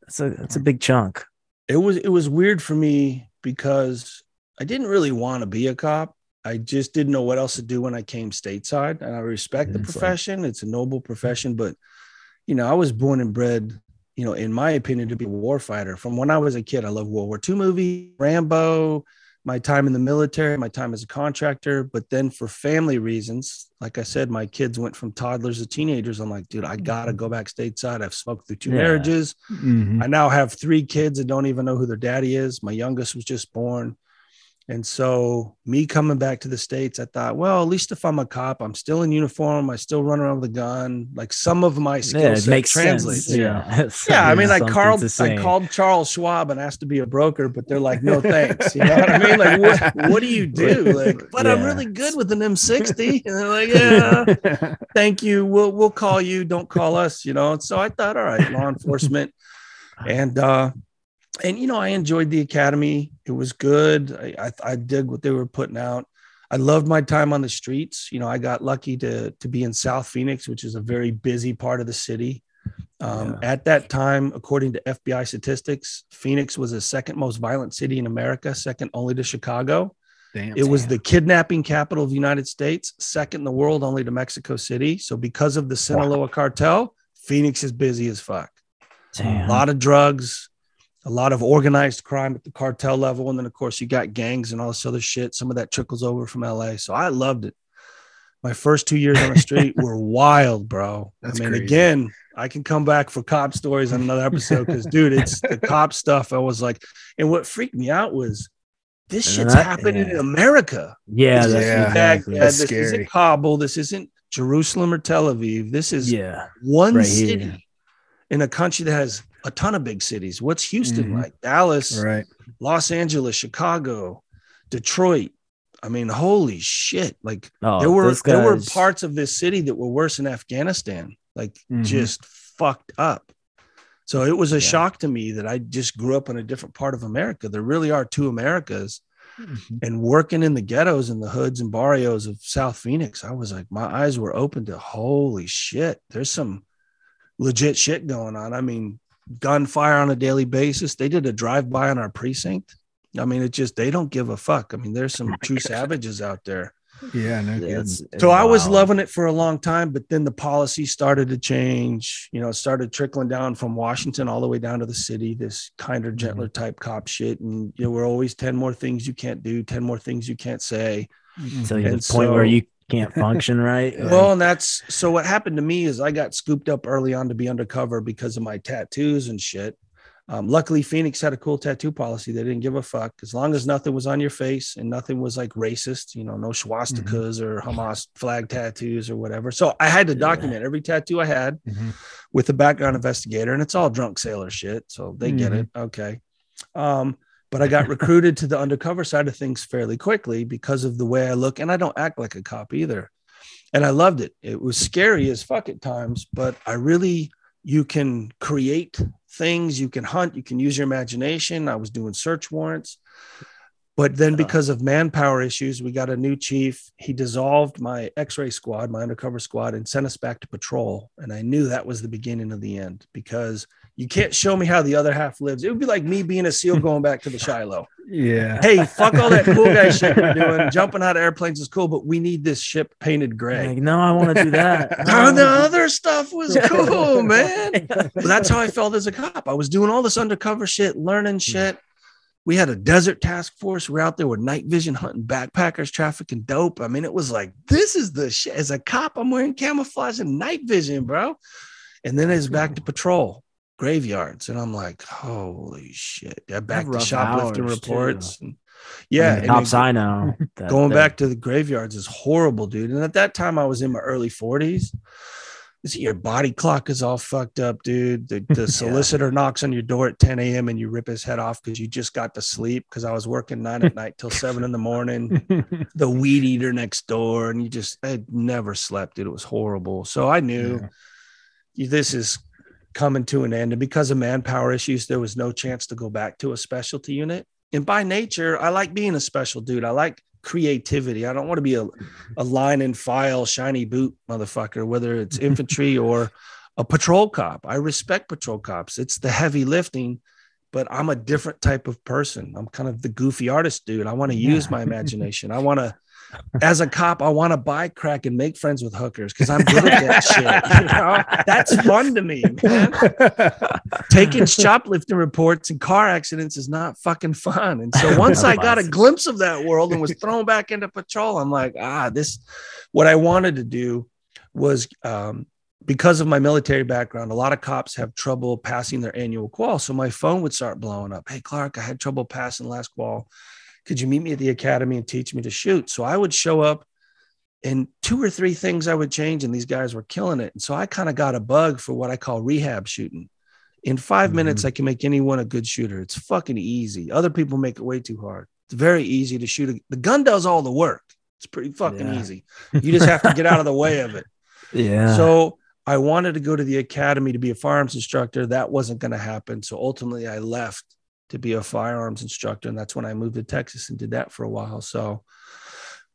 That's a that's a big chunk. It was it was weird for me because I didn't really want to be a cop. I just didn't know what else to do when I came stateside, and I respect the mm, like- profession. it's a noble profession, but you know, I was born and bred, you know, in my opinion, to be a warfighter. From when I was a kid, I loved World War II movie, Rambo, my time in the military, my time as a contractor. But then for family reasons, like I said, my kids went from toddlers to teenagers. I'm like, dude, I gotta go back stateside. I've smoked through two Yeah. marriages. Mhm. I now have three kids that don't even know who their daddy is. My youngest was just born. And so, me coming back to the States, I thought, well, at least if I'm a cop, I'm still in uniform. I still run around with a gun. Like some of my skills yeah, makes translates. Sense. Yeah. yeah. I mean, like Carl, I called Charles Schwab and asked to be a broker, but they're like, no thanks. You know what I mean? Like, what, what do you do? Like, but yeah. I'm really good with an M60. And they're like, yeah, thank you. We'll, we'll call you. Don't call us, you know? And so I thought, all right, law enforcement. And, uh, and you know, I enjoyed the academy. It was good. I, I, I did what they were putting out. I loved my time on the streets. You know, I got lucky to to be in South Phoenix, which is a very busy part of the city. Um, yeah. At that time, according to FBI statistics, Phoenix was the second most violent city in America, second only to Chicago. Damn, it was the kidnapping capital of the United States, second in the world only to Mexico City. So, because of the Sinaloa wow. cartel, Phoenix is busy as fuck. Damn. A lot of drugs, a lot of organized crime at the cartel level. And then, of course, you got gangs and all this other shit. Some of that trickles over from LA. So I loved it. My first two years on the street were wild, bro. That's I mean, crazy. again, I can come back for cop stories on another episode because, dude, it's the cop stuff. I was like, and what freaked me out was this shit's that, happening yeah. in America. Yeah, this yeah, exactly. That's this scary. isn't Kabul. This isn't Jerusalem or Tel Aviv. This is yeah, one right city here. in a country that has a ton of big cities. What's Houston mm-hmm. like? Dallas, right? Los Angeles, Chicago, Detroit. I mean, holy shit! Like oh, there were there were parts of this city that were worse than Afghanistan, like mm-hmm. just fucked up. So it was a yeah. shock to me that I just grew up in a different part of America. There really are two Americas. Mm-hmm. And working in the ghettos and the hoods and barrios of South Phoenix, I was like, my eyes were open to holy shit. There's some legit shit going on. I mean, gunfire on a daily basis. They did a drive by on our precinct. I mean, it just they don't give a fuck. I mean, there's some true savages out there. Yeah, no it's, it's so I was loving it for a long time, but then the policy started to change. You know, it started trickling down from Washington all the way down to the city. This kinder, mm-hmm. gentler type cop shit, and you know, we're always ten more things you can't do, ten more things you can't say. Until you the so, point where you can't function right. well, and that's so what happened to me is I got scooped up early on to be undercover because of my tattoos and shit. Um, luckily, Phoenix had a cool tattoo policy. They didn't give a fuck as long as nothing was on your face and nothing was like racist, you know, no swastikas mm-hmm. or Hamas flag tattoos or whatever. So I had to document yeah. every tattoo I had mm-hmm. with a background investigator, and it's all drunk sailor shit. So they mm-hmm. get it. Okay. Um, but I got recruited to the undercover side of things fairly quickly because of the way I look, and I don't act like a cop either. And I loved it. It was scary as fuck at times, but I really, you can create things, you can hunt, you can use your imagination. I was doing search warrants. But then, because of manpower issues, we got a new chief. He dissolved my x ray squad, my undercover squad, and sent us back to patrol. And I knew that was the beginning of the end because you can't show me how the other half lives. It would be like me being a SEAL going back to the Shiloh. Yeah. Hey, fuck all that cool guy shit we're doing. Jumping out of airplanes is cool, but we need this ship painted gray. Like, no, I want to do that. oh, the other stuff was cool, man. But that's how I felt as a cop. I was doing all this undercover shit, learning hmm. shit. We had a desert task force. We're out there with night vision hunting backpackers, trafficking dope. I mean, it was like, this is the shit. As a cop, I'm wearing camouflage and night vision, bro. And then it's back to patrol graveyards. And I'm like, holy shit. Yeah, back to shoplifting reports. And, yeah. And cops I know. Going back to the graveyards is horrible, dude. And at that time, I was in my early 40s. See, your body clock is all fucked up, dude. The, the solicitor yeah. knocks on your door at 10 a.m. and you rip his head off because you just got to sleep. Because I was working nine at night till seven in the morning. the weed eater next door, and you just I had never slept. Dude. It was horrible. So I knew yeah. this is coming to an end. And because of manpower issues, there was no chance to go back to a specialty unit. And by nature, I like being a special dude. I like creativity. I don't want to be a, a line and file shiny boot motherfucker, whether it's infantry or a patrol cop. I respect patrol cops. It's the heavy lifting, but I'm a different type of person. I'm kind of the goofy artist dude. I want to use my imagination. I want to as a cop, I want to buy crack and make friends with hookers because I'm good at that shit. You know? That's fun to me, man. Taking shoplifting reports and car accidents is not fucking fun. And so once I got a glimpse of that world and was thrown back into patrol, I'm like, ah, this. What I wanted to do was um, because of my military background, a lot of cops have trouble passing their annual qual. So my phone would start blowing up. Hey, Clark, I had trouble passing last qual could you meet me at the academy and teach me to shoot? So I would show up and two or three things I would change, and these guys were killing it. And so I kind of got a bug for what I call rehab shooting. In 5 mm-hmm. minutes, I can make anyone a good shooter. It's fucking easy. Other people make it way too hard. It's very easy to shoot. A, the gun does all the work. It's pretty fucking yeah. easy. You just have to get out of the way of it. Yeah. So I wanted to go to the academy to be a firearms instructor. That wasn't going to happen. So ultimately, I left to be a firearms instructor. And that's when I moved to Texas and did that for a while. So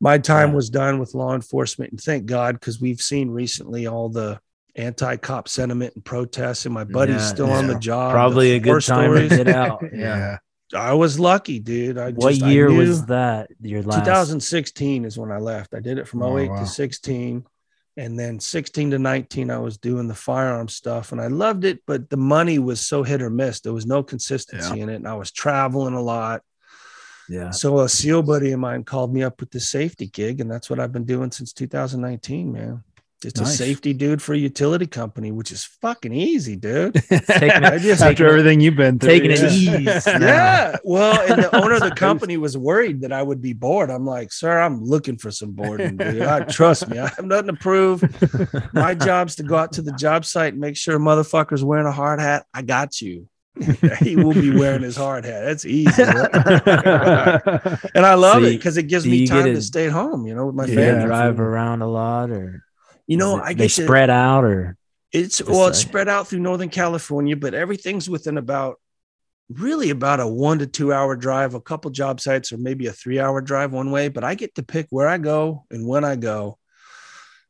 my time was done with law enforcement. And thank God, because we've seen recently all the anti cop sentiment and protests, and my buddy's yeah, still yeah. on the job. Probably a good time stories. to get out. yeah. I was lucky, dude. I what just, year was that? Your last 2016 is when I left. I did it from oh, 08 wow. to 16. And then 16 to 19, I was doing the firearm stuff and I loved it, but the money was so hit or miss. There was no consistency yeah. in it. And I was traveling a lot. Yeah. So a SEAL buddy of mine called me up with the safety gig, and that's what I've been doing since 2019, man. Just nice. a safety dude for a utility company, which is fucking easy, dude. just, After everything you've been through, taking yeah. it easy. yeah. Well, and the owner of the company was worried that I would be bored. I'm like, sir, I'm looking for some boredom, dude. I, trust me, I have nothing to prove. My job's to go out to the job site and make sure a motherfucker's wearing a hard hat. I got you. he will be wearing his hard hat. That's easy. and I love so it because it gives me time to, to stay home, you know, with my family. Drive around a lot or you know, it, I they spread out or it's well, it's spread out through Northern California, but everything's within about really about a one to two hour drive, a couple job sites, or maybe a three hour drive one way. But I get to pick where I go and when I go.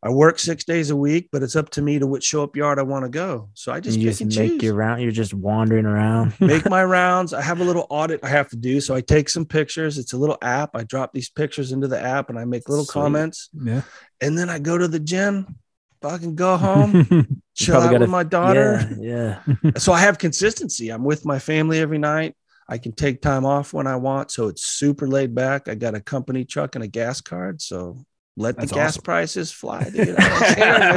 I work six days a week, but it's up to me to which show up yard I want to go. So I just, you just make choose. your round. You're just wandering around. make my rounds. I have a little audit I have to do. So I take some pictures. It's a little app. I drop these pictures into the app and I make little Sweet. comments. Yeah. And then I go to the gym. Can go home, chill out gotta, with my daughter. Yeah. yeah. so I have consistency. I'm with my family every night. I can take time off when I want. So it's super laid back. I got a company truck and a gas card. So let That's the gas awesome. prices fly, dude. Care,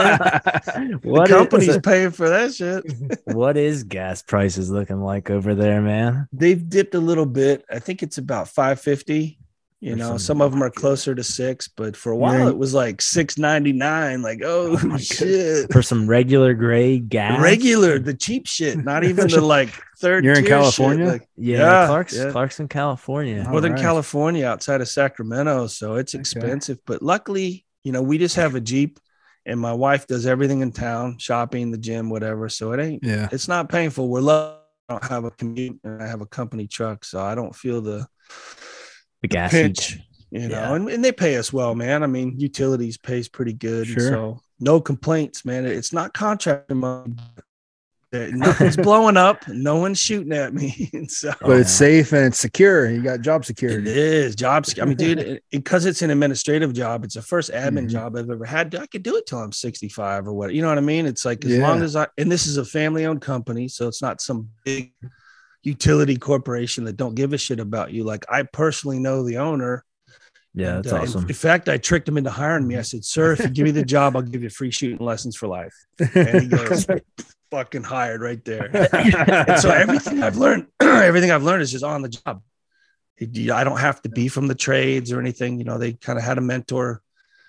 what the company's paying for that shit. what is gas prices looking like over there, man? They've dipped a little bit. I think it's about 550 you know, some, of them are closer to six, but for a while it was like six ninety nine. Like, oh, oh shit! For some regular gray gas, regular, the cheap shit, not even the like third. You're in California, like, yeah, yeah, Clark's, yeah. Clarkson, California, Northern right. California, outside of Sacramento, so it's expensive. Okay. But luckily, you know, we just have a Jeep, and my wife does everything in town, shopping, the gym, whatever. So it ain't, yeah, it's not painful. We're lucky. I don't have a commute, and I have a company truck, so I don't feel the the gas pitch, you know, yeah. and, and they pay us well, man. I mean, utilities pays pretty good. Sure. So no complaints, man. It's not contracting money. Nothing's blowing up. No one's shooting at me. so, but it's safe and it's secure. You got job security. It is job. I mean, dude, because it, it's an administrative job, it's the first admin mm-hmm. job I've ever had. I could do it till I'm 65 or what. You know what I mean? It's like as yeah. long as I and this is a family-owned company, so it's not some big utility corporation that don't give a shit about you. Like I personally know the owner. Yeah, that's uh, awesome. In, fact, I tricked him into hiring me. I said, "Sir, if you give me the job, I'll give you free shooting lessons for life." And he goes, "Fucking hired right there." and so everything I've learned, everything I've learned is just on the job. I don't have to be from the trades or anything. You know, they kind of had a mentor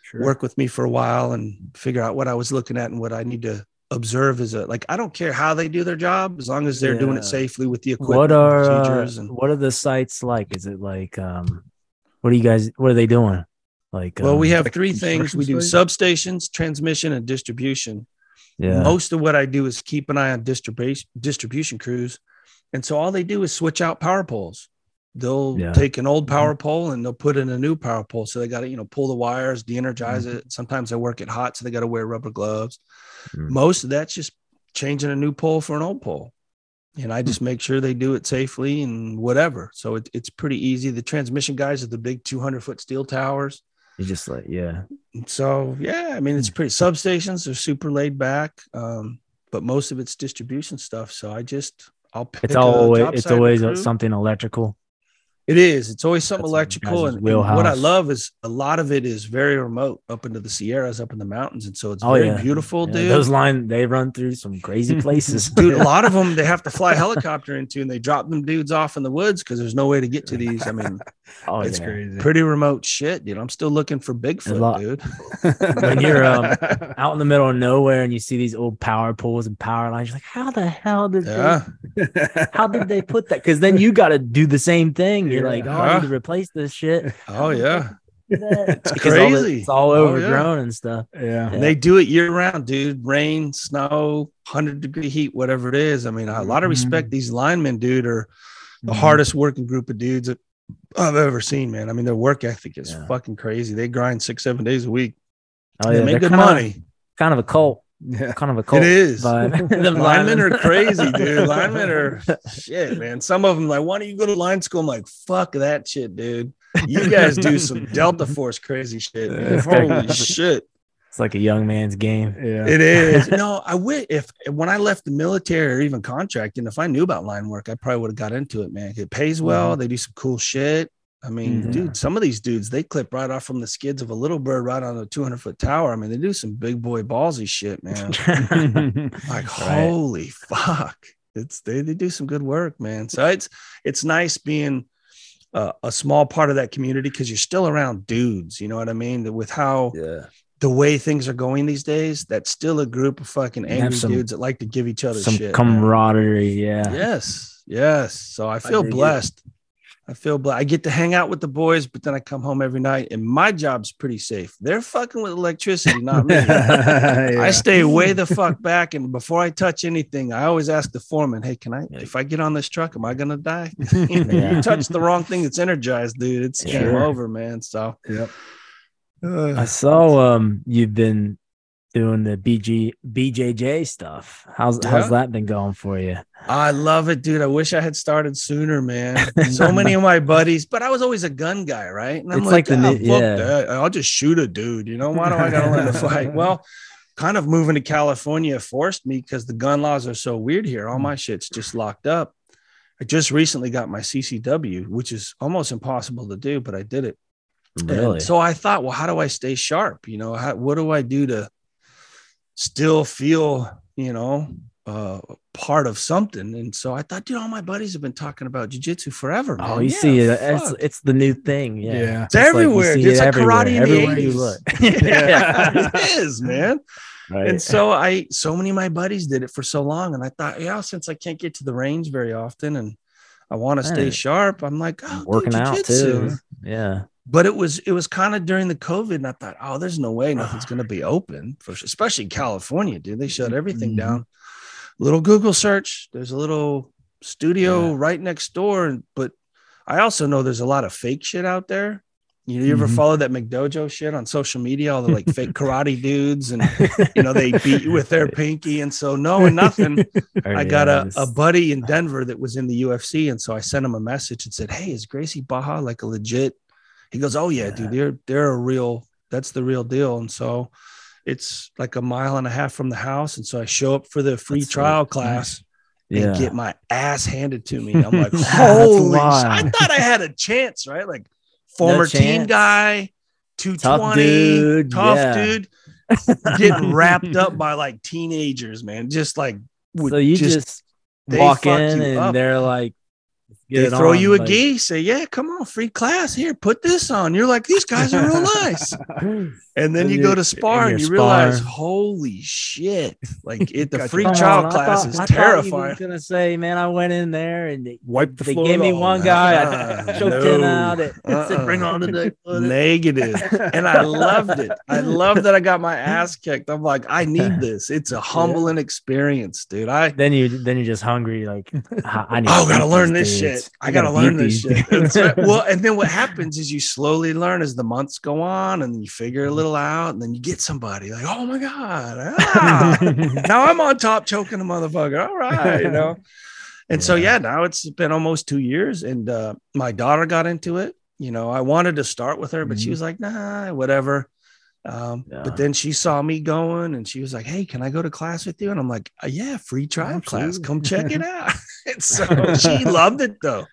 sure. work with me for a while and figure out what I was looking at and what I need to observe as a like I don't care how they do their job as long as they're yeah. doing it safely with the equipment what are procedures and what are the sites like? Is it like um what are you guys what are they doing? Like well um, we have three things. We do substations transmission and distribution. Yeah. Most of what I do is keep an eye on distribution distribution crews and so all they do is switch out power poles. They'll yeah. take an old power mm-hmm. pole and they'll put in a new power pole so they got to you know pull the wires de-energize mm-hmm. it. Sometimes they work it hot so they got to wear rubber gloves Mm. Most of that's just changing a new pole for an old pole. And I just mm. make sure they do it safely and whatever. So it, it's pretty easy. The transmission guys are the big 200 foot steel towers. You just like, yeah. So, yeah, I mean, it's mm. pretty substations are super laid back. Um, but most of it's distribution stuff. So I just, I'll pick it's always, it's always something electrical. It is. It's always something That's electrical. And, and, what I love is a lot of it is very remote up into the Sierras, up in the mountains. And so it's oh, very yeah. beautiful, yeah, dude. Those lines, they run through some crazy places. dude, a lot of them they have to fly helicopter into and they drop them dudes off in the woods because there's no way to get to these. I mean, Oh, It's yeah. crazy. Pretty remote shit, dude. I'm still looking for Bigfoot, lot- dude. When you're, um, Out in the middle of nowhere, and you see these old power poles and power lines. You're like, how the hell did Yeah. they? How did they put that? Because then you got to do the same thing. You're like, oh, I need to replace this shit. Oh yeah. It's crazy. It's all Oh, yeah. overgrown and stuff. yeah. And they do it year round, dude. Rain, snow, hundred degree heat, whatever it is. I mean, a lot of respect. These linemen, dude, are the Mm-hmm. hardest working group of dudes that I've ever seen, man. I mean, their work ethic is Yeah. fucking crazy. They grind six, seven days a week. Oh they yeah, make they're good kinda, money. Kind of a cult. Yeah. Kind of a cult. It is. vibe. The linemen are crazy, dude. Linemen are shit, man. Some of them like, why don't you go to line school? I'm like, fuck that shit, dude. You guys do some Delta Force crazy shit, man. Holy shit. It's like a young man's game. Yeah. It is. No, I wish if when I left the military or even contracting, if I knew about line work, I probably would have got into it, man. It pays well. They do some cool shit. I mean, Mhm. dude, some of these dudes they clip right off from the skids of a little bird right on a 200 foot tower. I mean, they do some big boy ballsy shit, man. Like, Right. holy fuck. It's they, they do some good work, man. So it's it's nice being uh, a small part of that community because you're still around dudes. You know what I mean? With how yeah. The way things are going these days, that's still a group of fucking angry some- dudes that like to give each other Some shit. man. camaraderie. Yeah. Yes, yes. So I feel it. blessed. I feel blessed. I get to hang out with the boys, but then I come home every night, and my job's pretty safe. They're fucking with electricity, not me. I stay way the fuck back, and before I touch anything, I always ask the foreman, "Hey, can I? If I get on this truck, am I gonna die? You touch the wrong thing that's energized, dude. It's game over, man. So, Yep. Uh, I saw um you've been doing the BG BJJ stuff. How's Yeah. how's that been going for you? I love it, dude. I wish I had started sooner, man. So many of my buddies, but I was always a gun guy, right? And I'm It's like, like the "Ah, new- fuck yeah. that. I'll just shoot a dude. You know, why do I gotta learn to fight? Well, kind of moving to California forced me because the gun laws are so weird here. Hmm. All my shit's just locked up. I just recently got my CCW, which is almost impossible to do, but I did it. And so I thought, well, how do I stay sharp? You know, how, what do I do to still feel, you know, uh, part of something? And so I thought, dude, all my buddies have been talking about jujitsu forever. oh, you Yeah, see it. It's it's the new thing. Yeah. Yeah. It's like everywhere. see it's it like karate in the everywhere you look. yeah, it is, man. Right. And so I, so many of my buddies did it for so long, and I thought, yeah, since I can't get to the range very often, and I want to stay sharp, I'm like, oh, dude, working out too. Yeah. But it was it was kind of during the COVID, and I thought, oh, there's no way nothing's going to be open for especially California, dude. They shut everything Mhm. down. Little Google search. There's a little studio Yeah. right next door, and but I also know there's a lot of fake shit out there. You, you ever Mhm. follow that McDojo shit on social media? All the like fake karate dudes, and you know they beat you with their pinky, and so knowing nothing. I got a, a buddy in Denver that was in the UFC. And so I sent him a message and said, Hey, is Gracie Barra like a legit? He goes, Oh, yeah, dude, they're they're a real, that's the real deal. And so it's like a mile and a half from the house. And so I show up for the free That's trial sweet. class yeah. and get my ass handed to me. I'm like, holy I thought I had a chance, right? Like former team guy, 220, dude, tough yeah. dude, getting wrapped up by like teenagers, man. Just like, so you just, they walk in and up. they're like, they throw on, you a like- gi, say, Yeah, come on, free class here, put this on. You're like, These guys are real nice. And then And you go to spar and you realize, holy shit. Like it, the free trial I class thought- is I terrifying. was gonna say, man, I went in there and they, Wipe the they gave me one guy, I Uh, choked him out. It, Uh-uh. said, bring on the. Negative. And I loved it. I love that I got my ass kicked. I'm like, I need this. It's a humbling experience, dude. I Then you then you're just hungry, like I I need. Oh, gotta learn this shit. I gotta learn this shit. right. Well, and then what happens is you slowly learn as the months go on, and you figure a little out, and then you get somebody like, oh my god, ah, now I'm on top choking a motherfucker. All right, you know. And so Yeah. yeah, now it's been almost two years, and uh, my daughter got into it. You know, I wanted to start with her, but she Mhm. was like, nah, whatever. Um, Yeah. But then she saw me going, and she was like, "Hey, can I go to class with you?" And I'm like, "Yeah, free trial class. Come check it out." And so she loved it though.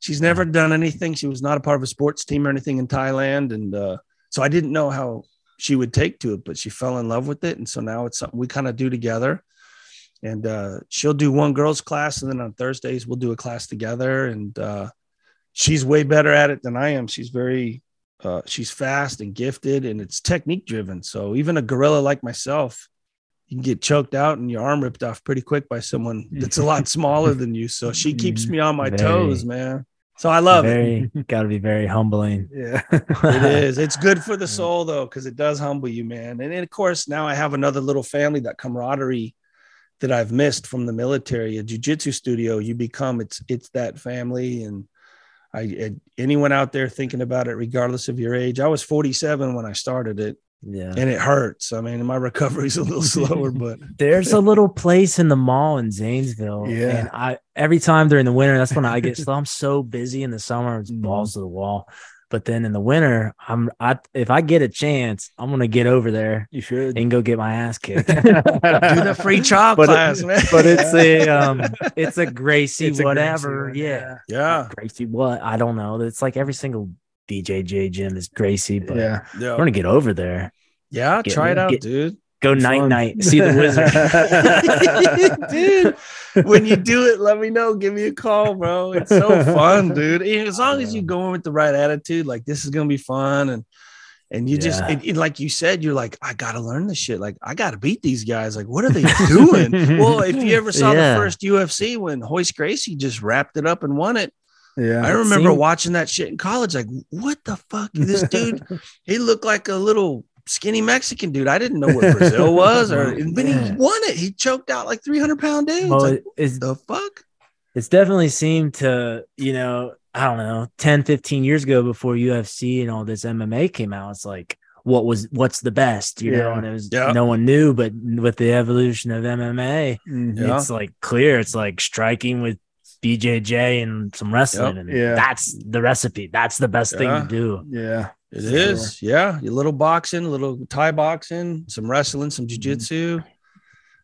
She's never done anything. She was not a part of a sports team or anything in Thailand, and uh, so I didn't know how she would take to it. But she fell in love with it, and so now it's something we kind of do together. And uh, she'll do one girls class, and then on Thursdays we'll do a class together. And uh, she's way better at it than I am. She's very uh, she's fast and gifted and it's technique driven. So even a gorilla like myself, you can get choked out and your arm ripped off pretty quick by someone that's a lot smaller than you. So she keeps mm-hmm. me on my Very- toes, man. So I love it. very got to be very humbling. Yeah. It is. It's good for the soul though, because it does humble you, man. And then, of course, now I have another little family, that camaraderie that I've missed from the military. A jujitsu studio, you become it's it's that family. And I and anyone out there thinking about it, regardless of your age, I was 47 when I started it, Yeah. and it hurts. I mean, my recovery's a little slower, but There's a little place in the mall in Zanesville. Yeah. And I every time during the winter, that's when I get slow. I'm so busy in the summer, it's Mhm. balls to the wall. But then in the winter, I'm I if I get a chance, I'm gonna get over there You should. and go get my ass kicked. do the free child But it- class, man. but it's a um it's a Gracie It's a whatever. Gracie one, yeah. yeah, Gracie what? I don't know. It's like every single BJJ gym is Gracie, but Yeah. I'm yeah, gonna get over there. yeah. Get- Try it out, get- dude. Go It's night fun. night, see the wizard. dude when you do it let me know give me a call bro it's so fun dude as long as you go in with the right attitude like this is gonna be fun and and you just Yeah. and, and like you said you're like i gotta learn this shit like i gotta beat these guys like what are they doing well if you ever saw Yeah. the first ufc when Royce Gracie just wrapped it up and won it Yeah. i remember seemed- watching that shit in college like what the fuck this dude he looked like a little skinny Mexican dude. I didn't know what Brazil was, or but he won it. He choked out like 300 pound dudes. Well, like, it's the fuck? it's definitely seemed to you know i don't know 10 15 years ago before ufc and all this mma came out it's like what was what's the best you know and it was Yeah. no one knew but with the evolution of mma Mhm. It's like clear it's like striking with bjj and some wrestling and Yeah. that's the recipe that's the best thing to do Yeah. It For is, yeah. A little boxing, a little Thai boxing, some wrestling, some mm-hmm. jujitsu.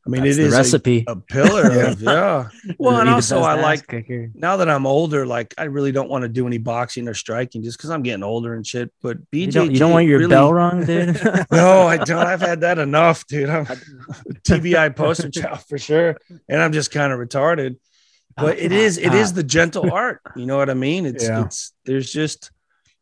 I mean, That's it the is a, recipe a pillar Yeah. of yeah. Well, and also I like kicker. now that I'm older, like I really don't want to do any boxing or striking just because I'm getting older and shit. But BJJ, you don't, you don't want your really- bell rung dude No, I don't. I've had that enough, dude. I'm TBI poster child for sure, and I'm just kind of retarded. But it is, it is the gentle art. You know what I mean? It's, Yeah. it's. There's just,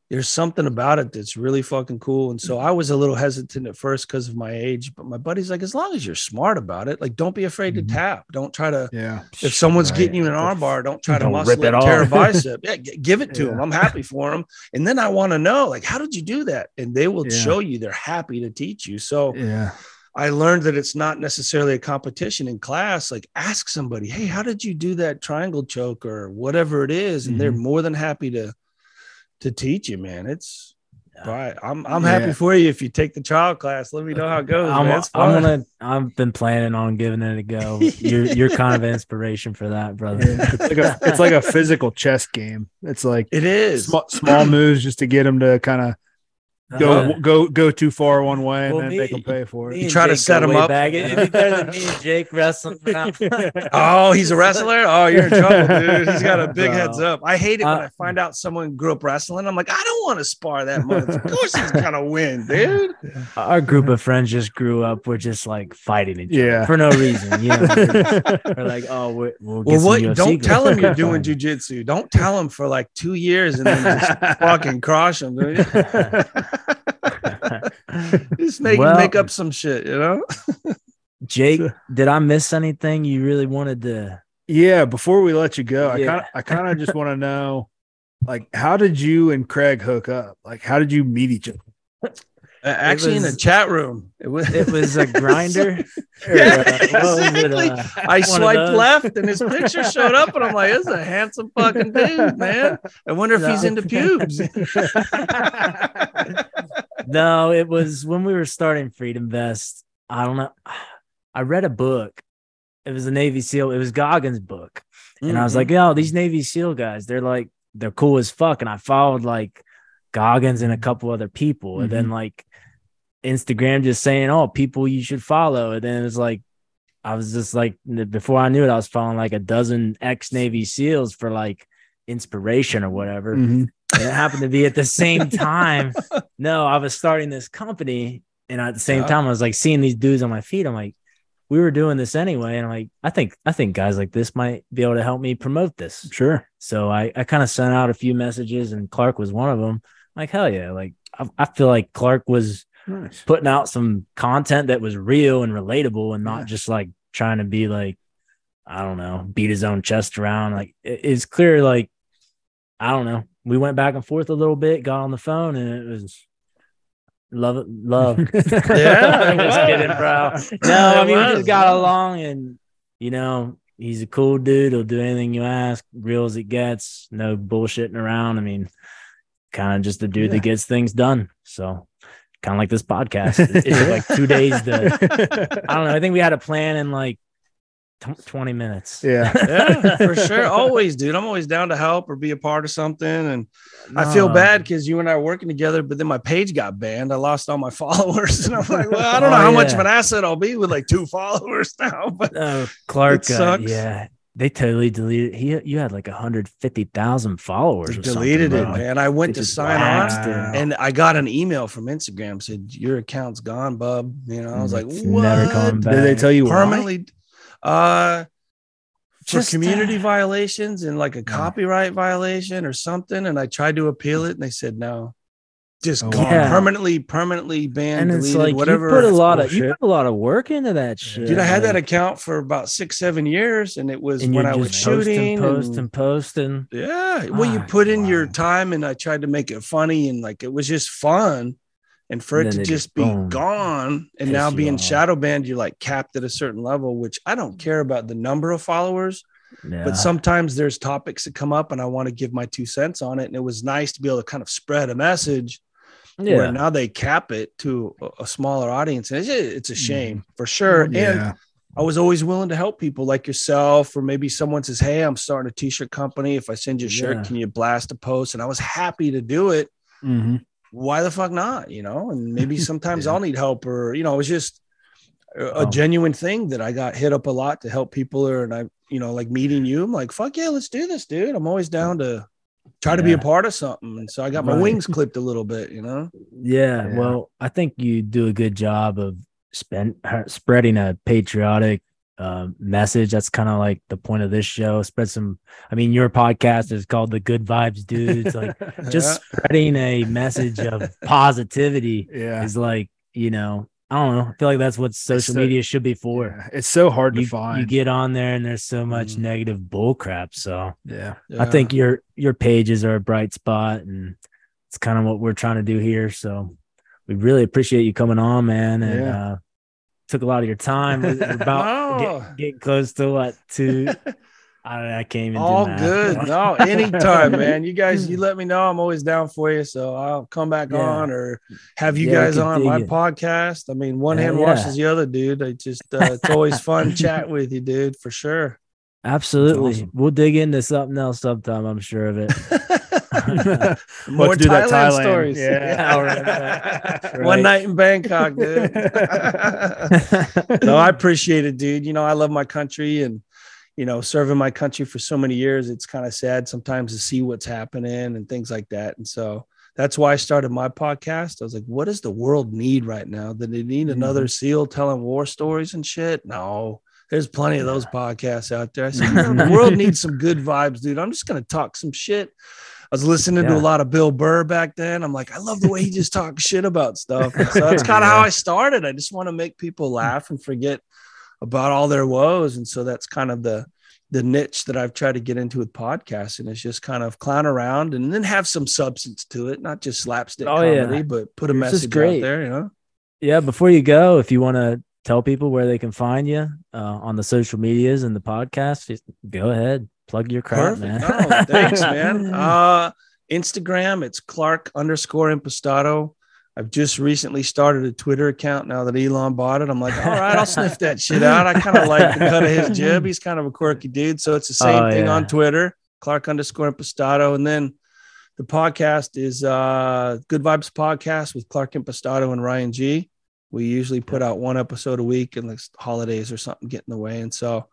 there's something about it that's really fucking cool. And so I was a little hesitant at first because of my age, but my buddy's like, as long as you're smart about it, like don't be afraid to tap. Don't try to. Yeah. If someone's Right. getting you an arm bar, don't try to Don't muscle rip it, it tear a bicep. Yeah, g- give it to Yeah. them. I'm happy for them. And then I want to know, like, how did you do that? And they will Yeah. show you. They're happy to teach you. So Yeah. I learned that it's not necessarily a competition in class. Like, ask somebody, hey, how did you do that triangle choke or whatever it is? And they're Mhm. more than happy to to teach you, man. It's Yeah. right. I'm I'm Yeah. happy for you if you take the child class. Let me know how it goes. I'm, man. It's I'm gonna. I've been planning on giving it a go. You're you're kind of an inspiration for that, brother. Yeah. It's like a it's like a physical chess game. It's like It is. small, small moves just to get them to kind of go Uh, go go too far one way and Well, then me- make them pay for it. You and try to set him way up. Back. It'd be better than me and Jake wrestling. Oh, he's a wrestler. Oh, you're in trouble, dude. He's got a big Bro. heads up. I hate it when Uh, I find out someone grew up wrestling. I'm like, I don't want to spar that much. Of course, he's gonna win, dude. Our group of friends just grew up. We're just like fighting each other Yeah. for no reason. You know, we're, we're like, oh, we're, we'll get Well, some what? UFC Don't tell him you're gloves. doing jujitsu. Don't tell him for like two years and then just fucking crush him, dude. just make Well- make up some shit, you know? Jake, did I miss anything you really wanted to? Yeah, before we let you go, I kind I kind of just want to know like how did you and Craig hook up? Like how did you meet each other? Uh, Actually, in the chat room, it was. It was a Grindr. Or, Yeah, uh, it, exactly. uh, I swiped left and his picture showed up, and I'm like, "This is a handsome fucking dude, man." I wonder if he's into pubes. no, it was when we were starting Freedom Vest. I don't know. I read a book. It was a Navy SEAL. It was Goggins' book. And I was like, yo, these Navy SEAL guys, they're like, they're cool as fuck. And I followed like Goggins and a couple other people. And then like Instagram just saying, oh, people you should follow. And then it was like, I was just like, before I knew it, I was following like a dozen ex Navy SEALs for like inspiration or whatever. Mhm. And it happened to be at the same time. No, I was starting this company. And at the same Yeah. time, I was like seeing these dudes on my feet. I'm like, we were doing this anyway. And I'm like, I think, I think guys like this might be able to help me promote this. Sure. So I, I kind of sent out a few messages and Clark was one of them. Like, hell yeah. Like, I, I feel like Clark was Nice. putting out some content that was real and relatable and not Yeah. just like trying to be like, I don't know, beat his own chest around. Like, it- it's clear, like, I don't know. We went back and forth a little bit, got on the phone, and it was love it, love. Yeah, just kidding, bro. No, I mean we just got along, and you know he's a cool dude. He'll do anything you ask, real as it gets. No bullshitting around. I mean, kind of just a dude Yeah. that gets things done. So, kind of like this podcast. It, it took like two days to. I don't know. I think we had a plan in like t- twenty minutes. yeah. yeah, for sure. Always, dude. I'm always down to help or be a part of something. And I feel bad because you and I are working together, but then my page got banned. I lost all my followers. And I'm like, well, I don't know Oh, how much of an asset I'll be with like two followers now. But Uh, Clark, It uh, sucks. yeah, they totally deleted. He, you had like hundred fifty thousand followers. they or deleted it, bro. man. I went They to sign waxed on it. and I got an email from Instagram said, Your account's gone, bub. You know, I was like, It's What? never coming back. Did they tell you why? Permanently uh for Just, community uh, violations and like a copyright violation or something. And I tried to appeal it and they said no. Just Oh, gone. Yeah. permanently, permanently banned, and it's deleted, like whatever. you put a lot of you put a lot of work into that shit. Dude, I had that account for about six, seven years, and it was and when I was shooting. posting, and- posting. yeah, well, you Ah, put in your time, and I tried to make it funny, and like it was just fun. And for And it to just just be boom, gone, and now being shadow banned, you're like capped at a certain level, which I don't care about the number of followers, Yeah. but sometimes there's topics that come up, and I want to give my two cents on it. And it was nice to be able to kind of spread a message yeah. where now they cap it to a, smaller audience, and it's, it's a Mm-hmm. shame for sure. And Yeah. I was always willing to help people like yourself, or maybe someone says, Hey, I'm starting a t shirt company. If I send you a shirt, Yeah. can you blast a post? And I was happy to do it. hmm Why the fuck not? You know, and maybe sometimes Yeah. I'll need help, or, you know, it was just a, a Oh. genuine thing that I got hit up a lot to help people. Or, and I, you know, like meeting you, I'm like, fuck yeah, let's do this, dude. I'm always down to try to be a part of something. And so I got my Right. wings clipped a little bit, you know? yeah. Yeah. Well, I think you do a good job of spend, spreading a patriotic uh, message. That's kind of like the point of this show. Spread some. I mean, your podcast is called the Good Vibes Dudes. Like just spreading a message of positivity yeah. is like you know. I don't know. I feel like that's what social so- media should be for. Yeah. It's so hard to find. you get on there and there's so much Mhm. negative bull crap. So yeah. I think your your pages are a bright spot and it's kind of what we're trying to do here. So we really appreciate you coming on, man. And Yeah. uh took a lot of your time. We're we're about No. get, getting close to what two I don't I can't All good. No, anytime, man. You guys, you let me know. I'm always down for you. So I'll come back Yeah. on or have you Yeah, guys on my it. podcast. I mean, one Hell hand yeah. washes the other, dude. I just, uh, it's always fun chat with you, dude, for sure. Absolutely. awesome. We'll dig into something else sometime, I'm sure of it. More Let's do that Thailand, Thailand. stories. Yeah. Right. One night in Bangkok, dude. no, I appreciate it, dude. You know, I love my country and you know, serving my country for so many years, it's kind of sad sometimes to see what's happening and things like that. And so that's why I started my podcast. I was like, what does the world need right now? Do they need mm-hmm. another SEAL telling war stories and shit? No. There's plenty of those podcasts out there. I said, "You the world mm-hmm. needs some good vibes, dude. I'm just gonna talk some shit. I was listening to a lot of Bill Burr back then. I'm like, I love the way he just talks shit about stuff. And so that's kind of how I started. I just want to make people laugh and forget about all their woes. And so that's kind of the the niche that I've tried to get into with podcasting is just kind of clown around and then have some substance to it, not just slapstick Oh, yeah. comedy, but put a Yours is message out there, you know. Yeah, before you go, if you want to tell people where they can find you uh, on the social medias and the podcast, just go ahead, plug your crap, man. No, thanks, man. Uh, Instagram, it's Clark underscore impastato. I've just recently started a Twitter account now that Elon bought it. I'm like, all right, I'll sniff that shit out. I kind of like the cut of his jib. He's kind of a quirky dude. So it's the same Oh, thing yeah. on Twitter, Clark underscore impastato. And then the podcast is uh, Good Vibes Podcast with Clark Impastato and Ryan G. We usually put out one episode a week and like holidays or something get in the way. And so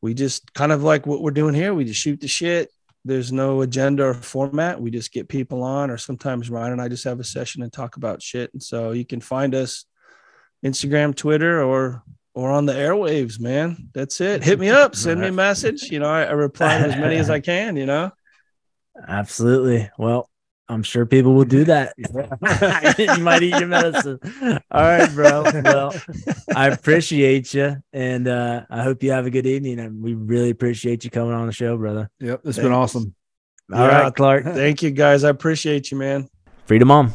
we just kind of like what we're doing here. We just shoot the shit. There's no agenda or format. We just get people on, or sometimes Ryan and I just have a session and talk about shit. And so you can find us Instagram, Twitter, or or on the airwaves, man. That's it. Hit me up, send me a message. You know, I, I reply to as many as I can, you know. Absolutely. Well, I'm sure people will do that. you might eat your medicine. All right, bro. Well, I appreciate you, and uh, I hope you have a good evening. And we really appreciate you coming on the show, brother. Yep, it's Thanks. been awesome. All yeah, right, Clark. Thank you, guys. I appreciate you, man. Freedom on.